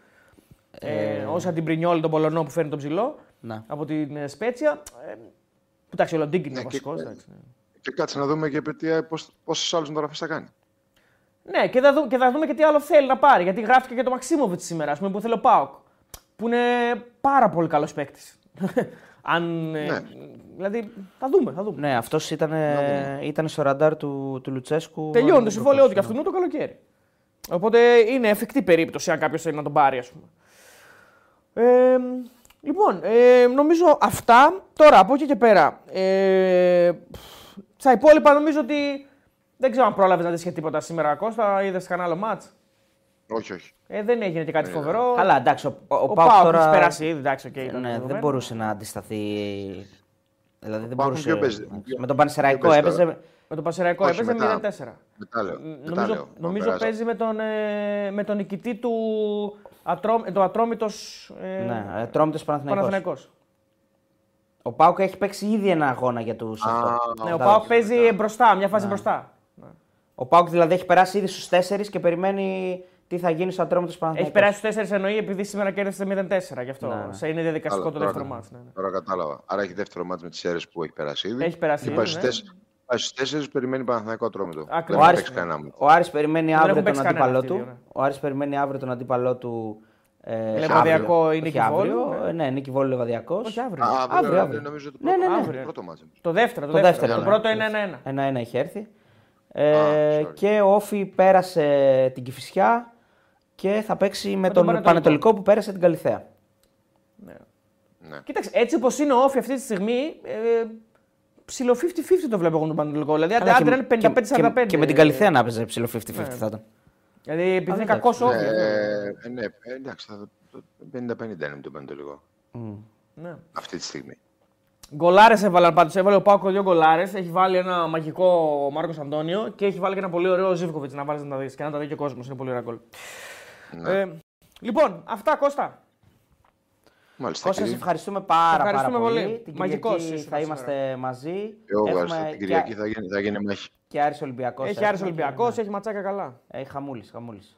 Ε, όσα την Πρινιόλη, τον Πολωνό που φέρνει τον ψηλό Να. από την ε, Σπέτσια. Ε, εντάξει, ο Λοντίνκ είναι Ναι, ο βασικός. και- Και κάτσε να δούμε και τι- πώς- πόσες άλλες μεταγραφές θα κάνει. Ναι, και θα, δούμε, και θα δούμε και τι άλλο θέλει να πάρει. Γιατί γράφτηκε και το Μαξίμοβιτς σήμερα, ας πούμε, που θέλει ο Πάοκ. Που είναι πάρα πολύ καλός παίκτης. Αν. ε, Ναι. δηλαδή, θα δούμε, θα δούμε. Ναι, αυτός ήταν, ήταν στο ραντάρ του, του Λουτσέσκου. Τελειώνει το αν συμβόλαιό του και ναι. αυτού το καλοκαίρι. Οπότε είναι εφικτή περίπτωση αν κάποιος θέλει να τον πάρει, ας πούμε. Ε, λοιπόν, ε, νομίζω αυτά. Τώρα από εκεί και πέρα. Ε, στα υπόλοιπα νομίζω ότι. Δεν ξέρω αν πρόλαβες να δεις και τίποτα σήμερα, Κώστα. Είδες κανένα άλλο ματς; Όχι, όχι. Ε, δεν έγινε και κάτι φοβερό. Καλά, εντάξει, ο, ο, Ο, ο ΠΑΟΚ ΠΑΟΚ τώρα... τώρα. έχει περάσει ήδη, εντάξει, οκ. ήταν ναι, δεν δεδομένο. μπορούσε να αντισταθεί. Δηλαδή δεν Πάοκ μπορούσε. ποιο παίζει, εντάξει. ποιο- Με τον Πανσεραϊκό ποιο παίζει έπαιζε. Με τον Πασεραϊκό Όχι, έπαιζε μετά. 0-4. Μετά λέω. μετά Νομίζω, λέω, να νομίζω περάσω. παίζει με τον, ε, με τον νικητή του ατρό, το Ατρόμητος ε, Ναι, ε, Τρόμητος Παναθηναϊκός. Παναθηναϊκός. Ο Πάουκ έχει παίξει ήδη ένα αγώνα για τους. Α, Ναι, ο μετά, Πάοκ και παίζει μετά. μπροστά, μια Ναι. φάση μπροστά. Ο Πάουκ δηλαδή έχει περάσει ήδη στους 4 και περιμένει τι θα γίνει στο Ατρόμητος Έχει Παναθηναϊκός. περάσει στους 4 εννοεί επειδή σήμερα κέρδισε 0-4 γι' αυτό. Ναι, ναι. Σε είναι διαδικαστικό Καλά, το τώρα- δεύτερο μάτς. Ναι, ναι. Τώρα κατάλαβα. Άρα έχει δεύτερο μάτς με τις αίρες που έχει περάσει ήδη. Έχει περάσει Και ήδη, πάει ναι. στους τέσσερις- πάει στους τέσσερις, περιμένει Παναθηναϊκό ατρόμητο. Ακριβώς. Δεν Ο θα Άρης, παίξει κανένα μου. ο Άρης περιμένει έχουν αύριο τον παίξει κανένα αντίπαλό αυτοί οι του. δύο, ναι. Ο Άρης περιμένει αύριο τον αντίπαλό του. Ε, Λεβαδιακό αύριο. ή Νίκη Όχι αύριο. Βόλου, ναι. Ε, Ναι, Νίκη Βόλου Λεβαδιακός. Όχι αύριο. Α, Αύριο, αύριο, αύριο. νομίζω το Ναι, πρώτο, ναι, ναι. αύριο. πρώτο μάτς. Το δεύτερο. Το, Το δεύτερο. δεύτερο, Το ναι. πρώτο είναι 1-1. Ένα-ένα έχει έρθει. Ε, sorry. και ο Όφη πέρασε την Κηφισιά και θα παίξει με, τον, τον Πανετολικό. Πανετολικό που πέρασε την Καλυθέα. Ναι. Κοίταξε, έτσι όπως είναι ο Όφη αυτή τη στιγμή, ε, ψηλό 50-50 το βλέπω εγώ τον Πανετολικό. Δηλαδή, Αλλά άντε και- να είναι 55-45. Και, και, με την Καλυθέα να παίζει ψηλό 50-50 Ναι. θα ήταν. Δηλαδή, επειδή είναι εντάξει. κακός Όφη. Ε, ε, ναι, ε, εντάξει, θα- το 50-50 είναι το Πανετολικό. Ναι. Αυτή τη στιγμή. Γκολάρες έβαλαν πάντως. Έβαλε ο Πάκο δύο γκολάρες. Έχει βάλει ένα μαγικό ο Μάρκος Αντώνιο και έχει βάλει και ένα πολύ ωραίο Ζήβκοβιτ να βάλει να τα δεις και να τα δει και ο κόσμος. Είναι πολύ ωραία γκολ. Ναι. Ε, λοιπόν, αυτά Κώστα. Μάλιστα. Κώστα, σε κύριε. ευχαριστούμε πάρα, Ευχαριστούμε πάρα πολύ. πολύ. Την Μαγικός Κυριακή ήσουν θα σήμερα. είμαστε μαζί. Και εγώ Έχουμε ευχαριστώ. Την και, Κυριακή θα γίνει, θα γίνει μάχη. και Άρης Ολυμπιακός. Έχει Άρης έχουμε Ολυμπιακός, και- έχει ματσάκα καλά. Έχει χαμούλης, χαμούλης.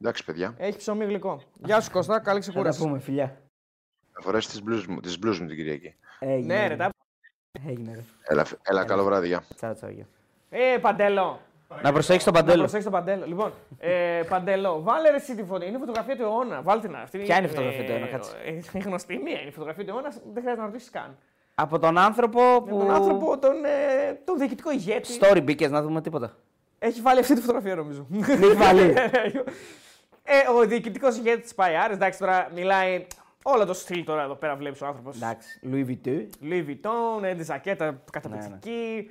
Εντάξει, παιδιά. Έχει ψωμί γλυκό. Γεια σου Κώστα, καλή Θα τα ξεκούραση. πούμε, φιλιά. Θα φορέσεις τις μπλουζ μου, τις μπλουζ μου την Κυριακή. Έγινε. Ναι, ρε, τα... Έγινε, ρε. Έλα, φ- έλα καλό βράδυ, γεια. Τσάου, τσάου, γεια. Ε, Παντέλο. Να προσέξει τον Να παντέλο. προσέξει τον Παντέλο. Λοιπόν, ε, Παντέλο, βάλε ρε εσύ τη φωτογραφία. Είναι η φωτογραφία του αιώνα. Βάλτε την αυτή. Ποια είναι η φωτογραφία του αιώνα, κάτσε. Ε, είναι γνωστή μία. Είναι η φωτογραφία του αιώνα. Δεν χρειάζεται να ρωτήσεις καν. Από τον άνθρωπο που. Με τον άνθρωπο, τον, ε, τον διοικητικό ηγέτη. Story μπήκες να δούμε τίποτα. Έχει βάλει αυτή τη φωτογραφία νομίζω. έχει βάλει. ε, ο διοικητικός ηγέτης της Παϊάρης, εντάξει τώρα μιλάει. Όλο το στυλ τώρα εδώ πέρα βλέπεις ο άνθρωπος. Εντάξει. Louis Vuitton. Louis Vuitton, ε, τη ζακέτα Ναι, καταπληκτική.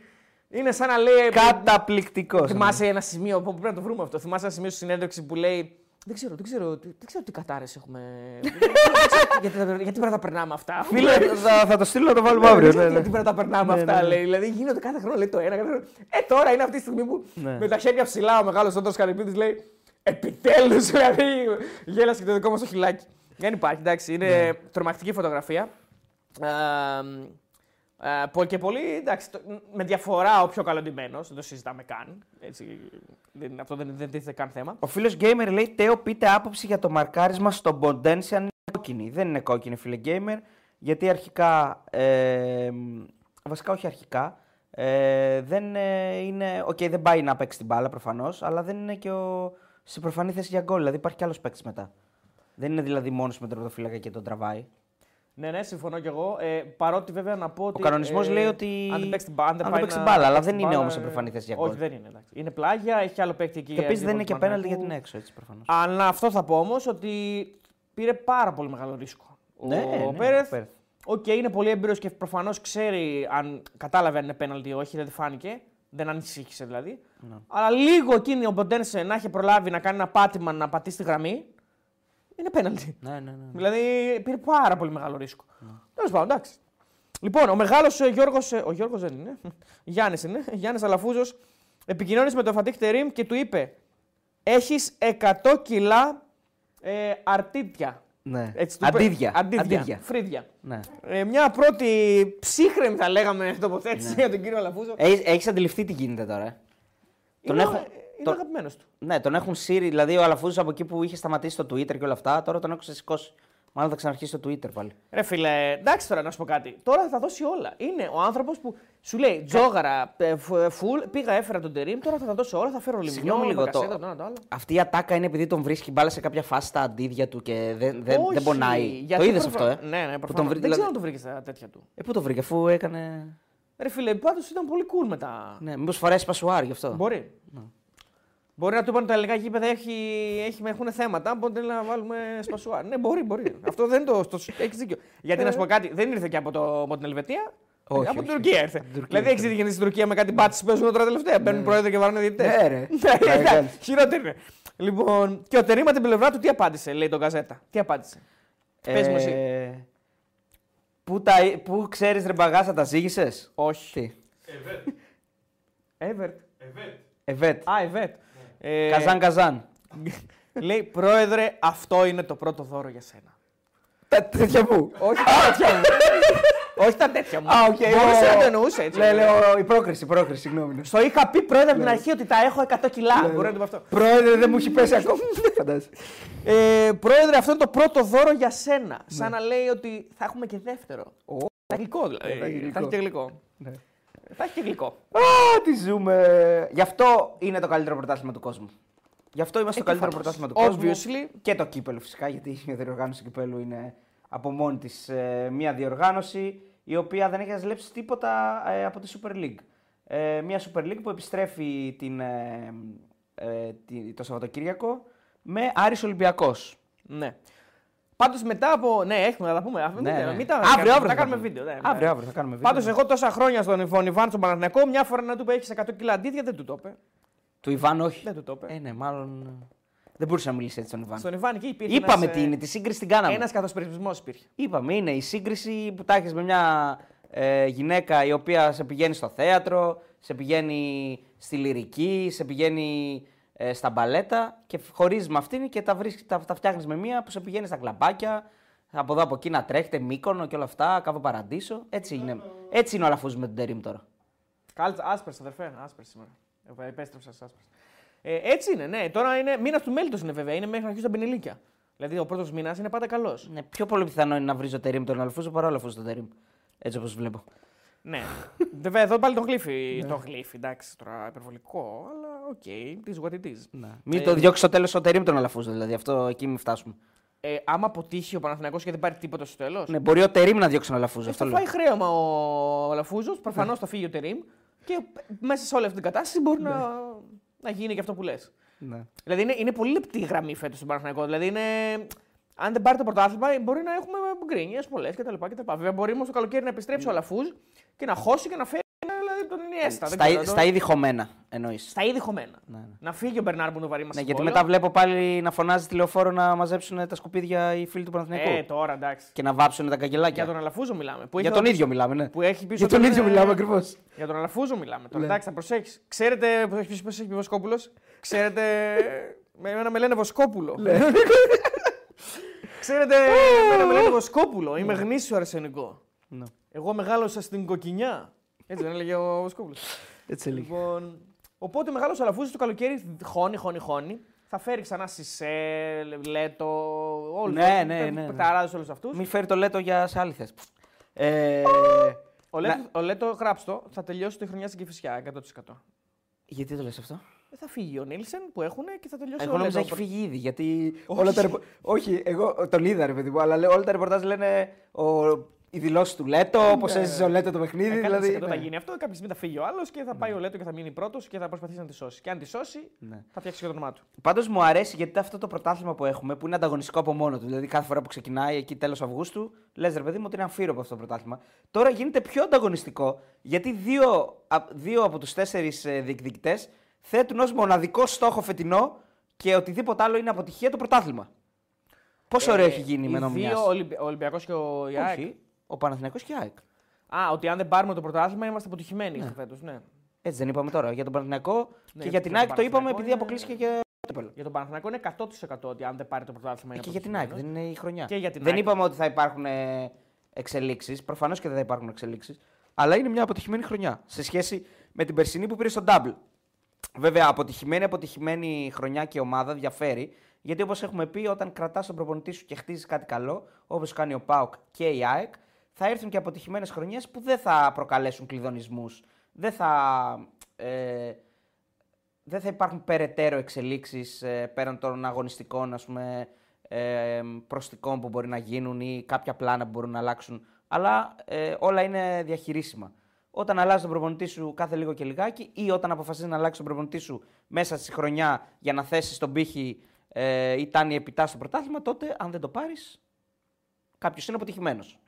Είναι σαν να λέει. Καταπληκτικός. Θυμάσαι ένα σημείο που πρέπει να το βρούμε αυτό. Θυμάσαι ένα σημείο στη συνέντευξη που λέει. Δεν ξέρω, δεν ξέρω, δεν ξέρω τι κατάρες έχουμε. δεν ξέρω γιατί, γιατί πρέπει να τα περνάμε αυτά. Φίλε, θα, θα το στείλω να το βάλουμε Ναι, αύριο. δεν Ναι, ξέρω ναι. Γιατί πρέπει να τα περνάμε Ναι, αυτά, ναι, ναι. λέει. Δηλαδή γίνονται κάθε χρόνο λέει το ένα. Κάθε χρόνο. Ε, τώρα είναι αυτή τη στιγμή που Ναι. με τα χέρια ψηλά ο μεγάλος Άντρο Καρυπίδης λέει Επιτέλους, δηλαδή γέλασε και το δικό μας το χιλάκι. Δεν υπάρχει, εντάξει, είναι Ναι. τρομακτική φωτογραφία. Ε, ε, πο- και πολύ, εντάξει, το- με διαφορά ο πιο καλοντυμένος, δεν το συζητάμε καν. Έτσι, δεν, αυτό δεν, δεν τίθεται καν θέμα. Ο φίλος Gamer λέει: Τέο, πείτε άποψη για το μαρκάρισμα στο Ποντένσε αν είναι κόκκινη. Δεν είναι κόκκινη, φίλε Gamer, γιατί αρχικά. Ε, βασικά, όχι αρχικά. Ε, δεν ε, είναι. Οκ, δεν πάει να παίξει την μπάλα προφανώς, αλλά δεν είναι και ο, σε προφανή θέση για γκολ. Δηλαδή υπάρχει κι άλλος παίκτης μετά. Δεν είναι δηλαδή μόνος με τον τερματοφύλακα και τον τραβάει. Ναι, ναι, συμφωνώ κι εγώ. Ε, παρότι βέβαια να πω ότι. Ο κανονισμός ε, λέει ότι. Αν δεν παίξει την μπάλα, αν δεν πάει παίξει να- την μπάλα, αλλά παίξει δεν την είναι μπάλα, όμως σε προφανή θέση για γκολ. Όχι, δεν είναι. Εντάξει. Είναι πλάγια, έχει άλλο παίκτη εκεί. Και επίσης δεν είναι και αντίπαλο πέναλτι γιατί Παναθηναϊκού. είναι έξω, έτσι προφανώς. Αλλά αυτό θα πω όμως ότι πήρε πάρα πολύ μεγάλο ρίσκο. Ναι, ο ναι, Πέρεθ. ο Πέρεθ. Οκ, είναι πολύ έμπειρος και προφανώς ξέρει αν κατάλαβε αν είναι πέναλτι ή όχι, δεν φάνηκε. Δεν ανησύχησε δηλαδή. Ναι. Αλλά λίγο εκείνη ο Ποντένσε να έχει προλάβει να κάνει ένα πάτημα να πατήσει τη γραμμή. Είναι πέναλτι. Ναι, ναι, ναι. Δηλαδή πήρε πάρα πολύ μεγάλο ρίσκο. Τέλος πάντων, εντάξει. Λοιπόν, ο μεγάλος Γιώργος. Ο Γιώργος δεν είναι. Γιάννης είναι. Γιάννης Αλαφούζος επικοινώνησε με τον Φατίχ Τερήμ και του είπε: Έχεις 100 κιλά ε, αρτίτια. ναι. Έτσι, του είπε- Αντίδια. Αντίδια. Αντίδια. Φρύδια. Ναι. Ε, μια πρώτη ψύχρεμη, θα λέγαμε, τοποθέτηση για τον κύριο Αλαφούζο. Έχεις αντιληφθεί τι γίνεται τώρα. ε; Τον είναι έχω- είναι τον- αγαπημένος του. Ναι, τον έχουν σύρει. Δηλαδή ο Αλαφούζος από εκεί που είχε σταματήσει το Twitter και όλα αυτά, τώρα τον έχουν σηκώσει. Μάλλον θα ξαναρχίσει το Twitter πάλι. Ρε φίλε, εντάξει τώρα να σου πω κάτι. Τώρα θα δώσει όλα. Είναι ο άνθρωπος που σου λέει τζόγαρα, ε, φου- ε, φουλ, πήγα, έφερα τον τερίμ, τώρα θα τα δώσω όλα, θα φέρω λιμνιό, Συγγνώμη λίγο, Μπακασέτα, το- το ένα το άλλο. Αυτή η ατάκα είναι επειδή τον βρίσκει μπάλα σε κάποια φάση στα αντίδια του και δεν, δεν, Όχι, δεν πονάει. γιατί το είδες προφα- αυτό, ε; Ναι, ναι, Που προφανώς. τον βρει- Δεν δηλαδή- ξέρω αν το βρήκες στα τέτοια του. Ε, πού το βρήκε, αφού έκανε. Ρε φίλε, πάντως ήταν πολύ cool μετά. Ναι, μήπως φορέσει πασουάρ γι' αυτό. Μπορεί. Μπορεί να του είπαν ότι τα ελληνικά γήπεδα έχει, έχει, έχουν θέματα, οπότε να βάλουμε σπασουάρ. ναι, μπορεί, μπορεί. Αυτό δεν το. το έχεις δίκιο. Γιατί να σου πω κάτι, δεν ήρθε και από, το, από την Ελβετία. Ε. Όχι, από όχι, την Τουρκία όχι. ήρθε. Από την Τουρκία δηλαδή έχεις ήρθε. δει τι γίνεται στην Τουρκία με κάτι μπάτσες που παίζουν τώρα τελευταία. Μπαίνουν πρόεδροι και βάρουν διαιτητές. Ναι, ρε. Ναι, Ναι, ναι, Χειρότερο είναι. Λοιπόν, και ο Τερήμα την πλευρά του τι απάντησε, λέει τον Καζέτα. Τι απάντησε. Πες μου εσύ. Ε, Πού, τα... πού ξέρεις ρε μπαγάσα τα ζήγησες; Όχι. Τι; Εύερτ. Εβέτ. Α, Εβέτ. Ε, Καζάν καζάν. Λέει, πρόεδρε, αυτό είναι το πρώτο δώρο για σένα. Τα τέτοια μου. Όχι τα τέτοια μου. Όχι τα τέτοια μου. Α, οκ. Μπορούσε ο- να το εννοούσε έτσι. Ναι, λέω η πρόκριση, η πρόκριση, συγγνώμη. ναι. Στο είχα πει πρόεδρε από την αρχή ότι τα έχω 100 κιλά. Μπορεί να το πει αυτό. Πρόεδρε, δεν μου έχει πέσει ακόμα. Φαντάζεσαι. Ε, πρόεδρε, αυτό είναι το πρώτο δώρο για σένα. Σαν να λέει ότι θα έχουμε και δεύτερο. Θα έχει γλυκό δηλαδή. Θα έχει Θα έχει και γλυκό. Ναι. Θα έχει και γλυκό. Α, τι ζούμε. Γι' αυτό είναι το καλύτερο πρωτάθλημα του κόσμου. Γι' αυτό είμαστε το καλύτερο προφανώς. πρωτάθλημα του κόσμου. Obviously. Και το κύπελο φυσικά, γιατί η διοργάνωση του κυπέλου είναι από μόνη της μια διοργάνωση η οποία δεν έχει ζηλέψει τίποτα ε, από τη Super League. Ε, μια Super League που επιστρέφει την, ε, ε, τη- το Σαββατοκύριακο με Άρης Ολυμπιακός. Ναι. Πάντως μετά από. Ναι, έχουμε να τα πούμε. Μην, Ναι, τα- ναι. μην τα Αύριο, κάνουμε, αύριο θα θα κάνουμε πούμε. βίντεο. Ναι, Αύριο, ναι. αύριο θα κάνουμε βίντεο. Πάντως, εγώ τόσα χρόνια στον Ιβον Ιβάν στον Παναθηναϊκό, μια φορά να του πει έχεις 100 κιλά αντίδια, δεν του το είπε. Του Ιβάν όχι. Δεν του το είπε. Ε, ναι, μάλλον. ε, Δεν μπορούσε να μιλήσει έτσι τον Ιβάν. Στον Ιβάν εκεί υπήρχε. Είπαμε ένας, τι είναι, τη σύγκριση την κάναμε. Ένας καθοσπερισμό υπήρχε. Είπαμε, είναι η σύγκριση που τα έχεις με μια ε, γυναίκα η οποία σε πηγαίνει στο θέατρο, σε πηγαίνει στη λυρική, σε πηγαίνει ε, στα μπαλέτα και χωρίζεις με αυτήν και τα, βρίσκει- τα, τα φτιάχνεις με μία που σε πηγαίνει στα κλαμπάκια, από εδώ από εκεί να τρέχετε, μήκονο και όλα αυτά, κάπου παραντήσο. Έτσι είναι, έτσι είναι ο Αλαφούζος με τον Τερίμ τώρα. Κάλτσα, άσπρες, αδερφέ. Άσπρες σήμερα. Εγώ επέστρεψα στις άσπρες. Ε, έτσι είναι, ναι. Τώρα είναι μήνας του μέλητος είναι βέβαια. Είναι μέχρι να αρχίσουν τα πενιλίκια. Δηλαδή ο πρώτος μήνας είναι πάντα καλός. Ναι, πιο πολύ πιθανό είναι να βρεις το Τερίμ τον Αλαφούζο παρά όλο τον Τερίμ. Έτσι όπως βλέπω. ναι. βέβαια εδώ πάλι τον γλύφει. τον γλύφει, εντάξει, τώρα υπερβολικό, αλλά OK, okay, it is what it is. Ναι. Μην το διώξεις στο τέλος ο Τερίμ τον Αλαφούζο, δηλαδή αυτό εκεί μην φτάσουμε. Ε, άμα αποτύχει ο Παναθηναϊκός και δεν πάρει τίποτα στο τέλος. Ναι, μπορεί ο Τερίμ να διώξει τον Αλαφούζο. Ε, αυτό θα λέω. φάει χρέωμα ο Αλαφούζος, προφανώς θα φύγει ο Τερίμ και μέσα σε όλη αυτή την κατάσταση μπορεί να, να γίνει και αυτό που λες. Ναι. Δηλαδή είναι, είναι πολύ λεπτή η γραμμή φέτος στον Παναθηναϊκό. Δηλαδή είναι. Αν δεν πάρει το πρωτάθλημα, μπορεί να έχουμε γκρίνιες πολλές κτλ. Βέβαια, μπορεί όμως το καλοκαίρι να επιστρέψει ο Αλαφούζ και να χώσει και να φέρει δηλαδή, τον Ινιέστα. δεν Στα, ξέρω, στα ήδη χωμένα εννοείς. στα ήδη χωμένα. Ναι, ναι. Να φύγει ο Μπερνάρ που είναι βαρύ μας. Ναι, γιατί μετά βλέπω πάλι να φωνάζει τηλεοφόρο να μαζέψουν τα σκουπίδια οι φίλοι του Παναθηναϊκού. Ε, τώρα εντάξει. Και να βάψουν τα καγκελάκια. Για τον Αλαφούζο μιλάμε. Που Για έχει τον ο- ίδιο μιλάμε, ναι. Που έχει πίσω Για τον τον, ίδιο ε, μιλάμε ακριβώς. Για τον Αλαφούζο μιλάμε. Τώρα Ναι. εντάξει, θα προσέξει. Ξέρετε πώς έχει πει ο Βοσκόπουλος; Ξέρετε. με εμένα με λένε Βοσκόπουλο. Ναι. Ξέρετε, εμένα με λένε Βοσκόπουλο. Είμαι γνήσιο αρσενικό. Ναι. Εγώ μεγάλωσα στην Κοκκινιά. Έτσι δεν έλεγε ο Βοσκόπουλο. Έτσι έλεγε. λοιπόν, οπότε μεγάλος Αλαφούζο το καλοκαίρι χώνει, χώνει, χώνει. Θα φέρει ξανά Σισέ, Λέτο, όλους Ναι, ναι, ναι, ναι. Πεταράδε όλους αυτούς. Μην φέρει το Λέτο για σε άλλη θέση. Ε, Ο Λέτο, ο Λέτο, γράψτε το, θα τελειώσει τη χρονιά στην Κυφυσιά 100%. γιατί το λες αυτό; Ε, Θα φύγει ο Νίλσεν που έχουν και θα τελειώσει Εγώ ο νόμιζα Λέτο. έχει φύγει ήδη. Γιατί Όχι. όλα τα ρεπο- Όχι, εγώ τον είδα ρε παιδί μου, αλλά λέω, όλα τα ρεπορτάζ λένε ο... οι δηλώσεις του Λέτο, πώ έζησε ο Λέτο το παιχνίδι. Ε, δηλαδή, θα ναι. γίνει αυτό. Κάποια στιγμή θα φύγει ο άλλος και θα πάει ο Λέτο και θα μείνει πρώτος και θα προσπαθήσει να τη σώσει. Και αν τη σώσει, Ναι. θα φτιάξει και το όνομά του. Πάντως μου αρέσει γιατί αυτό το πρωτάθλημα που έχουμε, που είναι ανταγωνιστικό από μόνο του, δηλαδή κάθε φορά που ξεκινάει εκεί τέλος Αυγούστου, λες ρε παιδί μου ότι είναι αμφίροπο αυτό το πρωτάθλημα. Τώρα γίνεται πιο ανταγωνιστικό γιατί δύο, α- δύο από τους τέσσερις διεκδικητές θέτουν ως μοναδικό στόχο φετινό και οτιδήποτε άλλο είναι αποτυχία το πρωτάθλημα. Πόσο ωραίο έχει γίνει με Ε, Οι νομιά. δύο, ο Ολυμπι- ο Ολυμπιακός και ο Ιάκ. Όχι, ο Παναθηναϊκός και η ΑΕΚ. Α, ότι αν δεν πάρουμε το πρωτάθλημα είμαστε αποτυχημένοι ναι. φέτος. Ναι. Έτσι δεν είπαμε τώρα. Για τον Παναθηναϊκό Ναι, και για την για τον ΑΕΚ το είπαμε Παναθηναϊκό επειδή είναι- αποκλείστηκε και το κύπελο. Για τον Παναθηναϊκό είναι 100% ότι αν δεν πάρει το πρωτάθλημα είναι Και για την ΑΕΚ, αποτυχημένος. δεν είναι η χρονιά. Και για την δεν ΑΕΚ. είπαμε ότι θα υπάρχουν εξελίξεις. Προφανώς και δεν θα υπάρχουν εξελίξεις. Αλλά είναι μια αποτυχημένη χρονιά σε σχέση με την περσινή που πήρε στο Double. Βέβαια, αποτυχημένη, αποτυχημένη χρονιά και ομάδα διαφέρει. Γιατί όπως έχουμε πει, όταν κρατάς τον προπονητή σου και χτίζεις κάτι καλό, όπως κάνει ο Πάουκ και η ΑΕΚ, θα έρθουν και αποτυχημένες χρονιές που δεν θα προκαλέσουν κλειδονισμούς. Δεν θα. Ε, δεν θα υπάρχουν περαιτέρω εξελίξεις ε, πέραν των αγωνιστικών ας πούμε, ε, προστικών που μπορεί να γίνουν ή κάποια πλάνα που μπορούν να αλλάξουν. Αλλά ε, όλα είναι διαχειρίσιμα. Όταν αλλάζει τον προπονητή σου κάθε λίγο και λιγάκι ή όταν αποφασίζεις να αλλάξει τον προπονητή σου μέσα στη χρονιά για να θέσεις τον πύχη ε, ή τάνει επιτάς στο πρωτάθλημα, τότε αν δεν το πάρεις, κάποιος είναι αποτυχημένος.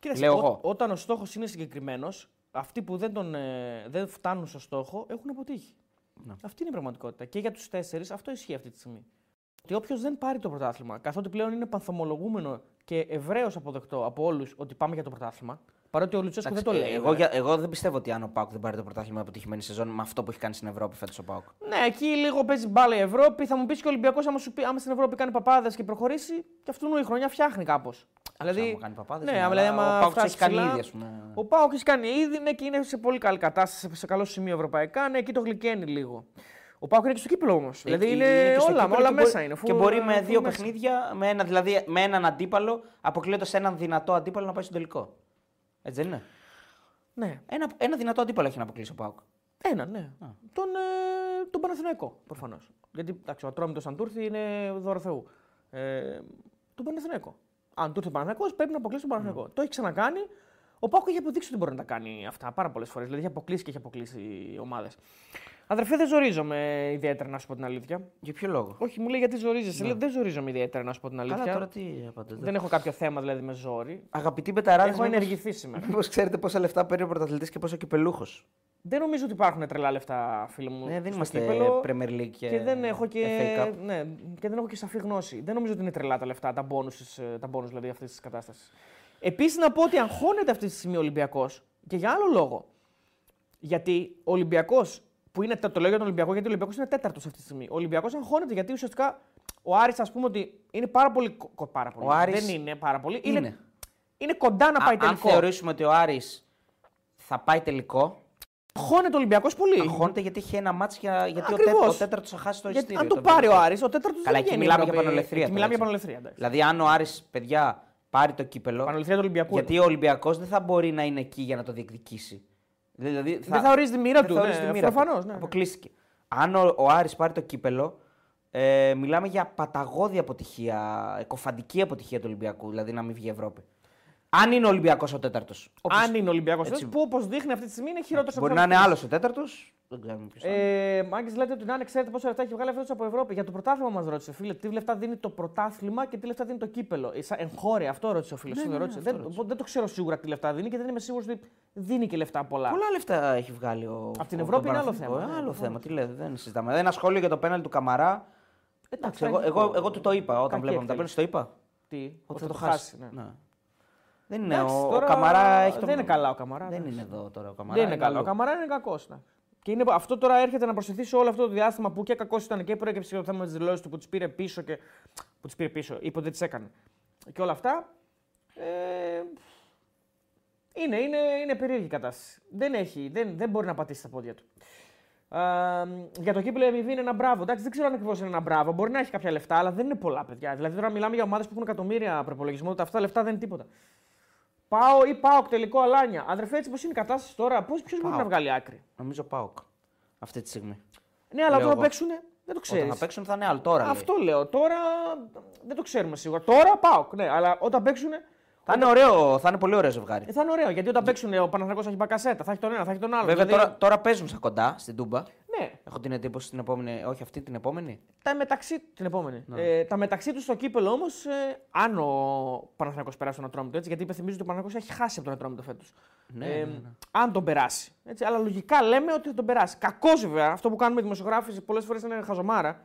Κοίταξε, Λέω ό- εγώ. όταν ο στόχος είναι συγκεκριμένος, αυτοί που δεν, τον, ε, δεν φτάνουν στο στόχο έχουν αποτύχει. Ναι. Αυτή είναι η πραγματικότητα. Και για τους τέσσερις αυτό ισχύει αυτή τη στιγμή. Ότι όποιος δεν πάρει το πρωτάθλημα, καθότι πλέον είναι πανθομολογούμενο και ευρέως αποδεκτό από όλους ότι πάμε για το πρωτάθλημα, παρότι ο Λουτσέσκου δεν το λέει. εγώ, βέβαια. για- εγώ δεν πιστεύω ότι αν ο Πάουκ δεν πάρει το πρωτάθλημα αποτυχημένη σεζόν με αυτό που έχει κάνει στην Ευρώπη φέτος ο Πάουκ. Ναι, εκεί λίγο παίζει μπάλα η Ευρώπη. Θα μου πεις και ο Ολυμπιακός, άμα, σου πει- άμα στην Ευρώπη κάνει παπάδες και προχωρήσει, και αυτού η χρονιά φτιάχνει κάπως. Δηλαδή, άμα κάνει παπάδες, ναι, ναι, άμα αλλά δηλαδή, άμα ο Πάουκ φτάσει έχει κάνει ψηλά, ήδη, ας πούμε. Ο Πάουκ έχει κάνει ήδη ναι, και είναι σε πολύ καλή κατάσταση, σε- σε καλό σημείο ευρωπαϊκά. Ναι, εκεί το γλυκαίνει λίγο. Ο Πάουκ είναι και στο κύπελο όμως. Δηλαδή Εκεί είναι, και στο όλα, κύπελλο όλα και μέσα μπορεί- είναι. Και full- μπορεί με full δύο μέσα. παιχνίδια, με, ένα, δηλαδή, με έναν αντίπαλο, αποκλείοντας έναν δυνατό αντίπαλο να πάει στον τελικό. Έτσι δεν είναι; Ναι, Ένα, ένα δυνατό αντίπαλο έχει να αποκλείσει ο Πάουκ. ένα, ναι. Τον, ε, τον Παναθηναϊκό προφανώς. Γιατί εντάξει, ο Ατρόμητο αν του έρθει είναι δώρο Θεού. Ε, τον Παναθηναϊκό. Αν του έρθει ο Παναθηναϊκός πρέπει να αποκλείσει τον Παναθηναϊκό. Το έχει ξανακάνει. Ο Πάουκ έχει αποδείξει ότι μπορεί να τα κάνει αυτά πάρα πολλές φορές. Δηλαδή έχει αποκλείσει και έχει αποκλείσει ομάδες. Αδερφέ, δεν ζορίζομαι ιδιαίτερα να σου πω την αλήθεια. Για ποιο λόγο; Όχι, μου λέει γιατί ζορίζεσαι. Λέω, δεν ζορίζομαι ιδιαίτερα να σου πω την αλήθεια. Καλά, τώρα τι απαντάτε. Δεν έχω κάποιο θέμα δηλαδή με ζόρι. Αγαπητοί μπεταράδε, Έχω ενεργηθεί σήμερα. Μήπως ξέρετε πόσα λεφτά παίρνει ο πρωταθλητής και πόσο κυπελούχος; δεν νομίζω ότι υπάρχουν τρελά λεφτά, φίλε μου. Ναι, δεν στο είμαστε κύπελλο. Premier League και, Και δεν έχω και, FA Cup. ναι, και δεν έχω και σαφή γνώση. Δεν νομίζω ότι είναι τρελά τα λεφτά, τα μπόνους, ε, τα bonus δηλαδή αυτής της κατάστασης. Επίσης να πω ότι αγχώνεται αυτή τη στιγμή ο Ολυμπιακός και για άλλο λόγο. Γιατί ο Ολυμπιακός, που είναι, το λέω για τον Ολυμπιακό, γιατί ο Ολυμπιακός είναι τέταρτος αυτή τη στιγμή. Ο Ολυμπιακός αγχώνεται γιατί ουσιαστικά ο Άρης, ας πούμε, ότι είναι πάρα πολύ. κο- κο- Πάρα πολύ. Ο Άρης δεν είναι πάρα πολύ. είναι. Είναι, είναι κοντά να Α- πάει αν τελικό. θεωρήσουμε ότι ο Άρης θα πάει τελικό, Χώνεται ο Ολυμπιακός πολύ. Αγχώνεται γιατί έχει ένα μάτς για, γιατί ο, Ακριβώς. τέ, ο τέταρτος θα χάσει το Γιατί ειστήριο. αν το τον πάρει ο τελευταίο. Άρης, ο τέταρτος Καλά, εκεί μιλάμε για πανολευθερία. τώρα, Μιλάμε για έτσι. πανολευθερία. εντάξει. Δηλαδή, αν ο Άρης, παιδιά, πάρει το κύπελο. Πανολευθερία του Ολυμπιακού. Γιατί ο Ολυμπιακός δεν θα μπορεί να είναι εκεί για να το διεκδικήσει. Δηλαδή, Δεν θα ορίζει τη μοίρα δεν του, θα ναι, ορίζει τη αυτό μοίρα του. προφανώς, ναι, ναι. Αποκλείστηκε. Αν ο, ο Άρης πάρει το κύπελο, ε, μιλάμε για παταγώδη αποτυχία, εκοφαντική αποτυχία του Ολυμπιακού, δηλαδή να μην βγει η Ευρώπη. Αν είναι ο Ολυμπιακός ο τέταρτος. Αν είναι ο Ολυμπιακός Έτσι. που όπως δείχνει αυτή τη στιγμή είναι χειρότερος Μπορεί να είναι άλλος ο τέταρτος. Δεν ξέρουμε ποιος. Ε, Μάγκης λέτε ότι να είναι, ξέρετε πόσα λεφτά έχει βγάλει αυτός από Ευρώπη. Για το πρωτάθλημα μας ρώτησε, φίλε. Τι λεφτά δίνει το πρωτάθλημα και τι λεφτά δίνει το κύπελο. Ε, σαν εγχώρια, αυτό ρώτησε ο φίλος. Ναι, ναι, ναι, δεν, αυτό ρώτησε. δεν το ξέρω σίγουρα τι λεφτά δίνει και δεν είμαι σίγουρος ότι δίνει και λεφτά πολλά. Πολλά λεφτά έχει βγάλει ο. Απ' την ο- Ευρώπη τον είναι άλλο Παναθηναϊκός. θέμα, ναι, άλλο προφανώς. θέμα. Τι λέτε, δεν συζητάμε. Ένα σχόλιο για το πέναλ του Καμαρά. Εντάξει, εγώ, τραγικό. εγώ, εγώ του το είπα όταν Κακή βλέπαμε τα εκτέλεση. πέναλ, το είπα. Τι, Ότι θα το χάσει. Ναι. Ναι. Δεν είναι. Εντάξει, ο, τώρα ο Καμαρά έχει το... δεν είναι καλά ο Καμαρά, Δεν εντάξει. είναι εδώ τώρα ο Καμαρά. Δεν είναι καλά. Ο αλλού. Καμαρά είναι κακός. Ναι. Και είναι, αυτό τώρα έρχεται να προσθεθεί σε όλο αυτό το διάστημα που και κακός ήταν και προέκυψε το θέμα της δηλώσης του που τι πήρε πίσω και. που τι πήρε πίσω, είπε ότι δεν τις έκανε. Και όλα αυτά. Ε, είναι, είναι, είναι περίεργη η κατάσταση. Δεν, έχει, δεν, δεν μπορεί να πατήσει τα πόδια του. Α, για το κύπελο MV είναι ένα μπράβο. Εντάξει, δεν ξέρω αν ακριβώς είναι ένα μπράβο. Μπορεί να έχει κάποια λεφτά, αλλά δεν είναι πολλά παιδιά. Δηλαδή τώρα μιλάμε για ομάδες που έχουν εκατομμύρια προπολογισμό. Τα αυτά τα λεφτά δεν είναι τίποτα. Πάω ή πάω τελικό αλάνια. Αδερφέ, έτσι πώς είναι η κατάσταση τώρα, ποιος μπορεί ΠΑΟΚ. να βγάλει άκρη; Νομίζω Πάοκ. Αυτή τη στιγμή. Ναι, αλλά Λέω όταν εγώ. παίξουν δεν το ξέρει. Όταν θα παίξουν θα είναι άλλο τώρα. λέει. Αυτό λέω. Τώρα δεν το ξέρουμε σίγουρα. Τώρα πάω. Ναι, αλλά όταν παίξουν. Θα είναι, ωραίο, θα είναι πολύ ωραίο ζευγάρι. Ε, θα είναι ωραίο γιατί όταν παίξουν ο Παναθηναϊκός θα έχει μπακασέτα, θα έχει τον ένα, θα έχει τον άλλο. Βέβαια Δηλαδή, τώρα, τώρα παίζουν στα κοντά στην Τούμπα. Ναι, Έχω την εντύπωση την επόμενη. Όχι αυτή την επόμενη. τα μεταξύ. Την επόμενη. Ναι. Ε, τα μεταξύ τους στο κύπελο όμως, ε, αν ο Παναθηναϊκός περάσει τον Ατρόμητο έτσι, γιατί υπενθυμίζω ότι ο Παναθηναϊκός έχει χάσει από τον Ατρόμητο φέτος. Ναι, ε, ναι, ναι. Αν τον περάσει. Έτσι, αλλά λογικά λέμε ότι θα τον περάσει. Κακός βέβαια, αυτό που κάνουμε δημοσιογράφηση πολλές φορές είναι χαζομάρα.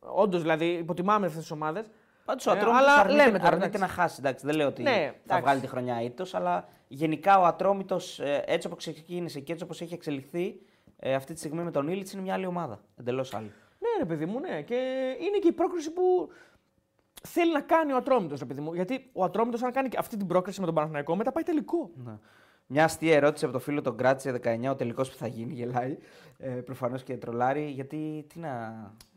Όντως δηλαδή υποτιμάμε αυτές τις ομάδες. Πάντως ο Ε, Ατρόμητος αλλά αρνείται, λέμε τώρα, αρνείται εντάξει. να χάσει. Εντάξει, δεν λέω ότι Ναι, θα εντάξει. βγάλει τη χρονιά ήττο, αλλά γενικά ο Ατρόμητος έτσι όπως ξεκίνησε και έτσι όπως έχει εξελιχθεί ε, αυτή τη στιγμή με τον Ήλιτ είναι μια άλλη ομάδα. Εντελώς άλλη. Ναι, ρε παιδί μου, ναι. Και είναι και η πρόκριση που θέλει να κάνει ο Ατρόμητος, ρε παιδί μου. Γιατί ο Ατρόμητος, αν κάνει και αυτή την πρόκριση με τον Παναθηναϊκό, μετά πάει τελικό. Ναι. Μια αστεία ερώτηση από το φίλο τον Κράτησε 19, ο τελικός που θα γίνει, γελάει. Ε, Προφανώς και τρολάρει, γιατί τι να.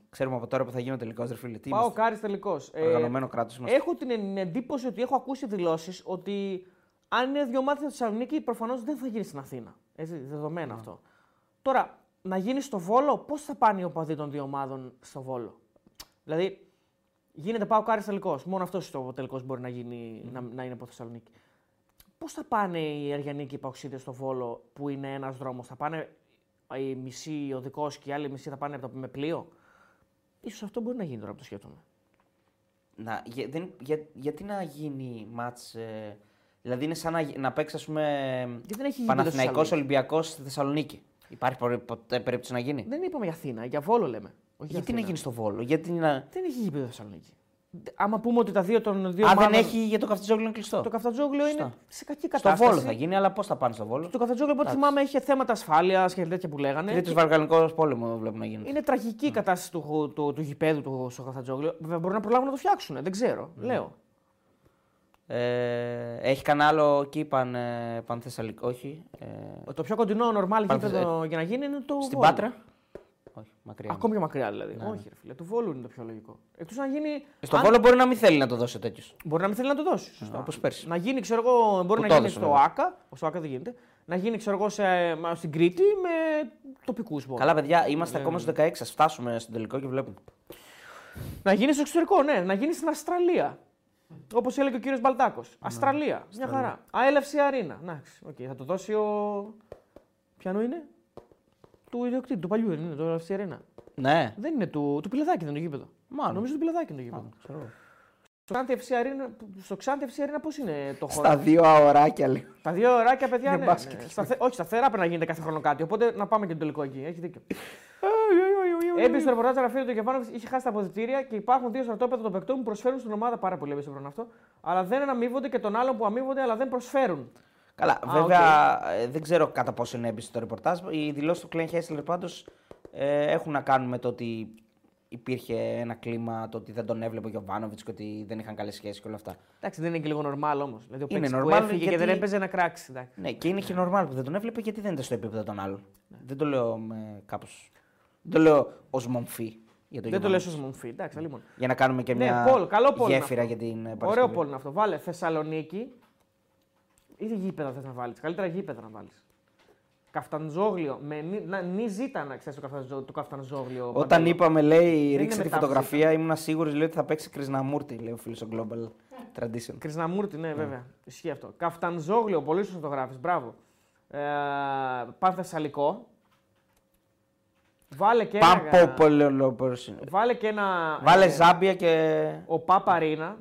Ξέρουμε από τώρα που θα γίνει ο τελικός, ρε φίλε. Τι ΠΑΟΚ είμαστε, Άρης τελικός. Οργανωμένο κράτος είμαστε. έχω την εντύπωση ότι έχω ακούσει δηλώσεις ότι αν είναι δύο μάτια στη Θεσσαλονίκη, προφανώς δεν θα γίνει στην Αθήνα. Έτσι, δεδομένο αυτό. Τώρα, να γίνει στο Βόλο, πώς θα πάνε οι οπαδοί των δύο ομάδων στο Βόλο; Δηλαδή, γίνεται ΠΑΟΚ-Άρης τελικός. Μόνο αυτός ο τελικός μπορεί να, γίνει, να, να είναι από Θεσσαλονίκη. Πώς θα πάνε οι Αρειανοί και οι Παοκτσήδες στο Βόλο, που είναι ένας δρόμος, θα πάνε η μισή οδικό και η άλλη μισή θα πάνε από το, με πλοίο; Ίσως αυτό μπορεί να γίνει τώρα που το σκέφτομαι. Να, για, δεν, για, γιατί να γίνει μάτς, ε, δηλαδή είναι σαν να, να παίξεις ας πούμε Γιατί δεν έχει γίνει Παναθηναϊκός στο Ολυμπιακός στη Θεσσαλονίκη. Υπάρχει πο- ποτέ περίπτωση να γίνει; Δεν είπαμε για Αθήνα, για Βόλο λέμε. Όχι για γιατί να Αθήνα. γίνει στο Βόλο, γιατί να... Δεν έχει γήπεδο Θεσσαλονίκη. Άμα πούμε ότι τα δύο των δύο Α, ομάδων- δεν έχει για το καυτιζόγλιο είναι κλειστό. Το Καφτατζόγλιο είναι Σωστά. σε κακή Στο κατάσταση. Βόλο θα γίνει, αλλά πώς θα πάνε στο Βόλο. Το Καφτατζόγλιο, από ό,τι Εντάξει. θυμάμαι, είχε θέματα ασφάλειας και τέτοια που λέγανε. Τρίτο Βαργαλικό πόλεμο βλέπουμε να γίνεται. Είναι τραγική η κατάσταση του, του, του, του γηπέδου του στο Καφτατζόγλιο. Βέβαια, μπορούν να προλάβουν να το φτιάξουν. Δεν ξέρω. Λέω. Ε, έχει κανένα άλλο εκεί παν, ε, πανθεσσαλικό, όχι. Ε, Το πιο κοντινό normal Πάντως, γήπεδο για να γίνει είναι το στην Βόλο. Πάτρα. Όχι, μακριά. είναι. Ακόμη πιο μακριά δηλαδή. Ναι. Όχι, ρε φίλε. Του Βόλου είναι το πιο λογικό. Εκτός να γίνει. Στο αν- Βόλο μπορεί να μην θέλει να το δώσει ο τέτοιος. Μπορεί να μην θέλει να το δώσει. Σωστά. όπως πέρσι. Να γίνει, ξέρω εγώ, μπορεί Που να το γίνει έδωσε, στο βέβαια. ΑΚΑ. Στο ΑΚΑ δεν γίνεται. Να γίνει, ξέρω εγώ, σε, μα, στην Κρήτη με τοπικούς μόνο. Καλά, παιδιά, Ναι, είμαστε ακόμα στους 16. Ας φτάσουμε στον τελικό και βλέπουμε. Να γίνει στο εξωτερικό, ναι. Να γίνει στην Αυστραλία. Όπως έλεγε ο κύριος Μπαλτάκος. Ναι, Αυστραλία. Μια χαρά. AEL FC Arena. Εντάξει, οκ, θα το δώσει ο. Ποιανού είναι; Του ιδιοκτήτη, του παλιού δεν είναι, το AEL FC Arena. Ναι, Δεν είναι του, του Πηλαδάκη, δεν είναι το γήπεδο. Μάλλον. Νομίζω του Πηλαδάκη είναι το γήπεδο. ξέρω εγώ. Στο Ξάνθη FC Arena, στο Ξάνθη FC Arena πώς είναι το χώρο; Στα δύο αωράκια λέει. Τα δύο ωράκια, παιδιά, Είναι ναι. μπάσκετ. ναι. Σταθε... Όχι, σταθερά πρέπει να γίνεται κάθε χρόνο κάτι. Οπότε να πάμε και το τελικό εκεί. Έχει δίκιο. Έμπει στο ρεπορτάζ Ραφίδη του Κεφάνοβιτ είχε χάσει τα αποδητήρια και υπάρχουν δύο στρατόπεδα των παικτών που προσφέρουν στην ομάδα πάρα πολύ έμπιστο αυτό. Αλλά δεν αμείβονται και τον άλλον που αμείβονται αλλά δεν προσφέρουν. Καλά, Α, βέβαια ε, δεν ξέρω κατά πόσο είναι έμπιστο το ρεπορτάζ. Οι δηλώσεις του Κλέν Χέσλερ πάντως ε, έχουν να κάνουν με το ότι υπήρχε ένα κλίμα το ότι δεν τον έβλεπε ο Γιωβάνοβιτς και ότι δεν είχαν καλές σχέσεις και όλα αυτά. Εντάξει, δεν είναι και λίγο normal όμως. Δηλαδή ο Είναι παίκτης που normal έφυγε και γιατί- δεν έπαιζε να κράξει. εντάξει. Ναι, και είναι και normal που δεν τον έβλεπε γιατί δεν ήταν στο επίπεδο των άλλων. Δεν το λέω με κάπως. Δεν το λέω ως μομφή. Για το Δεν το λες Γιωβάνοβιτς. ως μομφή. Εντάξει, λοιπόν. Για να κάνουμε και Ναι, μια Πολ, καλό Πολ είναι γέφυρα αυτό. για την ε, Ωραίο Παρασκευή. πόλο είναι αυτό. Βάλε Θεσσαλονίκη. Ήδη γήπεδα θες να βάλεις. Καλύτερα γήπεδα να βάλεις. Καφτανζόγλιο. Με νι, να, νι ζήτα να ξέρεις το, καφτανζό, το καφτανζόγλιο. Όταν Παντέλο. είπαμε, λέει, είναι ρίξε τη μετάφραση. φωτογραφία, ήμουν σίγουρος λέει, ότι θα παίξει Κρυσναμούρτη, λέει ο φίλος ο Global Tradition. Κρυσναμούρτη, ναι, βέβαια. Ισχύει αυτό. Καφτανζόγλιο, πολύ σωστό το γράφει. Μπράβο. Ε, Πανθεσσαλικό. Βάλε και ένα. Παμποπολεολόπορ. Βάλε και ένα. Βάλε ε, Ζάμπια και. Ο Παπαρίνα.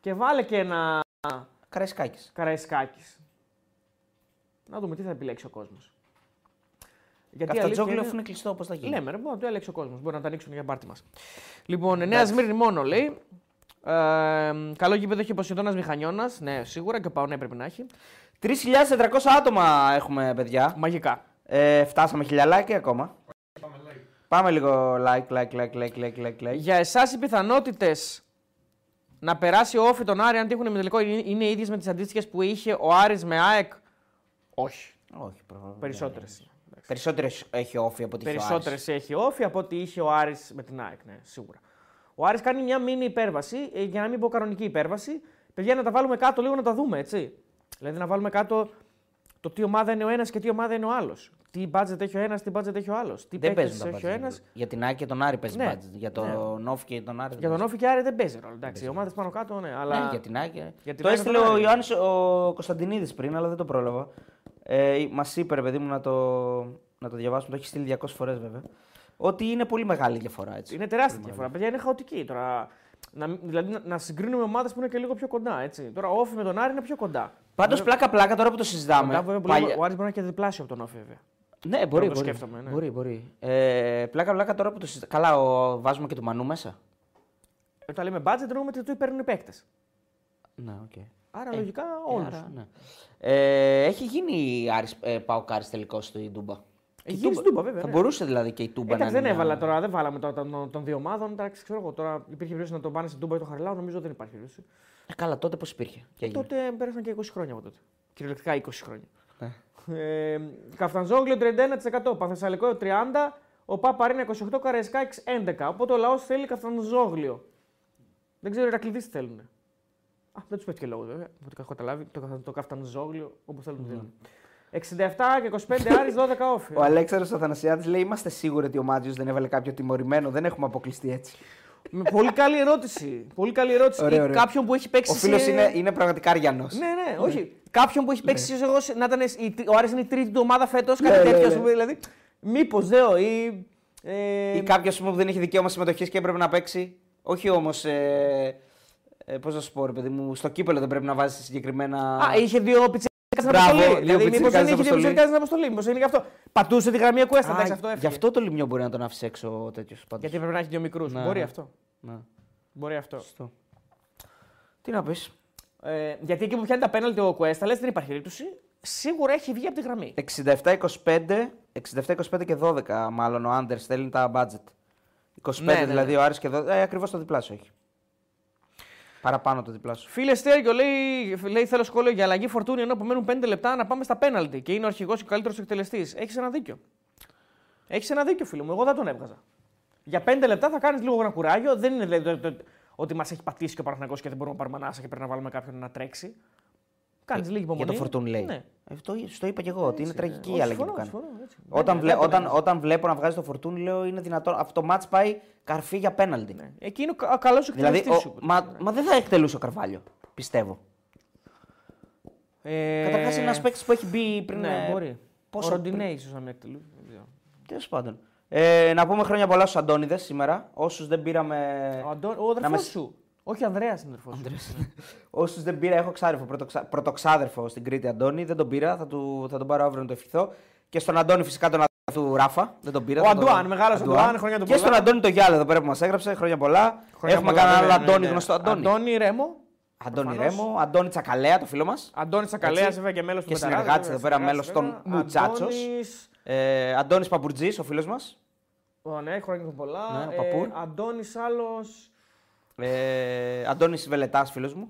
Και βάλε και ένα Καραϊσκάκη. Καραϊσκάκη. Να δούμε τι θα επιλέξει ο κόσμος. Γιατί η αλήθεια Καφτατζόγλιο είναι- αφού είναι κλειστό, πώς θα γίνει; Λέμε, ρε, μπορεί να το έλεξε ο κόσμος. Μπορεί να τα ανοίξουν για πάρτι μας. Λοιπόν, Νέας Σμύρνη μόνο λέει. Ε, καλό γήπεδο έχει ο Ποσειδώνας Μηχανιώνας. Ναι, σίγουρα και ο Παονέ πρέπει να έχει. 3.400 άτομα έχουμε, παιδιά. Μαγικά. Ε, φτάσαμε χιλιαλάκι ακόμα. Πάμε λίγο like, like, like, like, like, like, like. Για εσάς οι πιθανότητες να περάσει ο Όφη τον Άρη αν τύχουν τελικό είναι οι ίδιες με τις αντίστοιχες που είχε ο Άρης με ΑΕΚ; Όχι. Όχι, προφανώς. Περισσότερες. Περισσότερες έχει όφη από ότι έχει ο Άρης. Περισσότερες έχει ο Όφη από ό,τι είχε ο Άρης με την ΑΕΚ. Ναι, σίγουρα. Ο Άρης κάνει μια μίνι υπέρβαση, ε, για να μην πω κανονική υπέρβαση. Παιδιά, να τα βάλουμε κάτω λίγο να τα δούμε, έτσι. Δηλαδή να βάλουμε κάτω το τι ομάδα είναι ο ένας και τι ομάδα είναι ο άλλος. Τι budget έχει ο ένας, τι budget έχει ο άλλος. Τι Δεν παίκτες παίζουν τα έχει ο ένας. budget. Για την Άκη και τον Άρη παίζει Ναι. budget. Για τον Όφη και τον Άρη. δεν Για τον παίζει. Όφη και Άρη δεν παίζει ρόλο. Εντάξει, οι ομάδες πάνω κάτω, ναι. Αλλά... Ναι, για την Άκη. Για την Το Άκη έστειλε τον ο Άρη. Ιωάννης ο Κωνσταντινίδης πριν, αλλά δεν το πρόλαβα. Ε, Μας είπε, ρε παιδί μου, να το, να το διαβάσουμε. Το έχει στείλει 200 φορές βέβαια. Ότι είναι πολύ μεγάλη διαφορά. Έτσι. Είναι τεράστια διαφορά. Παιδιά είναι χαοτική τώρα. Να, δηλαδή να, να συγκρίνουμε ομάδες που είναι και λίγο πιο κοντά. Έτσι. Τώρα ο Όφη με τον Άρη είναι πιο κοντά. Πάντως, πλάκα-πλάκα τώρα που το συζητάμε. Κοντά, βέβαια, που παλιά- λέμε, Ο Άρης μπορεί να είναι και διπλάσιο από τον Όφη, βέβαια. Ναι, μπορεί. το Μπορεί, σκέφτομαι, ναι. μπορεί, μπορεί. Ε, πλάκα-πλάκα τώρα που το συζητάμε. Καλά, ο... βάζουμε και του Μανού μέσα. Όταν λέμε budget, εννοούμε ότι του παίρνουν οι παίκτες. Ναι, οκ. Άρα λογικά Ε, όλους. άρα, ναι. ε, έχει γίνει Άρης, ε, ΠΑΟΚ-Άρης τελικός στη Τούμπα; Έχει Η γίνει στην Τούμπα, βέβαια. Θα ναι. μπορούσε δηλαδή και η Τούμπα Εντάξει, να δεν είναι μια- έβαλα τώρα, δεν βάλαμε τώρα των, των δύο ομάδων. Εντάξει, ξέρω εγώ, τώρα υπήρχε περίπτωση να τον πάνε στην Τούμπα ή το Χαριλάου, νομίζω δεν υπάρχει περίπτωση. Ε, καλά, τότε πώς υπήρχε. Και έγινε; Τότε πέρασαν και 20 χρόνια από τότε. Κυριολεκτικά 20 χρόνια. Ναι. Ε, Καφτανζόγλιο 31%, Παθεσσαλικό 30%, ο Παπαρίνα 28%, Καραϊσκάκης 11%. Οπότε ο λαός θέλει Καφτανζόγλιο. Δεν ξέρω οι Ηρακλήδε τι θέλουν. Α, δεν τους πέφτει και λόγος βέβαια. Από ό,τι έχω καταλάβει, το, το Καφτανζόγλιο όπω θέλουν το θέλουν. 67 και 25 Άρης, 12 όφη. Ο Αλέξανδρος Αθανασιάδης λέει: Είμαστε σίγουροι ότι ο Μάτζιος δεν έβαλε κάποιο τιμωρημένο. Δεν έχουμε αποκλειστεί έτσι. Με πολύ καλή ερώτηση. Πολύ καλή ερώτηση. Ωραίο, Ή ωραίο. Κάποιον που έχει παίξει. Ο φίλος σε- είναι, είναι πραγματικά αριανός. Ναι, ναι, όχι. Κάποιον που έχει παίξει ίσως εγώ, σε- να ήταν η- ο Άρης είναι η τρίτη του ομάδα φέτος, Ναι, κάτι ναι, τέτοιο. ναι. ας πούμε, Δηλαδή, μήπως δεν ή. Ε, Ή κάποιο που δεν έχει δικαίωμα συμμετοχής και έπρεπε να παίξει. Όχι όμως. Ε, ε, Πώς να σου πω, ρε παιδί μου, στο κύπελο δεν πρέπει να βάζεις συγκεκριμένα. Α, είχε δύο πιτσέρικε στην Μπράβο, αποστολή. δύο Δηλαδή, μήπως πιτσιρικάδες δεν στην είχε δύο αποστολή. πιτσέρικε στην αποστολή. Μήπως είναι γι' αυτό. Πατούσε τη γραμμή Κουέστα. Α, Εντάξει, αυτό έφυγε. γι' αυτό το λιμιό μπορεί να τον άφησε έξω ο τέτοιος. Γιατί πρέπει να έχει δύο μικρούς. Ναι, Μπορεί ναι. αυτό. Ναι. Μπορεί αυτό. Σωστό. Τι να πεις. Ε, γιατί εκεί που πιάνει τα πέναλτι ο Κουέστα, λες δεν υπάρχει περίπτωση. Σίγουρα έχει βγει από τη γραμμή. 67-25, 67-25 και 12 μάλλον ο Άντερ στέλνει τα budget. 25 Ναι, ναι, δηλαδή ναι. ο Άρης και 12. Ε, Ακριβώς το διπλάσιο έχει. Παραπάνω το διπλάσιο. Φίλε Στέργιο λέει, λέει: Θέλω σχόλιο για αλλαγή φορτούνη ενώ απομένουν 5 λεπτά να πάμε στα πέναλτι και είναι ο αρχηγός και ο καλύτερος εκτελεστής. Έχεις ένα δίκιο. Έχεις ένα δίκιο, φίλο μου. Εγώ δεν τον έβγαζα. Για 5 λεπτά θα κάνεις λίγο ένα κουράγιο. Δεν είναι δηλαδή, το- το- ότι μας έχει πατήσει και ο Παναγενικό και δεν μπορούμε να πάρουμε ανάσα και πρέπει να βάλουμε κάποιον να τρέξει. Κάνεις λίγη υπομονή. Για το φορτούν λέει. Ναι. Ε, το, στο είπα και εγώ ότι είναι Έτσι, τραγική όχι, η αλλαγή συμφωνώ, που κάνει. συμφωνώ, έτσι. Όταν, Ναι, βλέ, δεν τον όταν, έβγαζα. όταν βλέπω να βγάζει το φορτούν, λέω είναι δυνατόν. Αυτό το match πάει καρφί για πέναλτι. Ναι. Εκεί είναι ο καλός Δηλαδή, εκτελεστή. ο, μα, μα δεν θα εκτελούσε ο Καρβάλιο. Πιστεύω. Ε, Καταρχάς είναι ένας παίκτης που έχει μπει πριν. Ναι, ε, μπορεί. πόσο Ο Ροντινέ ίσω να με εκτελούσε. δεν ξέρω. Τέλος πάντων. Ε, να πούμε χρόνια πολλά στους Αντώνιδες σήμερα. Όσους δεν πήραμε. Ο, Αντώ... ο αδερφός με- σου. Όχι, ο Ανδρέας είναι αδερφός σου. Όσους δεν πήρα, έχω ξάδερφο, πρωτοξα... πρωτοξάδερφο στην Κρήτη Αντώνη. Δεν τον πήρα, θα, του... θα τον πάρω αύριο να το ευχηθώ. Και στον Αντώνη φυσικά τον αδερφό του Ράφα. Δεν τον πήρα. Ο θα τον- Αντουάν, μεγάλος Αντουάν, χρόνια του Και στον πολλά. Αντώνη το Γιάλε εδώ πέρα που μας έγραψε, χρόνια πολλά. Χρόνια Έχουμε πολλά, κανένα άλλο βέβαια, ναι, Αντώνη ναι. γνωστό Αντώνη. Αντώνη Ρέμο. Αντώνη προφανώς. Ρέμο, Αντώνη Τσακαλέα, το φίλο μας. Αντώνη Τσακαλέας, Έτσι. βέβαια και μέλος του Και Μεταράδε, συνεργάτης βέβαια, εδώ πέρα, συνεργάτης, μέλος των βέβαια. Μουτσάτσος. Αντώνης Ε, Αντώνης Παπουρτζής, ο φίλος μας. Ω, ναι, χρόνια πολλά. Ναι, ο Παπούρ. Αντώνης άλλος... Ε, Αντώνης Βελετάς, φίλος μου.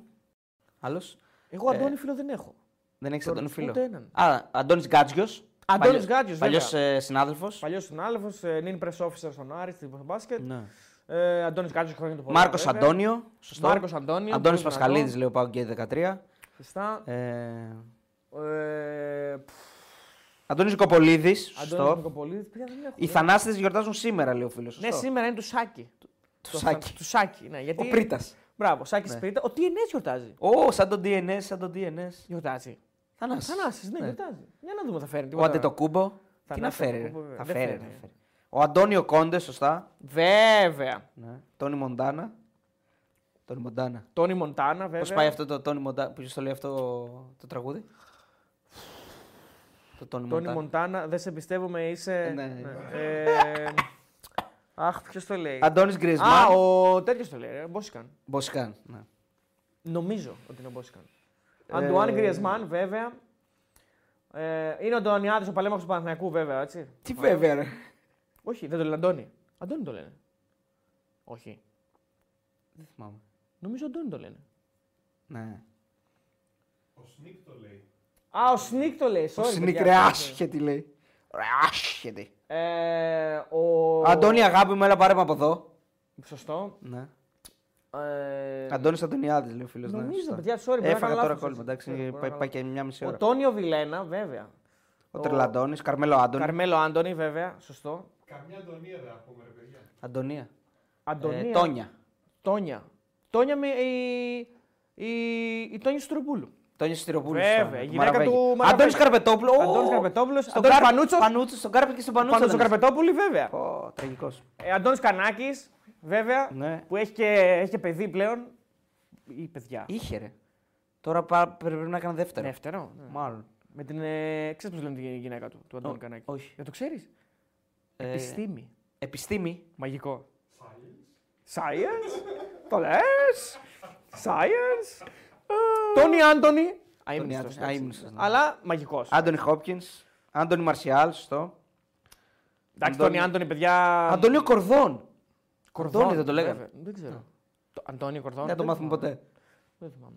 Άλλος. Εγώ Αντώνη φίλο δεν έχω. Δεν έχεις Πρώτο- Αντώνη φίλο; ούτε έναν. Α, Αντώνης Γκάτζιος. Αντώνης Παλιός- Γκάτζιος, Παλιός βέβαια. ε, συνάδελφος. Παλιός συνάδελφος, νυν press officer στον Άρης, στην μπάσκετ. Ναι. Ε, Αντώνης Γκάτζος, χρόνια του πολλά. Μάρκος βέβαια. Αντώνιο. Σωστό. Μάρκος Αντώνιο. Αντώνης πολύ Πασχαλίδης, δυνατό. λέει ο Πάο και 13. Σωστά. Ε, Ε, πφ, Αντώνης Νικοπολίδης. Αντώνης Σωστό. Νικοπολίδης, παιδιά δεν έχω. Οι θανάστες γιορτάζουν σήμερα, λέει ο φίλος. Ναι, Σωστό. σήμερα είναι του Σάκη. Του Το Σάκη. θα- Του Σάκη, ναι. Γιατί... Ο Πρίτας. Μπράβο, Σάκης Ναι. Πρίτας. Ο TNS γιορτάζει. Ω, σαν τον DNS, σαν τον DNS. Γιορτάζει. Θανάσης. Θανάσης, ναι, Ναι. γιορτάζει. Για να δούμε, θα φέρει. Ο τίποτα. Αντετοκούμπο. Τι να Θανάσης φέρει, ρε; Αντετοκούμπο, βέβαια. Θα Δεν φέρει, φέρει. θα φέρει. Ο Αντώνιο Κόντε, σωστά. Βέβαια. Ναι. Τόνι Μοντάνα. Τόνι Μοντάνα. Τόνι Μοντάνα, βέβαια. Πώς πάει αυτό το Τόνι Μοντάνα, ποιο το λέει αυτό το τραγούδι; Το Τόνι Τόνι Μοντάνα. Μοντάνα, δεν σε πιστεύουμε, είσαι. Ναι, ναι. Ε, Αχ, ποιος το λέει. Αντώνης Α, Γκρισμάν. ο τέτοιος το λέει, ε, Μπόσικαν. Μποσικάν. Ναι. Νομίζω ότι είναι ο Μπόσικαν. Ε, Αντουάν Γκριεσμάν, βέβαια. Ε, είναι ο Αντωνιάδης, ο παλέμαχος του Παναθηναϊκού, βέβαια, έτσι. Τι βέβαια, ρε. Όχι, δεν το λένε Αντώνη. Αντώνη το λένε. Όχι. Δεν θυμάμαι. Νομίζω Αντώνη το λένε. Ναι. Ο Σνίκ το λέει. Α, ο Σνίκ το λέει. Ο Sorry, Σνίκ παιδιά. ρε άσχετη λέει. Ρε άσχετη. Ε, ο... Αντώνη αγάπη μου, έλα πάρε με από εδώ. Σωστό. Ναι. Ε, Αντώνης Αντωνιάδης λέει ο φίλος. ναι, Νομίζω, σωστά. παιδιά, sorry, μπορεί να Έφαγα κάνω τώρα λάθος, κόλλημα, έτσι. εντάξει, Ναι, μπορεί να πάει, κάνω πάει και μια μισή Ο ώρα. Τόνιο Βιλένα, βέβαια. Ο Τρελαντώνης, Καρμέλο Άντονι. Καρμέλο Άντωνη, βέβαια. Σωστό. Καμιά Αντωνία δεν ακούμε, ρε παιδιά. Αντωνία. Αντωνία. Ε, Τόνια. Τόνια. Τόνια με η, η, η Τόνια Στουροπούλου. Τόνια Στυροπούλου. Βέβαια, η γυναίκα του Αντώνης Μαραβέγγι. Καρπετόπουλο. ω, Αντώνης Καρπετόπουλος, στον Αντώνης Κάρ- Πανούτσος. Πανούτσος, Στον Κάρπετ και στον Πανούτσος. Πάνω στον δεν Καρπετόπουλη, βέβαια. λες. Ω, τραγικός. Ε, Αντώνης Κανάκης, βέβαια. Ναι. Που έχει και, έχει και παιδί πλέον. Ή παιδιά. Είχε ρε. Τώρα πά- πρέπει να έκανε δεύτερο. Δεύτερο. ναι. Μάλλον. Με την. Ε, ξέρεις πώς λένε τη γυναίκα του, του Αντώνη Ω, Κανάκη; όχι. Για το ξέρεις; Ε, Επιστήμη. Επιστήμη. Μαγικό. Science; το λες; Science; Τόνι Άντωνη. Αείμνηστος, Άντωνη, εντάξει. αείμνηστος, ναι. Αλλά μαγικός. Άντωνι Χόπκινς. Άντωνι Μαρσιάλ, σωστό. Εντάξει, Αντώνη- Τόνι Άντωνη, παιδιά. Αντώνιο Κορδόν. Κορδόν, Αντώνη δεν το λέγανε. βέβαια. Δεν ξέρω. Το Αντώνιο Κορδόν. Δεν το μάθουμε θυμάμαι. ποτέ. Δεν θυμάμαι.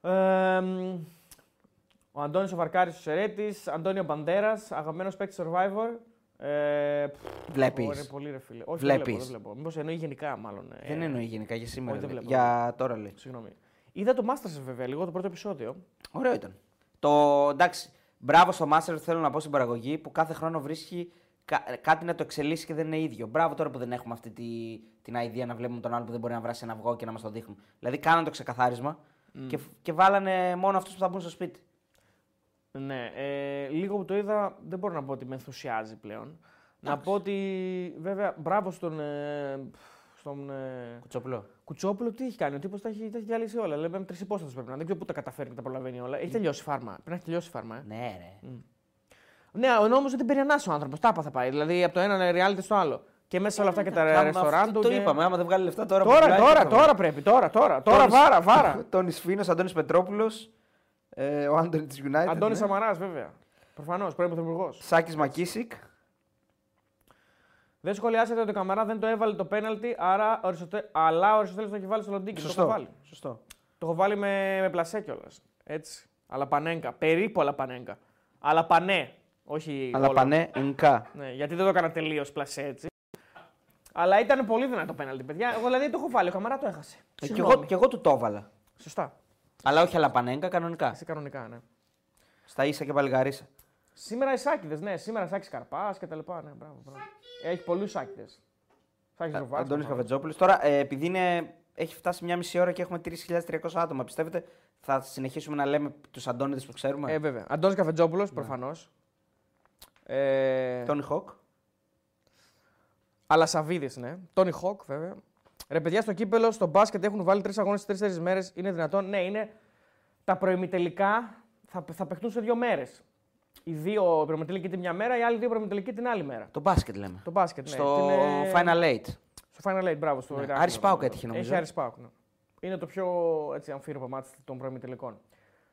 Ε, μ, ο Αντώνης ο Βαρκάρης ο Σερέτης, Αντώνιο Μπαντέρας, αγαπημένος παίκτης Survivor. Ε, πφ, Βλέπεις. ωραία, πολύ ρε φίλε. Όχι, Βλέπεις. δεν βλέπω, δεν βλέπω. Μήπως εννοεί γενικά μάλλον. ε, Δεν εννοεί γενικά για σήμερα. όχι, δεν λέει. βλέπω. Για τώρα λέει. Συγγνώμη. Είδα το Masterchef βέβαια, λίγο το πρώτο επεισόδιο. Ωραίο ήταν. Το εντάξει, μπράβο στο Master θέλω να πω στην παραγωγή που κάθε χρόνο βρίσκει κα- κάτι να το εξελίσσει και δεν είναι ίδιο. Μπράβο τώρα που δεν έχουμε αυτή τη, την idea να βλέπουμε τον άλλο που δεν μπορεί να βράσει ένα αυγό και να μας το δείχνουν. Δηλαδή κάνανε το ξεκαθάρισμα και, και βάλανε μόνο αυτούς που θα μπουν στο σπίτι. Ναι, ε, λίγο που το είδα δεν μπορώ να πω ότι με ενθουσιάζει πλέον. Να πω ότι βέβαια μπράβο στον, ε, στον ε, Κουτσόπουλο. Κουτσόπουλο τι έχει κάνει. Ο τύπος τα έχει, τα έχει διαλύσει όλα. Λέμε τρεις υπόσταση πρέπει να είναι. Δεν ξέρω πού τα καταφέρει και τα προλαβαίνει όλα. Έχει τελειώσει η φάρμα. Πρέπει να έχει τελειώσει η φάρμα. Ε. Ναι, ρε. Ναι, ο νόμος δεν παίρνει ανάσα ο άνθρωπος. Τάπα θα πάει. Δηλαδή από το ένα reality στο άλλο. Και μέσα σε όλα αυτά και τα Άμα ρεστοράν αυτό του. Το και- είπαμε, άμα δεν βγάλει λεφτά τώρα. που Τώρα, πουλάει, τώρα, τι θα τώρα πρέπει. Τώρα, τώρα. Τώρα Τόνις- βάρα, βάρα. Τόνις Φίνος, Αντώνης Πετρόπουλος, ε, ο Άντωνης της United. Αντώνης ναι. Σαμαράς, βέβαια. Προφανώς, πρώην πρωθυπουργός. Σάκης Μακίσικ. Δεν σχολιάσατε ότι ο Καμαρά δεν το έβαλε το πέναλτι, άρα ο Αριστοτέ... αλλά ο Αριστοτέλης το έχει βάλει στο Λοντίκι. Το έχω Σωστό. βάλει. Σωστό. Το έχω βάλει με, με πλασέ κιόλας. Έτσι. Αλλά πανέγκα. Περίπου αλλά πανέγκα. Αλλά πανέ. Όχι. Αλλά όλο. πανέ, νκα. Ναι, γιατί δεν το έκανα τελείως πλασέ έτσι. Αλλά ήταν πολύ δυνατό το πέναλτι, παιδιά. Εγώ δηλαδή το έχω βάλει. Ο Καμαρά το έχασε. Ε, κι, Συγγνώμη. εγώ, κι εγώ του το έβαλα. Σωστά. Αλλά όχι αλλά πανέγκα, κανονικά. Εσύ κανονικά, ναι. Στα ίσα και παλιγαρίσα. Σήμερα οι Σάκηδες, ναι. Σήμερα Σάκης Καρπάς και τα λοιπά. Ναι, μπράβο, μπράβο. Έχει πολλούς Σάκηδες. Σάκης Ρουβάτ. Αντώνης Καφετζόπουλο. Τώρα, ε, επειδή είναι, έχει φτάσει μια μισή ώρα και έχουμε 3.300 άτομα, πιστεύετε θα συνεχίσουμε να λέμε τους Αντώνιδες που ξέρουμε; Ε, βέβαια. Αντώνης Καφετζόπουλο, Ναι. προφανώς. Ε, Τόνι Χοκ. Αλλά Σαββίδη, ναι. Τόνι Χοκ, βέβαια. Ρε παιδιά, στο κύπελλο, στο μπάσκετ έχουν βάλει τρεις αγώνες σε τρει-τέσσερι μέρες. Είναι δυνατόν; Ναι, είναι. Τα προημιτελικά θα, θα παιχτούν σε δύο μέρες. Οι δύο προημιτελικοί την μια μέρα, οι άλλοι δύο προημιτελικοί την άλλη μέρα. Το μπάσκετ λέμε. Το μπάσκετ, ναι. Στο Την, ε, Final Eight. Στο Final Eight, μπράβο. Στο Ναι. Ηράκλειο. Άρης ΠΑΟΚ έτυχε, νομίζω. Έχει Άρης ΠΑΟΚ, ναι. Είναι το πιο έτσι, αμφίροπο μάτι των προημιτελικών.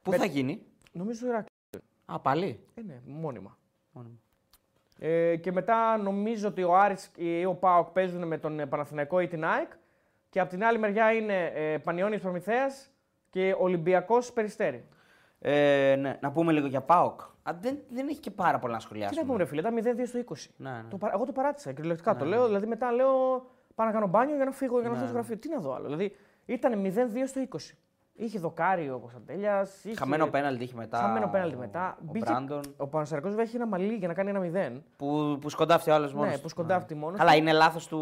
Πού Με- θα γίνει; Νομίζω στο Ηράκλειο. Α, πάλι; Ε, ναι, μόνιμα. Μόνιμα. Ε, και μετά νομίζω ότι ο Άρης ή ο Πάοκ παίζουν με τον ε, Παναθηναϊκό ή την ΑΕΚ. Και από την άλλη μεριά είναι ε, Πανιόνιος Προμηθέας και Ολυμπιακός Περιστέρη. Ε, ναι. Να πούμε λίγο για ΠΑΟΚ. Α, δεν, δεν έχει και πάρα πολλά να Τι σχολιάσουμε. να πούμε, ρε φίλε, ήταν 0-2 στο 20. Ναι, ναι. Το, παρα- εγώ το παράτησα κυριολεκτικά. το λέω, δηλαδή μετά λέω πάω να κάνω μπάνιο για να φύγω για να Ναι, έρθω στο γραφείο. Τι να δω άλλο. Δηλαδή ήταν 0-2 στο 20. Είχε δοκάρι ο Κωνσταντέλιας. Είχε... Χαμένο πέναλτι είχε μετά. Χαμένο πέναλτι μετά. Ο Μπήκε- Μπράντον. Ο Πανασαρκός βέβαια έχει ένα μαλλί για να κάνει ένα 0. Που, που σκοντάφτει ο άλλος μόνος. Ναι, που σκοντάφτει μόνος Αλλά του. είναι λάθος του.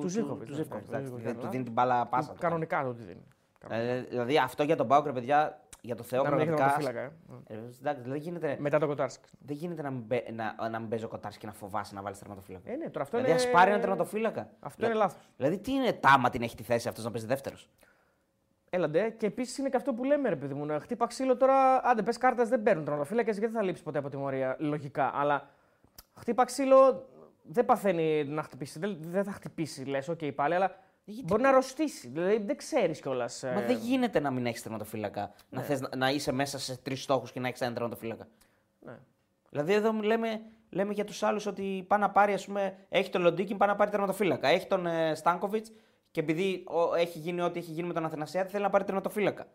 Του Ζήφκοβιτς, Του ναι, Ζήφκοβιτς, ναι, εντάξει, του δεν Ζήφκοβιτς, του ναι. δίνει την μπάλα πάσα. το Κανονικά το τι δίνει. κάνει. Ε, δηλαδή αυτό για τον Πάοκ, ρε παιδιά, για το Θεό Να μην έχει πραγματικά. τερματοφύλακα, ε. Ε, εντάξει, δηλαδή γίνεται, Μετά το Κοτάρσκι. δεν γίνεται να μην, μπαι- να, να μην παίζει ο Κοτάρσκι και να φοβάσει να βάλεις τερματοφύλακα. Ε, ναι, τώρα αυτό δηλαδή, είναι. ας πάρει ένα τερματοφύλακα. Αυτό είναι λάθος. Δηλαδή, τι είναι τάμα την έχει τη θέση αυτός να παίζει δεύτερος; Έλα ντε. Και επίσης είναι και αυτό που λέμε, ρε παιδί μου. να Χτύπα ξύλο τώρα. Άντε, πες κάρτα δεν παίρνουν τερματοφύλακες γιατί δεν θα λείψει ποτέ από τιμωρία. Λογικά. Αλλά χτύπα ξύλο δεν παθαίνει να χτυπήσει. Δεν, δεν θα χτυπήσει, λες, οκ, πάλι, αλλά μπορεί να αρρωστήσει. Δηλαδή δεν ξέρεις κιόλας. Μα δεν γίνεται να μην έχεις τερματοφύλακα. Να, θες να, να είσαι μέσα σε τρεις στόχους και να έχεις ένα τερματοφύλακα. Ναι. Δηλαδή εδώ λέμε, λέμε για τους άλλους ότι πάει να πάρει, ας πούμε, έχει τον Λοντίγκιν, πάει να πάρει τερματοφύλακα. Έχει τον ε, Στάνκοβιτς και επειδή ο, έχει γίνει ό,τι έχει γίνει με τον Αθηνασιάτη, θέλει να πάρει τερματοφύλακα.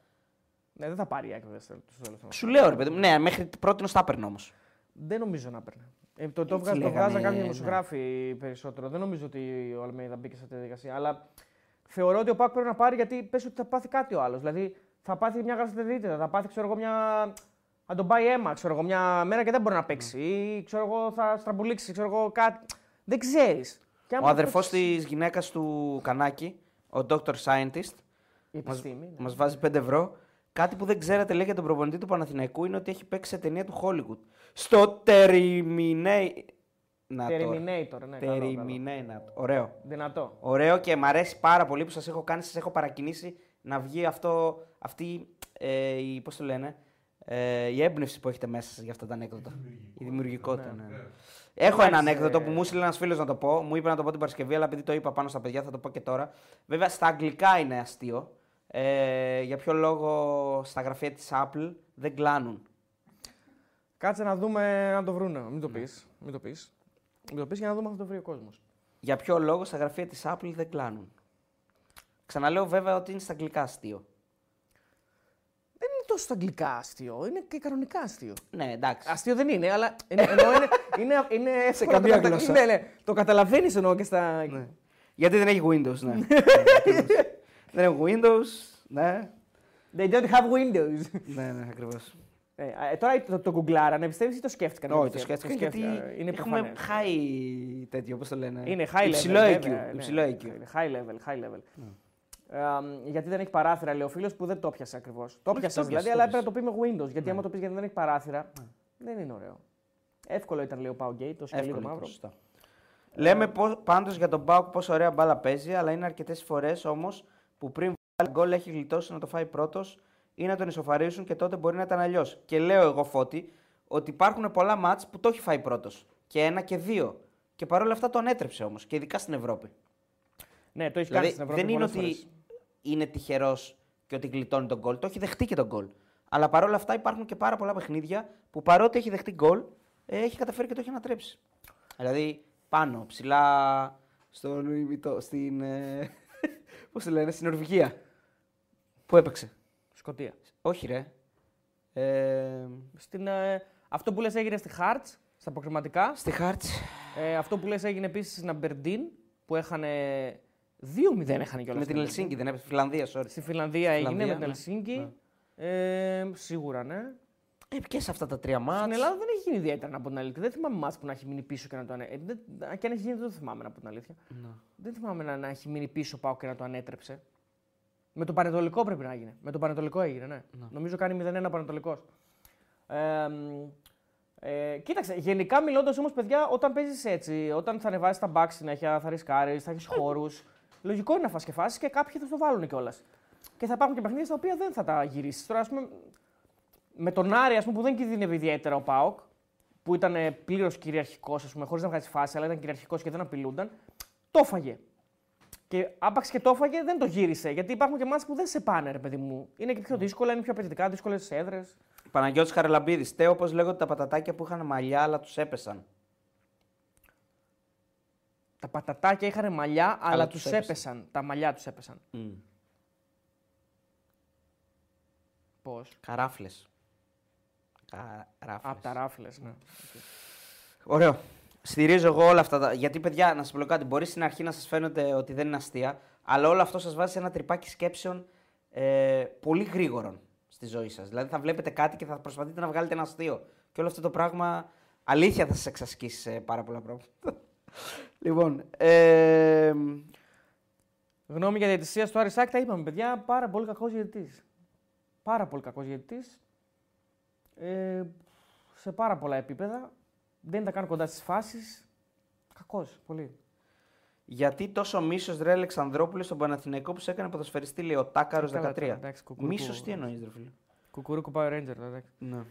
Ναι, δεν θα πάρει η Άκη στο τέλο. Σου λέω ρε παιδί μου, ναι, μέχρι πρώτη τα έπαιρνε όμως. Δεν νομίζω να παίρνει. Ε, το, το, Έτσι βγάζ, το λέγανε, βγάζαν κάποιοι ναι. δημοσιογράφοι περισσότερο. Δεν νομίζω ότι ο Αλμέιδα μπήκε σε αυτή τη διαδικασία. Αλλά θεωρώ ότι ο Πάκ πρέπει να πάρει γιατί πες ότι θα πάθει κάτι ο άλλος. Δηλαδή θα πάθει μια γαστρεντερίτιδα, θα πάθει ξέρω εγώ, μια. Αν τον πάει αίμα, ξέρω εγώ, μια μέρα και δεν μπορεί να παίξει. Ή ξέρω εγώ, θα στραμπουλήξει, ξέρω εγώ, κάτι. Δεν ξέρεις. Ο αδερφός της γυναίκας του Κανάκη, ο Dr. Scientist, Η επιστήμη. ναι. Μας βάζει 5 ευρώ. Κάτι που δεν ξέρετε λέει για τον προπονητή του Παναθηναϊκού είναι ότι έχει παίξει σε ταινία του Hollywood. Στο Terminator. Να το. Terminator, ναι. καλό, καλό. Terminator. Ωραίο. Δυνατό. Ωραίο και μ' αρέσει πάρα πολύ που σας έχω κάνει, σας έχω παρακινήσει να βγει αυτό, αυτή ε, η, πώς το λένε, ε, η έμπνευση που έχετε μέσα σας για αυτά τα ανέκδοτα. Η δημιουργικότητα. Ναι. ναι. Έχω ένα Εντάξει, ανέκδοτο ε, που μου ήθελε ένας φίλος να το πω. Μου είπε να το πω την Παρασκευή, αλλά επειδή το είπα πάνω στα παιδιά θα το πω και τώρα. Βέβαια στα αγγλικά είναι αστείο. Ε, για ποιο λόγο στα γραφεία της Apple δεν κλάνουν. Κάτσε να δούμε αν το βρούνε. Μην Ναι. το πεις. Μην το πεις. Μην το πεις για να δούμε αν θα το βρει ο κόσμος. Για ποιο λόγο στα γραφεία της Apple δεν κλάνουν; Ξαναλέω βέβαια ότι είναι στα αγγλικά αστείο. Δεν είναι τόσο στα αγγλικά αστείο, είναι και κανονικά αστείο. Ναι, εντάξει. Αστείο δεν είναι, αλλά είναι, εννοώ είναι, είναι, είναι εύκολο καμία να το κατα- γλώσσα. Ναι, ναι, το καταλαβαίνεις εννοώ και στα. Γιατί δεν έχει Windows, ναι. δεν έχει Windows, ναι. They don't have windows. ναι, ναι, ακριβώς. Ε, ε, τώρα το, το γκουγκλάρανε, πιστεύεις ή το σκέφτηκαν. Όχι, το κατευθείαν; σκέφτηκα γιατί ε, είναι έχουμε προφανές. high τέτοιο, πώς το λένε. Είναι high level. Υψηλό βέβαια, IQ. ναι, Υψηλό ναι, IQ. είναι High level, high level. Ε, αμ, γιατί δεν έχει παράθυρα, λέει ο φίλος που δεν το πιάσε ακριβώς. Το Όχι, πιάσε το δηλαδή, πιάσε, αλλά το έπρεπε να το πει με Windows. Γιατί άμα το πεις γιατί δεν έχει παράθυρα, δεν είναι ωραίο. Εύκολο ήταν, λέει ο Πάο Γκέι, το σκαλί το Εύκολο μαύρο. σωστά. Λέμε πώς, πάντως για τον Μπάουκ πόσο ωραία μπάλα παίζει, αλλά είναι αρκετές φορές όμως που πριν βάλει γκολ έχει γλιτώσει να το φάει πρώτος ή να τον ισοφαρίσουν και τότε μπορεί να ήταν αλλιώς. Και λέω εγώ φώτη ότι υπάρχουν πολλά μάτς που το έχει φάει πρώτος. Και ένα και δύο. Και παρόλα αυτά τον έτρεψε όμως. Και ειδικά στην Ευρώπη. Ναι, το έχει κάνει Δηλαδή στην Ευρώπη. δεν είναι πολλές ότι φορές. είναι τυχερός και ότι γλιτώνει τον γκολ. Το έχει δεχτεί και τον γκολ. Αλλά παρόλα αυτά υπάρχουν και πάρα πολλά παιχνίδια που παρότι έχει δεχτεί γκολ, ε, έχει καταφέρει και το έχει ανατρέψει. Δηλαδή πάνω, ψηλά στο Louis Vuitton, στην. Ε, Πώς το λένε, στην Νορβηγία. Πού έπαιξε; Σκοτία. Όχι, ρε. Ε, Στην, ε, αυτό που λες έγινε στη Hearts, στα προκριματικά. στη Χάρτς. Ε, αυτό που λες έγινε επίσης στην Αμπερντίν, που έχανε 2-0 έχανε κιόλας. Με την στην Ελσίνκη, δεν έπαιξε. Φιλανδία, sorry. Στη Φιλανδία έγινε Φιλανδία, με την ναι. Ελσίνκη. Ε, σίγουρα, ναι. Ε, και σε αυτά τα τρία μάτς. Στην Ελλάδα δεν έχει γίνει ιδιαίτερα να πω την αλήθεια. Δεν θυμάμαι μάτς που να έχει μείνει πίσω και να το ανέτρεψε. Ε, δεν- και αν έχει γίνει, δεν το θυμάμαι να πω την αλήθεια. Ναι. Δεν θυμάμαι να, να έχει μείνει πίσω πάω και να το ανέτρεψε. Με το Πανετολικό πρέπει να γίνει. Με το Πανετολικό έγινε, ναι. Νομίζω κάνει 0-1 ο Πανετολικός. Ε, μ, ε, κοίταξε, γενικά μιλώντας όμως, παιδιά, όταν παίζεις έτσι, όταν θα ανεβάσεις τα back συνέχεια, θα ρισκάρεις, θα έχεις χώρους. λογικό είναι να φας και φάσει και κάποιοι θα το βάλουν κιόλας. Και θα υπάρχουν και παιχνίδια στα οποία δεν θα τα γυρίσεις. Τώρα, ας πούμε, με τον Άρη, ας πούμε, που δεν κινδύνευε ιδιαίτερα ο Πάοκ, που ήταν πλήρως κυριαρχικός, χωρίς να βγάζει φάση, αλλά ήταν κυριαρχικός και δεν απειλούνταν, το έφαγε. Και άπαξ και το έφαγε, δεν το γύρισε. Γιατί υπάρχουν και μάτς που δεν σε πάνε, ρε παιδί μου. Είναι και πιο δύσκολα, είναι πιο απαιτητικά, δύσκολες έδρες. Παναγιώτης Χαραλαμπίδης. Τέο, όπως λέγονται τα πατατάκια που είχαν μαλλιά, αλλά τους έπεσαν. Τα πατατάκια είχαν μαλλιά, αλλά, τους τους έπεσαν. έπεσαν. Τα μαλλιά τους έπεσαν. Μμ. Πώς; Καράφλες. Καράφλες. Από τα ράφλες, ναι. Ωραίο. Στηρίζω εγώ όλα αυτά. τα- Γιατί, παιδιά, να σας πω κάτι, μπορεί στην αρχή να σας φαίνεται ότι δεν είναι αστεία, αλλά όλο αυτό σας βάζει σε ένα τρυπάκι σκέψεων ε, πολύ γρήγορων στη ζωή σας. Δηλαδή, θα βλέπετε κάτι και θα προσπαθείτε να βγάλετε ένα αστείο. Και όλο αυτό το πράγμα αλήθεια θα σας εξασκήσει σε πάρα πολλά πράγματα. λοιπόν. Ε, Γνώμη για διαιτησία στο Άρη Σάκ, τα είπαμε, παιδιά. Πάρα πολύ κακός διαιτητής. Πάρα πολύ κακός διαιτητής. Ε, σε πάρα πολλά επίπεδα. Δεν ήταν καν κοντά στις φάσεις. Κακός, πολύ. γιατί τόσο μίσος ρε Αλεξανδρόπουλο στον Παναθηναϊκό που σε έκανε ποδοσφαιριστή, λέει ο Τάκαρος Ε, καλά 13. τώρα, εντάξει, κουκουρούκου. Μίσος τι εννοείς, ρε φίλε; Κουκουρούκου Power Ranger, εντάξει. Ναι.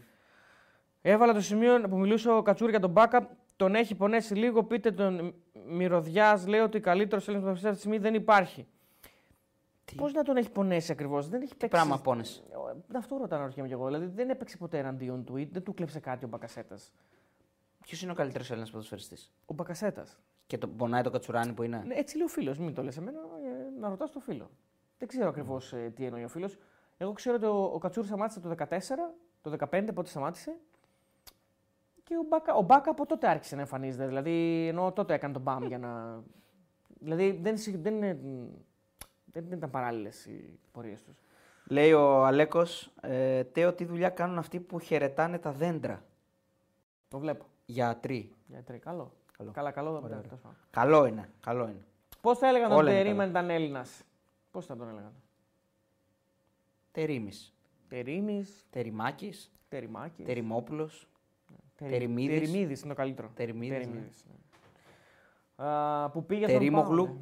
Έβαλα το σημείο που μιλούσε ο Κατσούρ για τον Μπάκα. Τον έχει πονέσει λίγο. Πείτε τον Μυρωδιάς. Λέει ότι καλύτερος έλεγχο αυτή τη στιγμή δεν υπάρχει. Τι; Πώς να τον έχει πονέσει ακριβώς, δεν έχει Τι παίξει. πράγμα πόνεσαι; Ε, Αυτό ρωτάω να ρωτιέμαι κι εγώ. Δηλαδή δεν έπαιξε ποτέ εναντίον του ή δεν του κλέψε κάτι ο Μπακασέτας; Ποιος είναι ο καλύτερος Έλληνας ποδοσφαιριστής; Ο Μπακασέτας. Και το πονάει το κατσουράνι που είναι; Ναι, έτσι λέει ο φίλος. Μην το λες εμένα, ε, να ρωτάς το φίλο. Δεν ξέρω ακριβώς ε, τι εννοεί ο φίλος. Εγώ ξέρω ότι ο, ο Κατσούρ σταμάτησε το 14, το 15 πότε σταμάτησε. Και ο Μπάκα, ο Μπάκα από τότε άρχισε να εμφανίζεται. Δηλαδή, ενώ τότε έκανε τον μπαμ για να. Δηλαδή, δεν, συ- δεν, είναι, δεν, δεν ήταν παράλληλες οι πορείες τους. Λέει ο Αλέκος, ε, Τέο, τι δουλειά κάνουν αυτοί που χαιρετάνε τα δέντρα; Το βλέπω. Γιατροί. Γιατί καλό. Καλό. Καλά, καλό. Ωραία, Ωραία, ωραία. τέλος πάντων. Καλό είναι. Καλό είναι. Πώς θα έλεγαν τον Όλα είναι Τερίμαν ήταν Έλληνας; Πώς θα τον έλεγαν; Τερίμη. Τερίμη, Τεριμάκη. Τεριμάκη. Τεριμόπουλος. Τερι- Τεριμίδης. Τεριμίδης είναι το καλύτερο. Τεριμίδης, ναι. Τεριμίδης, ναι. Α, που πήγε στον Τερίμογλου. Πάο, Ναι,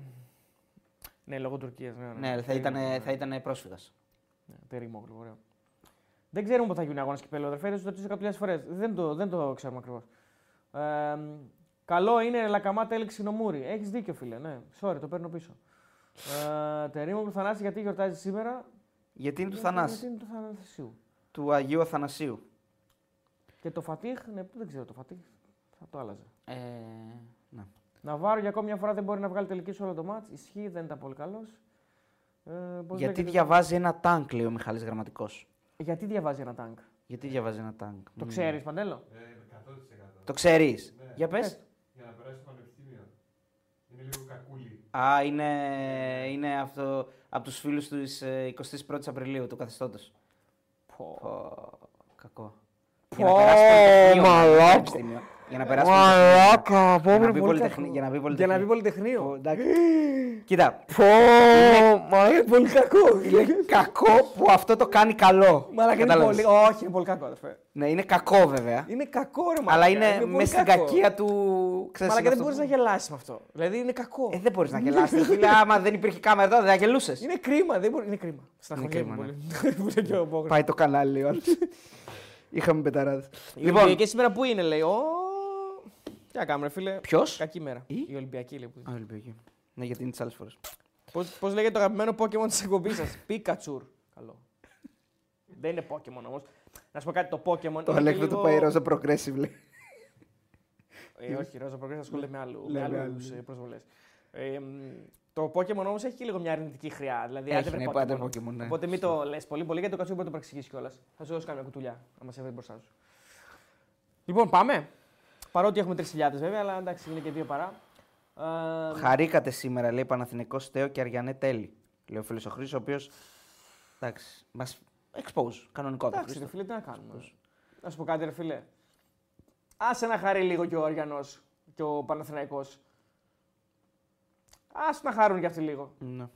ναι λόγω Τουρκίας. Ναι, Ναι, θα Τερίμογλου, ήταν, ναι. θα ήταν πρόσφυγας. Ναι, Τερίμογλου, ωραίο. Δεν ξέρουμε πότε θα γίνουν αγώνες κυπέλου, αδερφέ. Δεν το ρωτήσω κάποιες φορές. Δεν το, δεν το ξέρουμε ακριβώς. Ε, καλό είναι Λακαμάτα έλεξη νομούρι. Έχεις δίκιο, φίλε. Ναι, sorry, το παίρνω πίσω. Ε, Τερίμογλου Θανάση, γιατί γιορτάζεις σήμερα; Γιατί είναι του Γιατί- Θανάση. Γιατί είναι του Θανασίου. Του Αγίου Αθανασίου. Και το Φατίχ, ναι, δεν ξέρω το Φατίχ. Θα το άλλαζε. Ε, ναι. Ναβάρο για ακόμη μια φορά δεν μπορεί να βγάλει τελική σε όλο το μάτς. Ισχύει, δεν ήταν πολύ καλός. Ε, πώς Γιατί λέγεται- διαβάζει ένα τάγκ, λέει ο Μιχάλης Γραμματικός. Γιατί διαβάζει ένα τάγκ; Γιατί διαβάζει ένα τάγκ. Το Μμ. ξέρεις, Παντέλο; Ε, 100%. Το ξέρεις. Ναι. Για πες. Ε, Για να περάσει στο πανεπιστήμιο. Είναι λίγο κακούλι. Α, είναι, είναι αυτό από τους φίλους του 21η Απριλίου, του καθεστώτος. Πω. Πω, κακό. Πω, Για να περάσει πολυτεχνείο, μαλάκα. πανεπιστήμιο. Για να περάσει πολυτεχνείο. Μαλάκα, πω, Για να είναι μπει πολύ πολυτεχνη- κακό. για να μπει Για να πολυτεχνείο. μπει Πω, πολυτεχνείο. εντάξει. Κοίτα, Πω, μα είναι πολύ κακό. είναι κακό που αυτό το κάνει καλό. Μαλάκα είναι Κατάλαβες. πολύ. Όχι, είναι πολύ κακό, αδερφέ. Ναι, είναι κακό βέβαια. Είναι κακό, ρε μαλάκα. Αλλά είναι, πολύ με στην κακό. κακία του. Ξέρεις, Μαλάκα είναι δεν αυτό μπορείς να που- γελάσεις με αυτό. Δηλαδή είναι κακό. Ε, δεν μπορείς να γελάσεις. φίλε, άμα δεν υπήρχε κάμερα τώρα, δεν θα γελούσες. Είναι κρίμα, δεν μπορεί. Είναι κρίμα. Στεναχωριέμαι κρίμα, πολύ. Που είναι και ο Μπόγκρος. Πάει το κανάλι, ο άλλος. Είχαμε πεταράδες. Η Λοιπόν, Ολυμπιακή σήμερα που είναι, λέει; Ω... Τι να κάνουμε, ρε φίλε. ποιος; Κακή μέρα. Η; Η Ολυμπιακή, λέει. που είναι. Α, Ολυμπιακή. Ναι, γιατί είναι τι άλλε φορές. Πώς, πώς λέγεται το αγαπημένο Pokemon της εκπομπής σας; Πίκατσουρ. Καλό. Δεν είναι Pokemon όμως. Να σου πω κάτι, το Pokemon Το είναι Αλέκ και δεν το λίγο- πάει ρόζα progressive, λέει. Ε, όχι, Ρόζα Progress ασχολείται με, άλλου, Ναι, με με άλλους ε, προσβολές. Ε, μ, το Pokemon όμως έχει και λίγο μια αρνητική χρειά. Δηλαδή, Έχει, άντε βρε ναι, Pokemon. πάντα Pokemon, ναι. Οπότε μην το λες πολύ πολύ γιατί το Κατσούρ μπορεί να το παρεξηγήσει κιόλας. Θα σου δώσω κάμια κουτουλιά, άμα σε βρει μπροστά σου. Λοιπόν, πάμε. Παρότι έχουμε 3.000 βέβαια, αλλά εντάξει, είναι και δύο παρά. Ε, Χαρήκατε σήμερα, λέει Παναθηνικό Στέο και Αριανέ Τέλη. Λέει ο φίλος ο Χρήστος, ο οποίος. Εντάξει, μας expose. Κανονικό το Εντάξει, ρε Χρήστο. φίλε, τι να κάνουμε. Να σου πω κάτι, ρε φίλε. Άσε να χαρεί λίγο και ο Αριανός και ο Παναθηναϊκός. Άσε να χαρούν κι αυτοί λίγο. Ναι.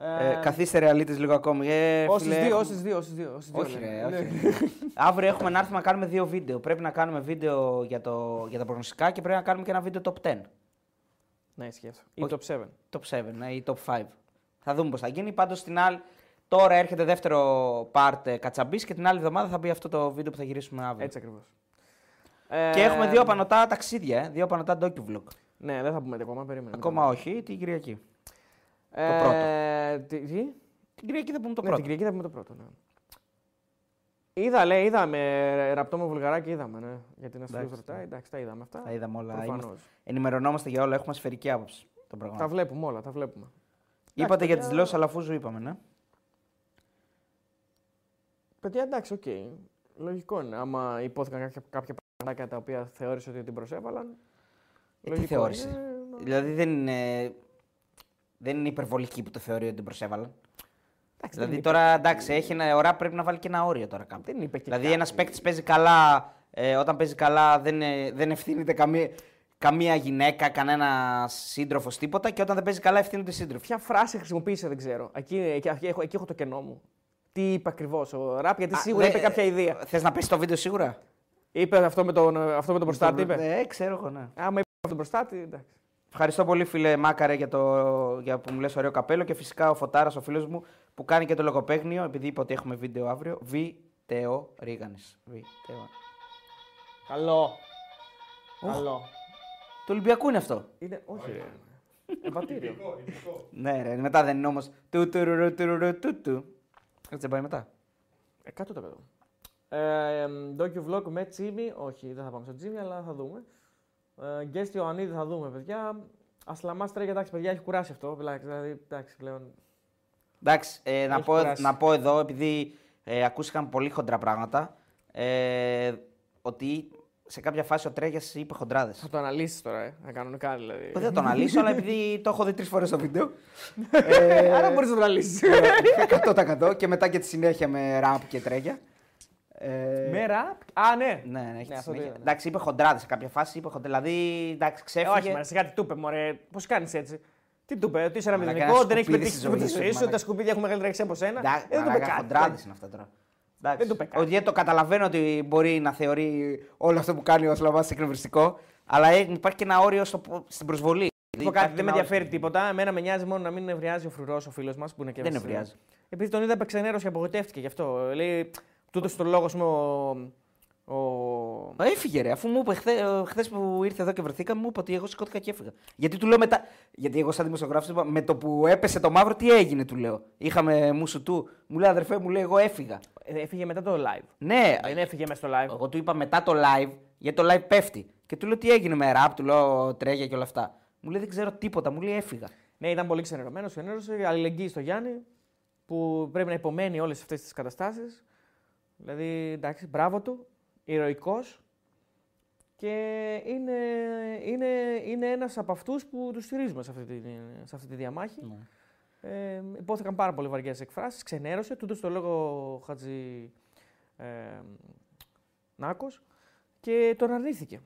Ε, Ε, καθίστε ρεαλίτες λίγο ακόμη. Ε, Όσες φίλε, δύο, έχουμε- όσες δύο, όσες δύο. όσες δύο, Όχι, λέμε. ρε, Ναι. όχι. Αύριο έχουμε να έρθουμε να κάνουμε δύο βίντεο. Πρέπει να κάνουμε βίντεο για, το, για τα προγνωστικά και πρέπει να κάνουμε και ένα βίντεο top 10. Ναι, ισχύει αυτό. Ή Όχι. top 7. Top 7 ναι, ή top 5. Θα δούμε πώς θα γίνει. Πάντως την άλλη, τώρα έρχεται δεύτερο part ε, κατσαμπής και την άλλη εβδομάδα θα μπει αυτό το βίντεο που θα γυρίσουμε αύριο. Έτσι ακριβώς. Και έχουμε δύο πανωτά ταξίδια, ε, δύο πανωτά docu-vlog. Ναι, δεν θα πούμε ακόμα, περίμενε. Ακόμα όχι, την Κυριακή. Ε, τι, τι; Την Κυριακή θα πούμε το ναι, πρώτο. την Κυριακή θα πούμε το πρώτο. Ναι. Είδα, λέει, είδαμε ε, ραπτό με βουλγαράκι, είδαμε. Ναι. Για την αστυνομία Εντάξει, ρωτάει, εντάξει, τα είδαμε αυτά. Τα είδαμε όλα. Προφανώς. Είμαστε... Ενημερωνόμαστε για όλα. Έχουμε σφαιρική άποψη των Τα πραγμάτων. βλέπουμε όλα, τα βλέπουμε. Είπατε Εντάξει, για τις παιδιά. δηλώσεις Αλαφούζου, είπαμε, ναι. Παιδιά, εντάξει, οκ. Λογικό είναι. Άμα ειπώθηκαν κάποια, κάποια πραγματάκια τα οποία θεώρησε ότι την προσέβαλαν. Ε, τι λογικό θεώρησε; είναι να- Δηλαδή δεν είναι, δεν είναι υπερβολική που το θεωρεί ότι την προσέβαλαν. Εντάξει, δεν Δηλαδή είπε- τώρα εντάξει, έχει ένα ώρα πρέπει να βάλει και ένα όριο τώρα κάπου. Δεν είπε και Δηλαδή κάτι. ένας παίκτης παίζει καλά, ε, όταν παίζει καλά δεν, ε, δεν ευθύνεται καμία, καμία γυναίκα, κανένα σύντροφος τίποτα και όταν δεν παίζει καλά ευθύνονται οι σύντροφοι. Ποια φράση χρησιμοποίησε, δεν ξέρω. Εκεί, εκεί, εκεί, έχω, εκεί έχω το κενό μου. Τι είπε ακριβώς ο Ραπ, γιατί Α, σίγουρα δε- είπε κάποια ιδέα. Θες να πέσει το βίντεο σίγουρα; Είπε αυτό με τον, αυτό με τον προστάτη, είπε. Ε, ξέρω εγώ, ναι. Άμα είπε αυτό τον προστάτη, εντάξει. Ευχαριστώ πολύ, φίλε Μάκαρε, για, το, για που μου λες ωραίο καπέλο και φυσικά ο Φωτάρας, ο φίλος μου, που κάνει και το λογοπαίγνιο, επειδή είπε ότι έχουμε βίντεο αύριο. Β-Τεο Ρίγανης. Β-Τεο. Καλό. Καλό. Του Ολυμπιακού είναι αυτό. Είναι, όχι. ρε. Εμβατήριο. Ειδικό, ειδικό. Ναι, ρε, μετά δεν είναι όμως. Του του ρου, του ρου, ρου, του του. Έτσι δεν πάει μετά. 100%. Ε, Docu vlog με Τσίμι, όχι, δεν θα πάμε στο Τσίμι, αλλά θα δούμε. Ε, Γκέστη Ιωαννίδης θα δούμε, παιδιά. Ασλαμά τρέχει, εντάξει, παιδιά, έχει κουράσει αυτό. Δηλαδή, εντάξει, πλέον. Εντάξει, ε, να, Έχει πω, κουράσει. να πω εδώ, επειδή ε, ακούστηκαν πολύ χοντρά πράγματα, ε, ότι σε κάποια φάση ο Τρέγιας είπε χοντράδες. Θα το αναλύσεις τώρα, ε, ε, κανονικά δηλαδή. Δεν θα το αναλύσω, αλλά επειδή το έχω δει τρεις φορές στο βίντεο. ε, Άρα μπορείς να το αναλύσεις. 100% και μετά και τη συνέχεια με ραπ και τρέγια. Ε, Με ραπ. Α, ναι. Ναι, ναι, έχει Ναι, τη αυτό το συνέχεια. είδα, ναι. Εντάξει, είπε χοντράδες σε κάποια φάση. Είπε χοντρά, δηλαδή, εντάξει, Ε, ξέφυγε. όχι, μα σε κάτι του είπε, μωρέ. Πώς κάνεις έτσι; Τι του είπε, ότι είσαι ένα Μαλάκα, μηδενικό, ένα δεν έχεις σκουπίδι πετύχει στη τίποτα ζωή στη σου, ζωή σου, μαλάκα. τα σκουπίδια έχουν μεγαλύτερη αξία από σένα. Εντάξει, Ε, Δεν του είπε κάτι. χοντράδες είναι αυτά τώρα. Εντάξει, Δεν του είπε κάτι. Ότι το καταλαβαίνω ότι μπορεί να θεωρεί όλο αυτό που κάνει ο Σλαβάς εκνευριστικό, αλλά ε, υπάρχει και ένα όριο στο, στην προσβολή. Θα πω Υπάρχει κάτι, δεν με ένα όριο. ενδιαφέρει τίποτα. Εμένα με νοιάζει μόνο να μην νευριάζει ο φρουρός ο φίλος μας που είναι και Δεν μας- νευριάζει. Επειδή τον είδα επεξενέρωση και απογοητεύτηκε γι' αυτό. Λέει, τούτος τον λόγος, ας πούμε, ο. ο... Μα Έφυγε ρε, αφού μου είπε χθε που ήρθε εδώ και βρεθήκαμε, μου είπε ότι εγώ σηκώθηκα και έφυγα. Γιατί του λέω μετά. Γιατί εγώ, σαν δημοσιογράφος, είπα με το που έπεσε το μαύρο, τι έγινε, του λέω. Είχαμε μουσου του. Μου λέει αδερφέ, μου λέει εγώ έφυγα. Ε, Έφυγε μετά το live. Ναι, Δεν έφυγε μέσα στο live. εγώ του είπα μετά το live, γιατί το live πέφτει. Και του λέω τι έγινε με ραπ, του λέω τρέγια και όλα αυτά. Μου λέει δεν ξέρω τίποτα, μου λέει έφυγα. Ναι, ήταν πολύ ξενερωμένος. Ξενέρωσε, αλληλεγγύη στο Γιάννη που πρέπει να υπομένει όλες αυτές τις καταστάσεις. Δηλαδή, εντάξει, μπράβο του, ηρωικός. Και είναι, είναι, είναι ένας από αυτούς που τους στηρίζουμε σε αυτή τη, σε αυτή τη διαμάχη. Ε, υπόθηκαν πάρα πολύ βαριές εκφράσεις, ξενέρωσε, τούτο το λόγο ο Χατζη ε, Νάκος και τον αρνήθηκε.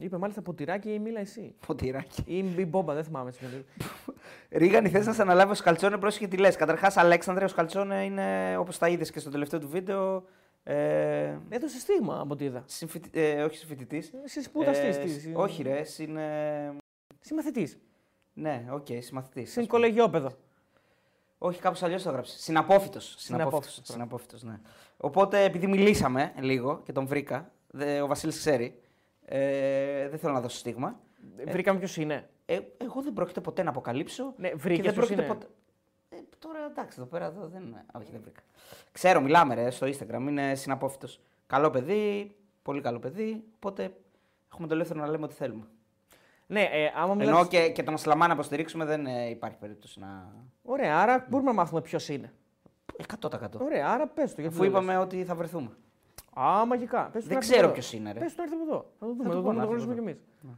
Είπε μάλιστα ποτηράκι ή μίλα εσύ. Ποτηράκι. Ή η μπόμπα, δεν θυμάμαι. έτσι με το- Ρίγανη, θες να σε αναλάβει ο Σκαλτσόνε, πρόσεχε τι λες. Καταρχάς, Αλέξανδρε, ο Σκαλτσόνε είναι όπως τα είδες και στο τελευταίο του βίντεο. Ε, Έδωσε στίγμα από ό,τι είδα. συμφοιτη- ε, όχι συμφοιτητής. συσπουδαστή. τι. όχι, ρε, είναι. Συμμαθητής. Ναι, OK, okay, συμμαθητή. Συν Όχι, κάπως αλλιώς το έγραψε. Συναπόφοιτος. Συναπόφοιτος, Συναπόφοιτος, ναι. Οπότε, επειδή μιλήσαμε λίγο και τον βρήκα, δε, ο Βασίλης ξέρει. Ε, δεν θέλω να δώσω στίγμα. Βρήκαμε ποιος είναι. Ε, εγώ δεν πρόκειται ποτέ να αποκαλύψω. Ναι, και βρήκε δεν ποιος πρόκειται είναι. ποτέ. Ε, τώρα εντάξει, εδώ πέρα εδώ δεν είναι. Όχι, δεν βρήκα. Ξέρω, μιλάμε ρε, στο Instagram. Είναι συναπόφυτος. Καλό παιδί, πολύ καλό παιδί. Οπότε έχουμε το ελεύθερο να λέμε ό,τι θέλουμε. Ναι, ε, άμα μιλάς... Ενώ και, και τον Ασλαμά να υποστηρίξουμε δεν ε, υπάρχει περίπτωση να. Ωραία, άρα μπορούμε να μάθουμε ποιος είναι. 100%. Ωραία, άρα πες το. Γιατί Αφού δεν λες. είπαμε ότι θα βρεθούμε. Α, μαγικά. Πες του Δεν να έρθει ξέρω εδώ. ποιος είναι. Ρε. Πες του να έρθει από εδώ. Θα το δούμε, του θα το, πω δούμε, να το έρθει γνωρίζουμε κι εδώ. εμείς.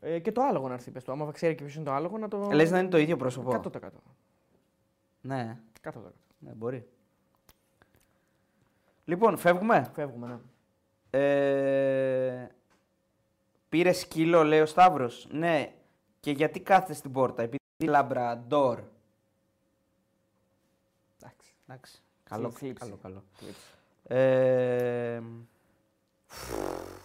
Ε, και το άλογο να έρθει, πες του. Άμα ξέρει και ποιος είναι το άλογο, να το. Ε, Λες να είναι το ίδιο πρόσωπο. 100%. Ναι, 100%. ναι, μπορεί. Λοιπόν, φεύγουμε; Φεύγουμε, ναι. Ε, πήρε σκύλο, λέει ο Σταύρος. Ναι, και γιατί κάθεται στην πόρτα, επειδή είναι λαμπραντόρ. Εντάξει. Εντάξει. Καλό, Θλίψη. καλό, καλό. Θλίψη. Ε,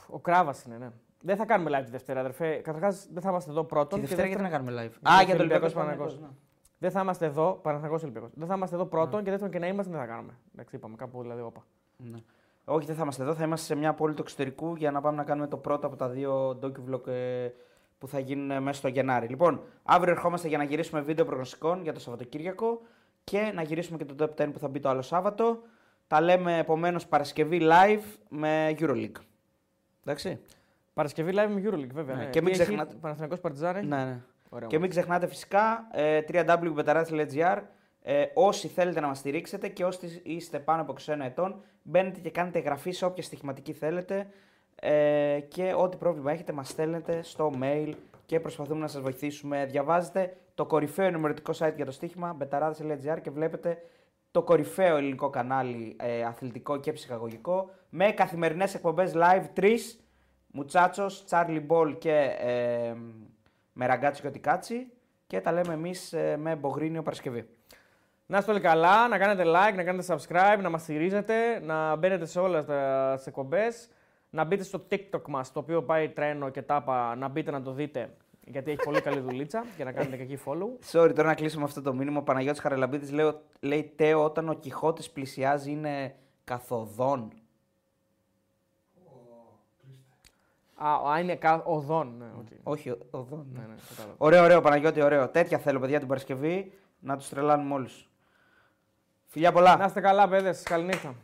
Ο Κράβας είναι, ναι. Δεν θα κάνουμε live τη Δευτέρα, αδερφέ. Καταρχάς, δεν θα είμαστε εδώ πρώτον. τη και Δευτέρα γιατί δεύτερον- να κάνουμε live; Γιατί Α, για το Ολυμπιακός Ολυμπιακός Παναθηναϊκός. Παναγιώ. Δεν θα είμαστε εδώ, Παναθανικό Ολυμπιακός. Δεν θα είμαστε εδώ πρώτον και δεύτερον και να είμαστε δεν θα κάνουμε. Εντάξει, είπαμε κάπου δηλαδή όπα. Ναι. Όχι, δεν θα είμαστε εδώ. Θα είμαστε σε μια πόλη του εξωτερικού για να πάμε να κάνουμε το πρώτο από τα δύο docu-vlog ε, που θα γίνουν ε, μέσα στο Γενάρη. Λοιπόν, αύριο ερχόμαστε για να γυρίσουμε βίντεο προγνωστικών για το Σαββατοκύριακο και να γυρίσουμε και το Top 10 που θα μπει το άλλο Σάββατο. Τα λέμε επομένως Παρασκευή live με Euroleague. Εντάξει. Παρασκευή live με Euroleague, βέβαια. Ναι, Ναι. και μην Τι έχει, ξεχνάτε- Παναθηναϊκός Παρτιζάνη. Ναι, ναι. Ωραία, και μην ξεχνάτε φυσικά ε, www.betaradas.gr ε, όσοι θέλετε να μας στηρίξετε και όσοι είστε πάνω από 21 ετών μπαίνετε και κάνετε εγγραφή σε όποια στοιχηματική θέλετε ε, και ό,τι πρόβλημα έχετε μας στέλνετε στο mail και προσπαθούμε να σας βοηθήσουμε. Διαβάζετε το κορυφαίο ενημερωτικό site για το στοίχημα betaradas.gr και βλέπετε το κορυφαίο ελληνικό κανάλι ε, αθλητικό και ψυχαγωγικό με καθημερινές εκπομπές live τρεις Μουτσάτσος, Τσάρλι Μπολ και ε, με ραγκάτσι και οτικάτσι και τα λέμε εμείς ε, με Μπογρίνιο Παρασκευή. Να είστε όλοι καλά, να κάνετε like, να κάνετε subscribe, να μας στηρίζετε, να μπαίνετε σε όλες τα- τις εκπομπές, να μπείτε στο TikTok μας, το οποίο πάει τρένο και τάπα, να μπείτε να το δείτε, γιατί έχει πολύ καλή δουλίτσα και να κάνετε και εκεί follow. Sorry, τώρα να κλείσουμε αυτό το μήνυμα. Ο Παναγιώτης Χαραλαμπίδης λέει, λέει Τέο όταν ο Κιχώτης πλησιάζει είναι καθοδόν. Α, α, είναι κα... οδόν. Ναι, οκ. Όχι, ο- οδόν. ναι, ναι, κατάλαβα. Ωραίο, ωραίο Παναγιώτη, ωραίο. Τέτοια θέλω παιδιά την Παρασκευή να τους τρελάνουμε όλους. Φιλιά πολλά. Να είστε καλά, παιδες. Καληνύχτα.